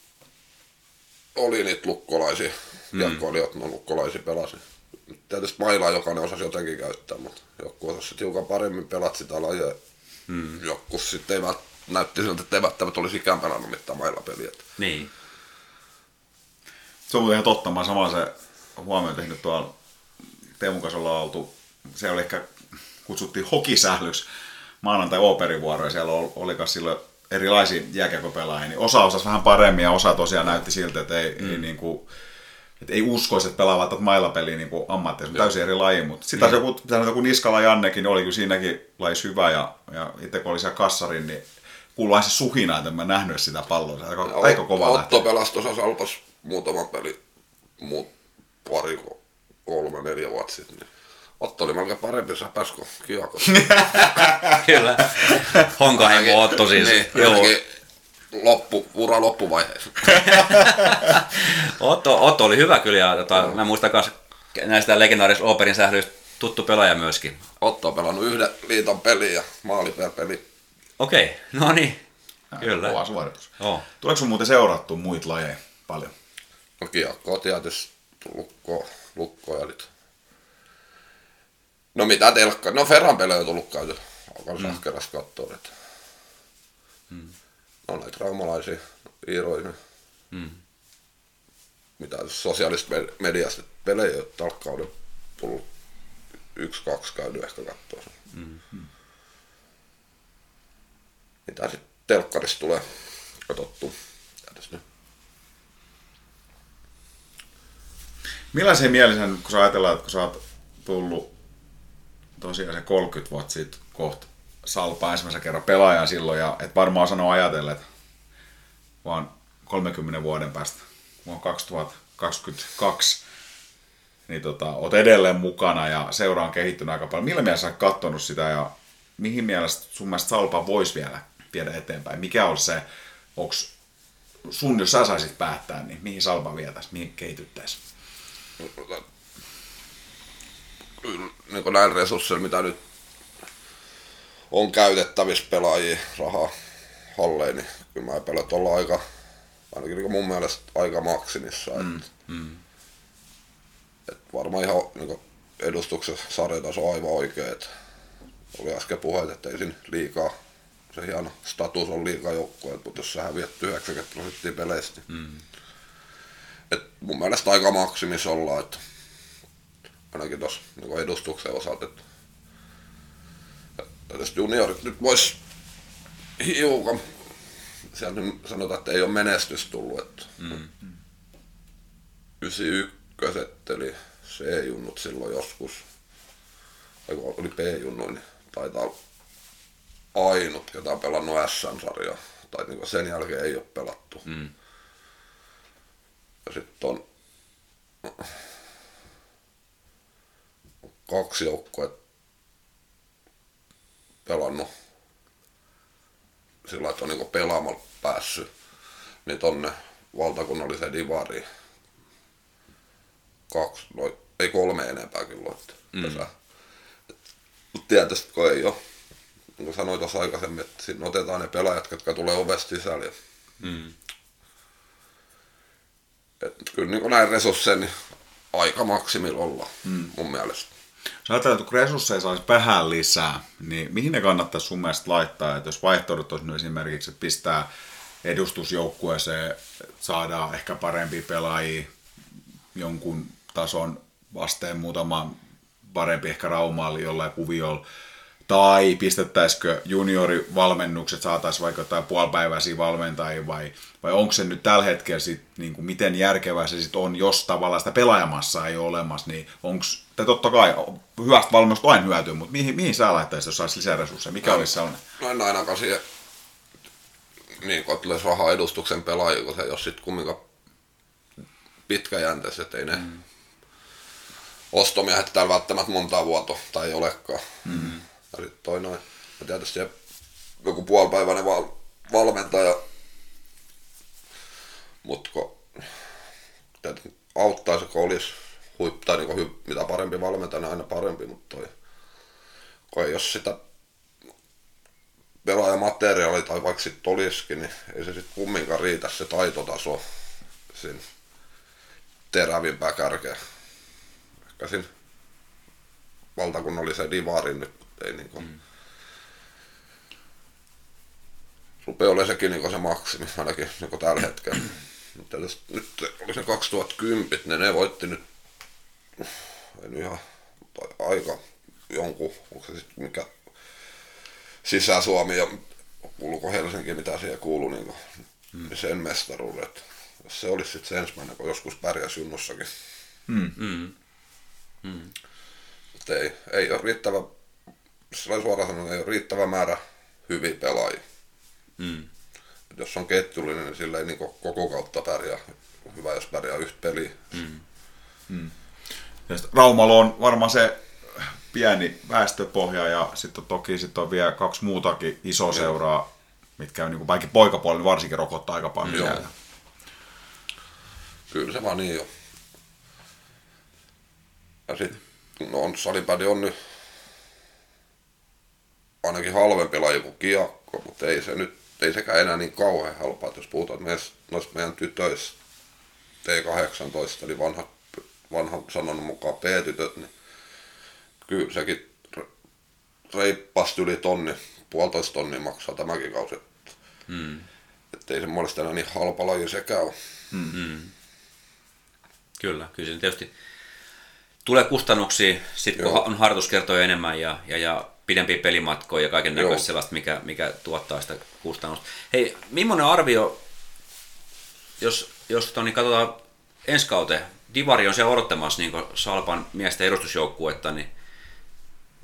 oli niitä lukkolaisia, mm. jatkoilijoita, no lukkolaisia pelasi. Tietysti mailaa jokainen osasi jotenkin käyttää, mutta joku osasi tiukan paremmin pelata sitä lajia. Mm. Joku sitten ei vält, näytti siltä, että ei välttämättä olisi ikään pelannut mitään mailapeliä. Niin. Se on ihan totta. Mä samalla se huomioon tehnyt tuolla Teemun kanssa ollaan oltu. Se oli ehkä, kutsuttiin hokisählyksi maanantai ooperivuoro ja siellä oli, oli silloin erilaisia jääkiekopelaajia, niin osa osasi vähän paremmin ja osa tosiaan näytti siltä, että ei, mm. ei, niin kuin, että ei uskoisi, että pelaavat tuota mailapeliä niin ammattia, se on täysin eri laji, mutta sitten mm. joku, joku Niskala Jannekin, niin oli kyllä siinäkin lajissa hyvä ja, ja itse kun oli siellä kassarin, niin kuului se suhina, että mä nähnyt sitä palloa, se aika, ja aika kova Otto pelasi tuossa Salpas muutaman peli, muut pari, kolme, neljä vuotta sitten, niin Otto oli melkein parempi säpäs kuin Kiako. Kyllä. Honkaheimo Otto siis. Niin, Joo. Loppu, ura loppuvaiheessa. Otto, Otto, oli hyvä kyllä ja tota, mä muistan myös näistä legendaarisista Operin sählyistä tuttu pelaaja myöskin. Otto on pelannut yhden liiton pelin ja maali per peli. Okei, okay. no niin. Kyllä. Kova suoritus. Oh. Tuleeko sun muuten seurattu muita lajeja paljon? No kiekkoa tietysti, lukkoa, lukkoja nyt No mitä telkka? No Ferran pelejä on tullut käyty. Alkan mm. sähkerässä katsoa, että... Mm. No näitä raumalaisia iiroja. Mm. Mitä sosiaalista mediasta pelejä on talkkauden tullut yksi, kaksi käynyt ehkä katsoa. Mm. Mitä sitten telkkarissa tulee katsottu. Millaisen mielisen, kun sä ajatellaan, että kun sä oot tullut tosiaan se 30 vuotta sitten kohta Salpa ensimmäisen kerran pelaajan silloin, ja et varmaan sanoa ajatella, että vaan 30 vuoden päästä, vuonna 2022, niin tota, oot edelleen mukana ja seura on kehittynyt aika paljon. Millä mielessä olet katsonut sitä ja mihin mielestä sun mielestä Salpa voisi vielä viedä eteenpäin? Mikä olisi se, onko sun, jos sä saisit päättää, niin mihin Salpa vietäisi, mihin kehityttäisiin? Kyllä niin näin resursseilla, mitä nyt on käytettävissä pelaajia rahaa halleen, niin kyllä mä pelät olla aika, ainakin niin mun mielestä aika maksimissa. Mm, että, mm. Et varmaan ihan niin edustuksen sarjataso on aivan oikein. Että oli äsken puheet, että ei siinä liikaa, se hieno status on liikaa joukkue, mutta jos sä häviät 90 prosenttia peleistä, niin mm. et mun mielestä aika maksimissa ollaan, että ainakin tuossa niin edustuksen osalta, että tietysti juniorit nyt vois hiukan, sieltä sanotaan, että ei ole menestys tullut, että mm. 91 eli C-junnut silloin joskus, tai oli B-junnu, niin taitaa olla ainut, ketä on pelannut SM-sarjaa, tai niin sen jälkeen ei ole pelattu. Mm. Ja sitten on kaksi joukkuetta pelannut sillä että on niin pelaamalla päässyt niin tonne valtakunnalliseen divariin. Kaksi, no, ei kolme enempää kyllä että mm. Mutta tietysti kun ei ole, niin kuin sanoin tuossa aikaisemmin, että siinä otetaan ne pelaajat, jotka tulee ovesta sisälle. Mm. Et kyllä niin näin resursseja, niin aika maksimilla olla mm. mun mielestä. Jos ajatellaan, että kun resursseja saisi vähän lisää, niin mihin ne kannattaisi sun mielestä laittaa? Että jos vaihtoehdot olisi esimerkiksi, että pistää edustusjoukkueeseen, saadaan ehkä parempi pelaajia jonkun tason vasteen muutama parempi ehkä Raumaali jollain kuviolla, tai pistettäisikö juniorivalmennukset, saataisiin vaikka jotain puolipäiväisiä valmentajia, vai, vai onko se nyt tällä hetkellä sit, niin kuin miten järkevää se sitten on, jos tavallaan sitä pelaajamassa ei ole olemassa, niin onko, tai totta kai hyvästä valmennusta aina hyötyä, mutta mihin, mihin sä laittaisit, jos saisi lisää resursseja, mikä no, olisi sellainen? No en ainakaan siihen, niin kun tulisi rahaa edustuksen pelaajia, kun se ei ole sitten kumminkaan pitkäjänteistä, että ei ne mm. ostomiehet täällä välttämättä montaa vuotta tai ei olekaan. Mm. Ja sitten toi noin, ja tietysti joku puolipäiväinen val, valmentaja, mutta auttaisi, kun olisi huip, tai niin kuin, mitä parempi valmentaja, niin aina parempi, mutta toi, kun ei jos sitä pelaajamateriaali tai vaikka sitten olisikin, niin ei se sitten kumminkaan riitä se taitotaso siinä terävimpää kärkeä. Ehkä siinä valtakunnallisen divarin nyt ei niin kuin, mm. rupeaa olemaan sekin niin se maksimi, ainakin niin tällä hetkellä. Nyt oli se 2010, ne, ne voitti nyt, en ihan, aika jonkun, onko se sitten mikä Sisä-Suomi ja kuuluuko Helsinki, mitä siihen kuuluu, niin kuin, mm. sen mestaruudet. Jos se olisi sitten se ensimmäinen, kun joskus pärjäs junnussakin. Mm. Mm. Mm. ei, ei ole riittävä sillä suoraan sanoen ei ole riittävä määrä hyviä pelaajia. Mm. jos on ketjullinen, niin sillä ei niin koko kautta pärjää. Hyvä, jos pärjää yhtä peliä. Mm. Mm. Raumalo on varmaan se pieni väestöpohja ja sitten toki sit on vielä kaksi muutakin iso seuraa, mitkä on niin kuin poikapuolella niin varsinkin rokottaa aika paljon. Joo. Kyllä se vaan niin jo. Ja sitten no on salipädi on nyt ainakin halvempi laji kuin kiekko, mutta ei se nyt, ei sekään enää niin kauhean halpaa, jos puhutaan meistä, noista meidän tytöistä T18, eli vanha, vanha sanon mukaan P-tytöt, niin kyllä sekin reippaasti yli tonni, puolitoista tonnia maksaa tämäkin kausi. Hmm. Että ei se mielestä enää niin halpa laji sekään ole. Hmm. hmm. Kyllä, kyllä se tietysti tulee kustannuksia, sitten kun on harjoituskertoja enemmän ja, ja, ja pidempiä pelimatkoja ja kaiken näköistä sellaista, mikä, mikä tuottaa sitä kustannusta. Hei, millainen arvio, jos, jos toni, niin katsotaan ensi kauteen, Divari on siellä odottamassa niin Salpan miesten edustusjoukkuetta, niin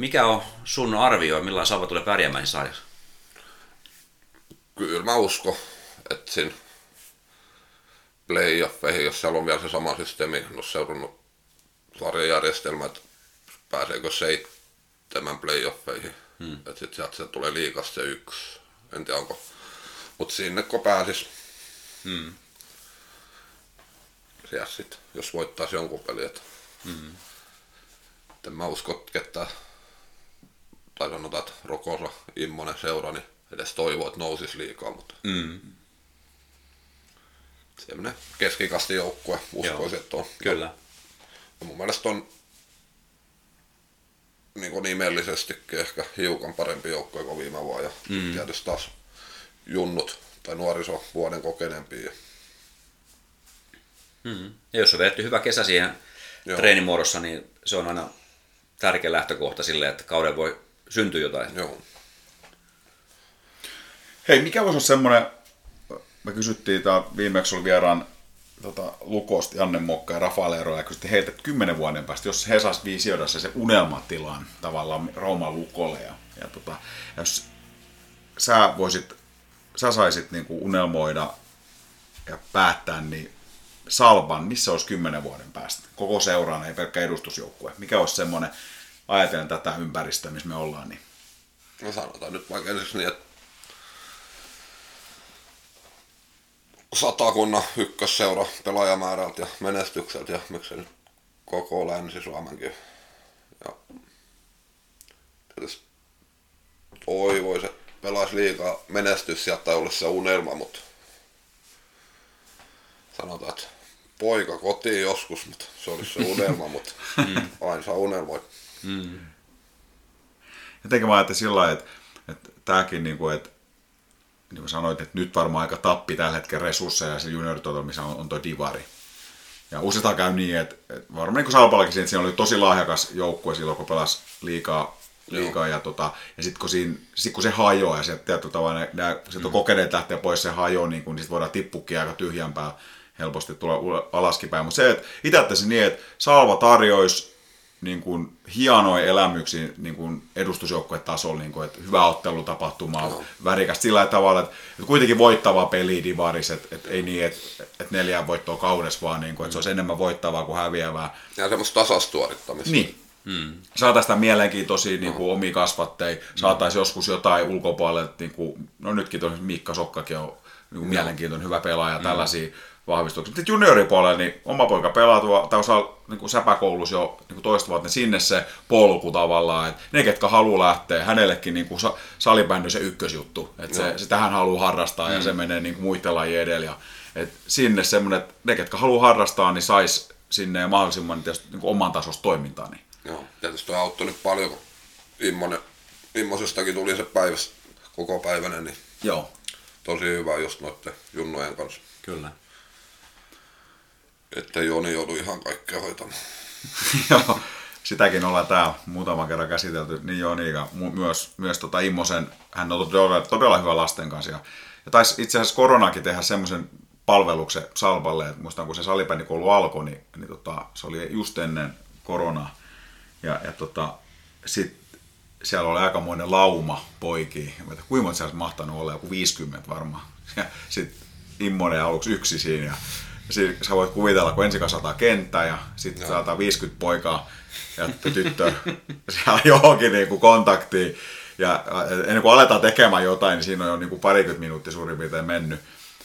Mikä on sun arvio, millä Salva tulee pärjäämään sarjassa? Kyllä mä uskon, että siinä playoffeihin, jos siellä on vielä se sama systeemi, en ole seurannut sarjajärjestelmä, että pääseekö seitsemän playoffeihin. Hmm. Että sitten sieltä se tulee liikasta se yksi. En tiedä onko. Mutta sinne kun pääsis. Hmm. Sitten, jos voittaisi jonkun pelin. Että hmm. en mä usko, että tai sanotaan, että Rokosa, Immonen seura, niin edes toivoo, että nousisi liikaa, mutta mm. semmoinen keskikasti joukkue uskoisin, että on. Kyllä. Ja mun mielestä on niin kuin nimellisestikin ehkä hiukan parempi joukkue kuin viime vuonna. Ja mm. tietysti taas junnut tai nuoriso vuoden kokeneempi. Mm. Ja jos on vedetty hyvä kesä siihen Joo. treenimuodossa, niin se on aina tärkeä lähtökohta sille, että kauden voi syntyä jotain. Joo. Hei, mikä voisi olla semmoinen, me kysyttiin, tämä viimeksi oli vieraan tota, Lukosti, Janne Mokka ja Rafael Ero, ja kysyttiin heiltä kymmenen vuoden päästä, jos he saisi visioida se unelmatilaan tavallaan Rooman Lukolle, ja, ja tota, jos sä voisit, sä saisit niin kuin unelmoida ja päättää, niin Salvan, missä olisi kymmenen vuoden päästä? Koko seuraan, ei pelkkä edustusjoukkue. Mikä olisi semmoinen, ajatellen tätä ympäristöä, missä me ollaan, niin... No sanotaan nyt vaikka ensiksi niin, että satakunnan ykkösseura pelaajamäärältä ja menestykseltä ja miksei nyt koko Länsi-Suomenkin. Ja tietysti toivoisi, että pelaisi liikaa menestys sieltä olisi se unelma, mutta sanotaan, että poika kotiin joskus, mutta se olisi se unelma, mutta mm. aina saa unelmoida. Mm. Jotenkin mä ajattelin sillä lailla, että, että tämäkin, niin kuin, että niin kuin sanoit, että nyt varmaan aika tappi tällä hetkellä resursseja ja se junioritoto, missä on, on tuo divari. Ja usein käy niin, että, että varmaan niin kuin Salpallakin siinä, että siinä oli tosi lahjakas joukkue silloin, kun pelasi liikaa, liikaa ja, tota, ja sitten kun, siinä, sit kun se hajoaa ja se, tietyllä tavalla ne, ne, mm. kokeneet lähtee pois se hajoaa, niin, kun, niin sitten voidaan tippukin aika tyhjän päällä helposti tulla alaskin päin. Mutta se, että itse niin, että Salva tarjoisi niin kuin hienoja elämyksiä niin kuin edustusjoukkuetasolla, niin kuin, että hyvä ottelutapahtuma, no. värikästä sillä tavalla, että, että kuitenkin voittava peli divaris, että, että ei niin, että, että neljään voittoa kaudessa, vaan niin kuin, että se olisi enemmän voittavaa kuin häviävää. Ja semmoista tasastuorittamista. Niin. Hmm. Saataisiin sitä mielenkiintoisia niin kuin, omia kasvatteja, saataisiin hmm. joskus jotain ulkopuolelle, niin kuin, no nytkin tuo Mikka Sokkakin on niin kuin, mielenkiintoinen, hyvä pelaaja, hmm. tällaisia vahvistuksia. Sitten junioripuolella, niin oma poika pelaa tuo, tai osaa niin säpäkoulussa jo niin vuotta, niin sinne se polku tavallaan, että ne, ketkä haluaa lähteä, hänellekin niin kuin salibändy se ykkösjuttu, että se, se, tähän haluaa harrastaa mm. ja se menee niin kuin muiden lajien edellä. Ja, että sinne semmoinen, että ne, ketkä haluaa harrastaa, niin sais sinne mahdollisimman tietysti, niin kuin oman tasosta toimintaa. Niin. Joo, tietysti auttoi nyt paljon, kun Immonen, Immosestakin tuli se päivässä koko päivänä, niin Joo. tosi hyvä just noiden junnojen kanssa. Kyllä että Joni joutui ihan kaikkea hoitamaan. Joo, sitäkin ollaan täällä muutaman kerran käsitelty, niin Joni ja myös, myös tota Immosen, hän on todella, todella hyvä lasten kanssa. Ja, ja taisi itse asiassa koronakin tehdä semmoisen palveluksen Salpalle, että muistan kun se salibändikoulu alkoi, niin, niin tota, se oli just ennen koronaa. Ja, ja tota, sitten siellä oli aikamoinen lauma poikia. Kuinka monta siellä mahtanut olla? Joku 50 varmaan. Ja sitten Immonen aluksi yksi siinä. Ja Sä voit kuvitella, kun ensin kasataan kenttä ja sitten saattaa 50 poikaa ja tyttö siellä johonkin niin kuin kontaktiin. Ja ennen kuin aletaan tekemään jotain, niin siinä on jo niin kuin parikymmentä minuuttia suurin piirtein mennyt.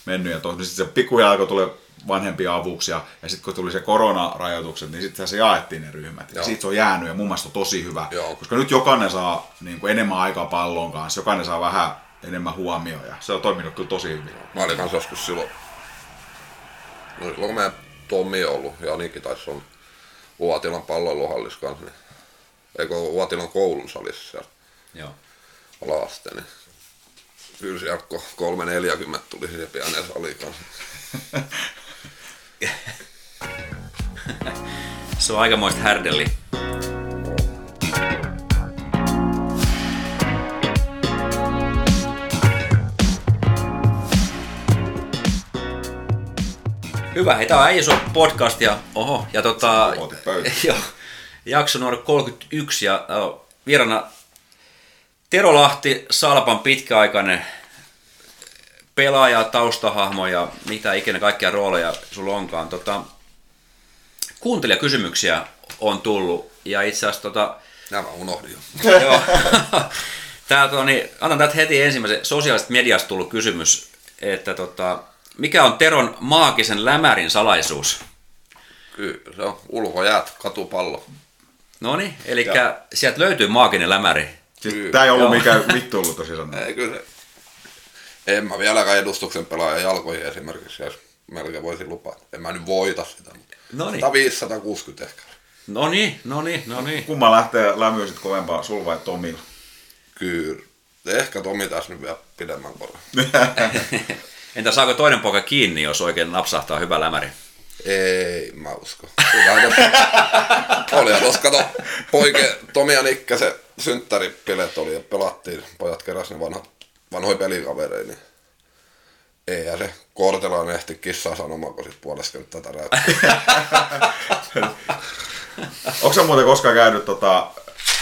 mennyt. Ja sitten se pikkuhiljaa alkoi tulla vanhempia avuksi ja, ja sitten kun tuli se koronarajoitukset, niin sitten se jaettiin ne ryhmät. Joo. Ja siitä se on jäänyt ja mun mielestä on tosi hyvä, Joo. koska nyt jokainen saa niin kuin enemmän aikaa pallon kanssa, jokainen saa vähän enemmän huomioon ja se on toiminut kyllä tosi hyvin. Mä olin kanssa joskus silloin No silloin kun meidän Tommi on ollut, ja Anikin taisi olla Uotilan palloiluhallissa kanssa, niin, eikö Uotilan koulun salissa siellä Joo. ala niin kyllä se Jarkko 340 tuli siihen pienen saliin kanssa. se on aikamoista härdelli. Hyvä, hei, tämä on Äijäsuo podcast ja, oho, ja tota, jo, jakso numero 31 ja uh, vierana Tero Lahti, Salpan pitkäaikainen pelaaja, taustahahmo ja mitä ikinä kaikkia rooleja sulla onkaan. Tota, kuuntelijakysymyksiä on tullut ja itse asiassa tota, Nämä unohdin jo. Joo. Täältä on, niin, annan täältä heti ensimmäisen sosiaalisesta mediasta tullut kysymys, että tota, mikä on Teron maagisen lämärin salaisuus? Kyllä, se on ulkojäät, katupallo. No niin, eli sieltä löytyy maaginen lämäri. Siis Kyllä. tää ei ollut mikään vittuilu tosiaan. Ei kyllä se. En mä vieläkään edustuksen pelaajan jalkoihin esimerkiksi, jos melkein voisin lupaa. En mä nyt voita sitä, No niin. 150 ehkä. No niin, no niin, no niin. Kumma lähtee lämyä sit kovempaa, sul vai Tomilla? Kyllä. Ehkä Tomi tässä nyt vielä pidemmän korran. Entä saako toinen poika kiinni, jos oikein napsahtaa hyvä lämäri? Ei, mä usko. Kyllähän to... oli ja tossa kato, poike Tomi ja Nikkäsen synttäripilet oli ja pelattiin. Pojat keräs ne vanhat, vanhoja pelikavereita, niin ei ja se Kortelainen ehti kissaa sanomaan, kun sit puoleskenut tätä räyttä. Onko sä muuten koskaan käynyt tota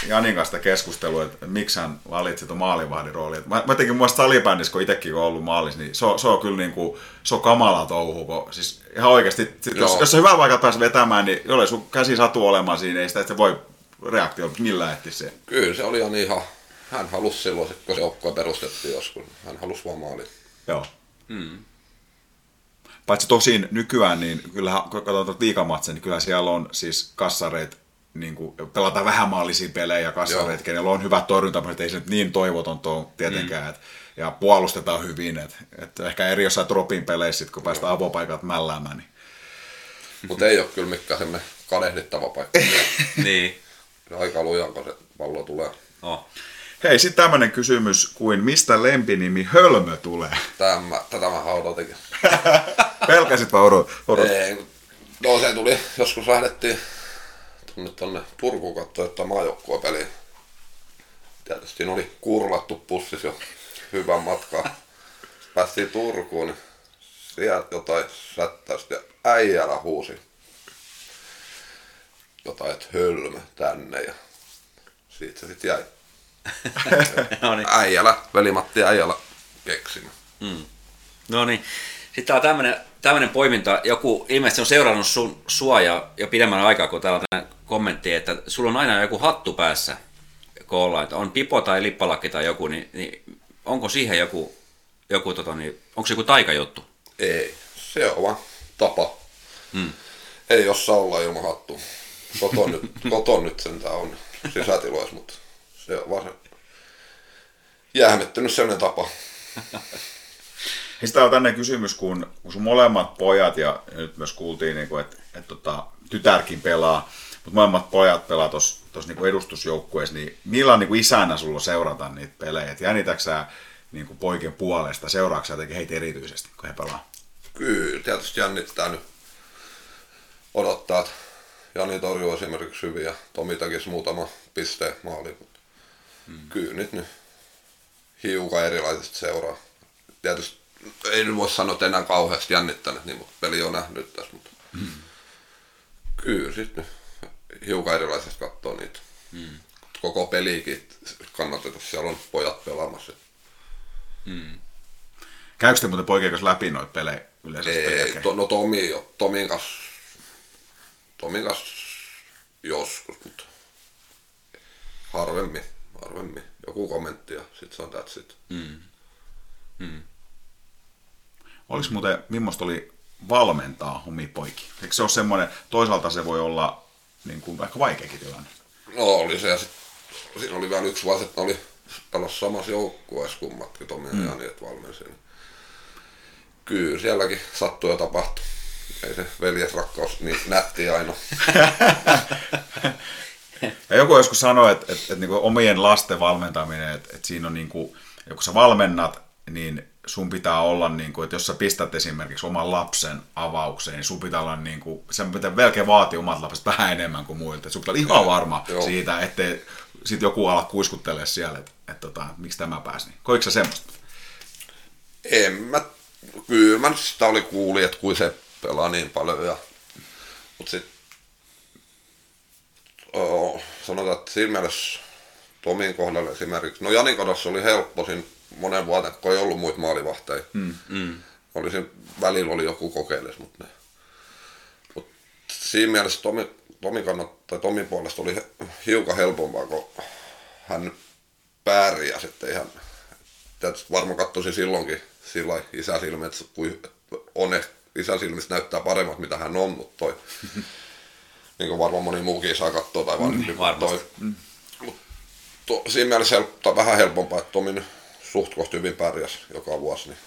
Janin kanssa keskustelua, että miksi hän valitsi tuon maalivahdin roolin? Mä, mä tekin muista salibändissä, kun itsekin on ollut maalissa, niin se on, se on kyllä niinku, se on kamala touhu. Kun, siis ihan oikeasti, sit, jos, jos sä hyvää vaikka pääsee vetämään, niin jollei sun käsi satu olemaan siinä, ei sitä että se voi reaktio millään ehti se. Kyllä se oli ihan ihan, hän halusi silloin, kun se joukkue perustettiin joskus, hän halusi vaan maalin. Joo. Hmm. Paitsi tosin nykyään, niin kyllähän, kun katsotaan tuota niin kyllä siellä on siis kassareet, niin kuin, pelataan vähän maallisia pelejä, kassareet, Joo. kenellä on hyvät torjuntapaset, ei se nyt niin toivotonta ole tietenkään, mm. et, ja puolustetaan hyvin, että et ehkä eri jossain tropin peleissä, sit, kun päästään avopaikat mälläämään, niin Mutta ei ole kyllä mikään semmoinen kadehdittava paikka. Niin. Aika lujaa, kun se pallo tulee. Oh. Hei, sitten tämmöinen kysymys kuin mistä lempinimi Hölmö tulee? Tämä, tätä mä odotinkin. Pelkäsit vai odot? odot? Ei, no se tuli, joskus lähdettiin tonne, tonne Turkuun katsoa jotain maajoukkuepeliä. Tietysti oli kurlattu pussis jo hyvän matkaa. Päästiin Turkuun, niin sieltä jotain sättäistä ja äijällä huusi jotain, että hölmö tänne ja siitä se sitten jäi. no niin. Äijälä, veli-Matti Äijälä keksimä. No niin. Sitten täällä on tämmönen, tämmönen poiminta. Joku ilmeisesti on seurannut sun, sua ja, jo pidemmän aikaa, kun täällä on kommentti, että sulla on aina joku hattu päässä, kun ollaan. Että on pipo tai lippalakki tai joku, niin, niin onko siihen joku, joku tota, niin, onko se joku taikajuttu? Ei, se on vaan tapa. Hmm. Ei jossa olla ilman hattua. Koton nyt, koton nyt sentään on sisätiloissa, mutta se on vaan se jähmettynyt sellainen tapa. Sitten täällä on tänne kysymys, kun, kun sun molemmat pojat, ja nyt myös kuultiin, niin kuin, että, että tota, tytärkin pelaa, mutta molemmat pojat pelaa tuossa niin edustusjoukkueessa, niin millä niin kuin isänä sulla seurata niitä pelejä? Et jännitätkö sä niin kuin poikien puolesta, seuraatko jotenkin heitä erityisesti, kun he pelaa? Kyllä, tietysti jännittää nyt odottaa, että Jani torjuu esimerkiksi hyvin ja Tomi tekisi muutama pisteen maali. Hmm. Kyllä nyt, nyt hiukan erilaisesti seuraa. Tietysti ei nyt voi sanoa, että enää kauheasti jännittänyt, niin, mutta peli on nähnyt tässä. Mutta hmm. Kyllä sitten hiukan erilaisesti katsoo niitä. Hmm. Koko pelikin kannatetaan, siellä on pojat pelaamassa. Käykö te muuten poikien kanssa läpi noita pelejä yleensä? Ei, to, no Tomi, Tomin kanssa, Tomin kanssa joskus, mutta harvemmin, harvemmin. Joku kommentti ja sit se on that's it. Oliko muuten, millaista oli valmentaa omia poikia? Eikö se ole semmoinen, toisaalta se voi olla niin kuin, aika vaikeakin tilanne? No oli se ja sit, siinä oli vielä yksi vuosi, että oli pelas samassa joukkueessa kummatkin Tomi ja Jani, että valmensi. Niin. Kyllä, sielläkin sattui ja tapahtui. Ei se veljesrakkaus niin nätti aina. Ja joku joskus sanoi, että, että, että niin kuin omien lasten valmentaminen, että, että siinä on niin kuin, ja kun sä valmennat, niin sun pitää olla, niin kuin, että jos sä pistät esimerkiksi oman lapsen avaukseen, niin sun pitää olla, niin kuin, sen pitää melkein vaatia omat lapset vähän enemmän kuin muilta. Sun pitää olla ihan varma Joo. siitä, ettei sit joku ala kuiskuttelee siellä, että, että, että, että miksi tämä pääsi. Niin. Koiko sä semmoista? En mä, kyllä mä sitä oli kuuli, että kuin se pelaa niin paljon. Ja, mutta sitten sanotaan, että siinä mielessä Tomin kohdalla esimerkiksi. No Janin kanssa oli helppo siinä monen vuoden, kun ei ollut muita maalivahteja. Mm. Mm. Olisin, välillä oli joku kokeilis, mutta ne. Mut siinä mielessä Tomi, Tomi kannat, tai Tomin puolesta oli hiukan helpompaa, kun hän pärjäsi, että ihan, varmaan katsoisin silloinkin sillä isäsilmät, kun on ehkä isäsilmistä näyttää paremmat, mitä hän on, mutta toi, niin kuin varmaan moni muukin saa katsoa tai vanhempi. Mm, toi, mm. Mut to, siinä mielessä helppo, vähän helpompaa, että Tomin suht hyvin pärjäs joka vuosi. Niin.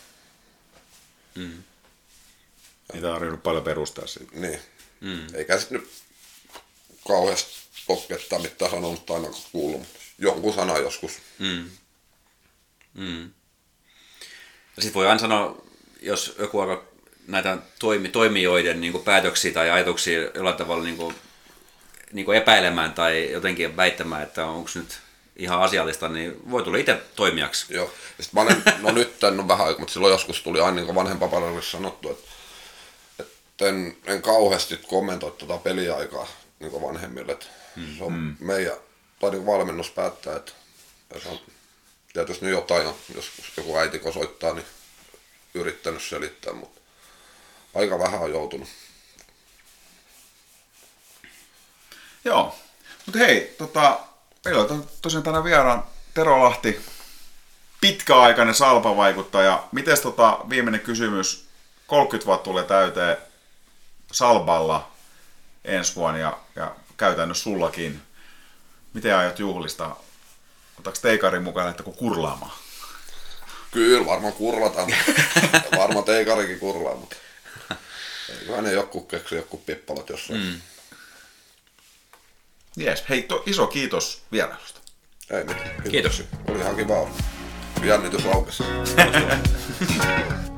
Mm. Ei tarvinnut paljon perustaa siitä. Niin. Mm. Eikä sitten nyt kauheasti pokkettaa mitään sanonut aina kuullut, mutta jonkun sana joskus. Mm. Mm. Sitten voi aina sanoa, jos joku aika näitä toimi, toimijoiden niin päätöksiä tai ajatuksia jollain tavalla niin kuin, niin kuin epäilemään tai jotenkin väittämään, että onko nyt ihan asiallista, niin voi tulla itse toimijaksi. Joo. Sitten mä olen, no nyt en ole vähän aikaa, mutta silloin joskus tuli aina niin vanhempa sanottu, että, että en, en kauheasti kommentoi tuota peliaikaa niin vanhemmille. Että hmm. Se on hmm. meidän, tai niin valmennus päättää, että ja se on tietysti nyt jotain, jos joku äiti soittaa, niin yrittänyt selittää, mutta aika vähän on joutunut. Joo, mutta hei, tota, meillä on tosiaan tänä vieraan Tero Lahti, pitkäaikainen salpavaikuttaja. Miten tota, viimeinen kysymys, 30 vuotta tulee täyteen salballa ensi vuonna ja, ja käytännössä sullakin. Miten aiot juhlista? Otaks teikarin mukaan, että kun kurlaamaan? Kyllä, varmaan kurlataan. varmaan teikarikin kurlaa, mutta eiköhän ne joku keksi joku pippalot jossain. Mm. Jes, hei, to, iso kiitos vierailusta. Ei mitään. Kiitos. Oli ihan kiva. Jännitys laukesi.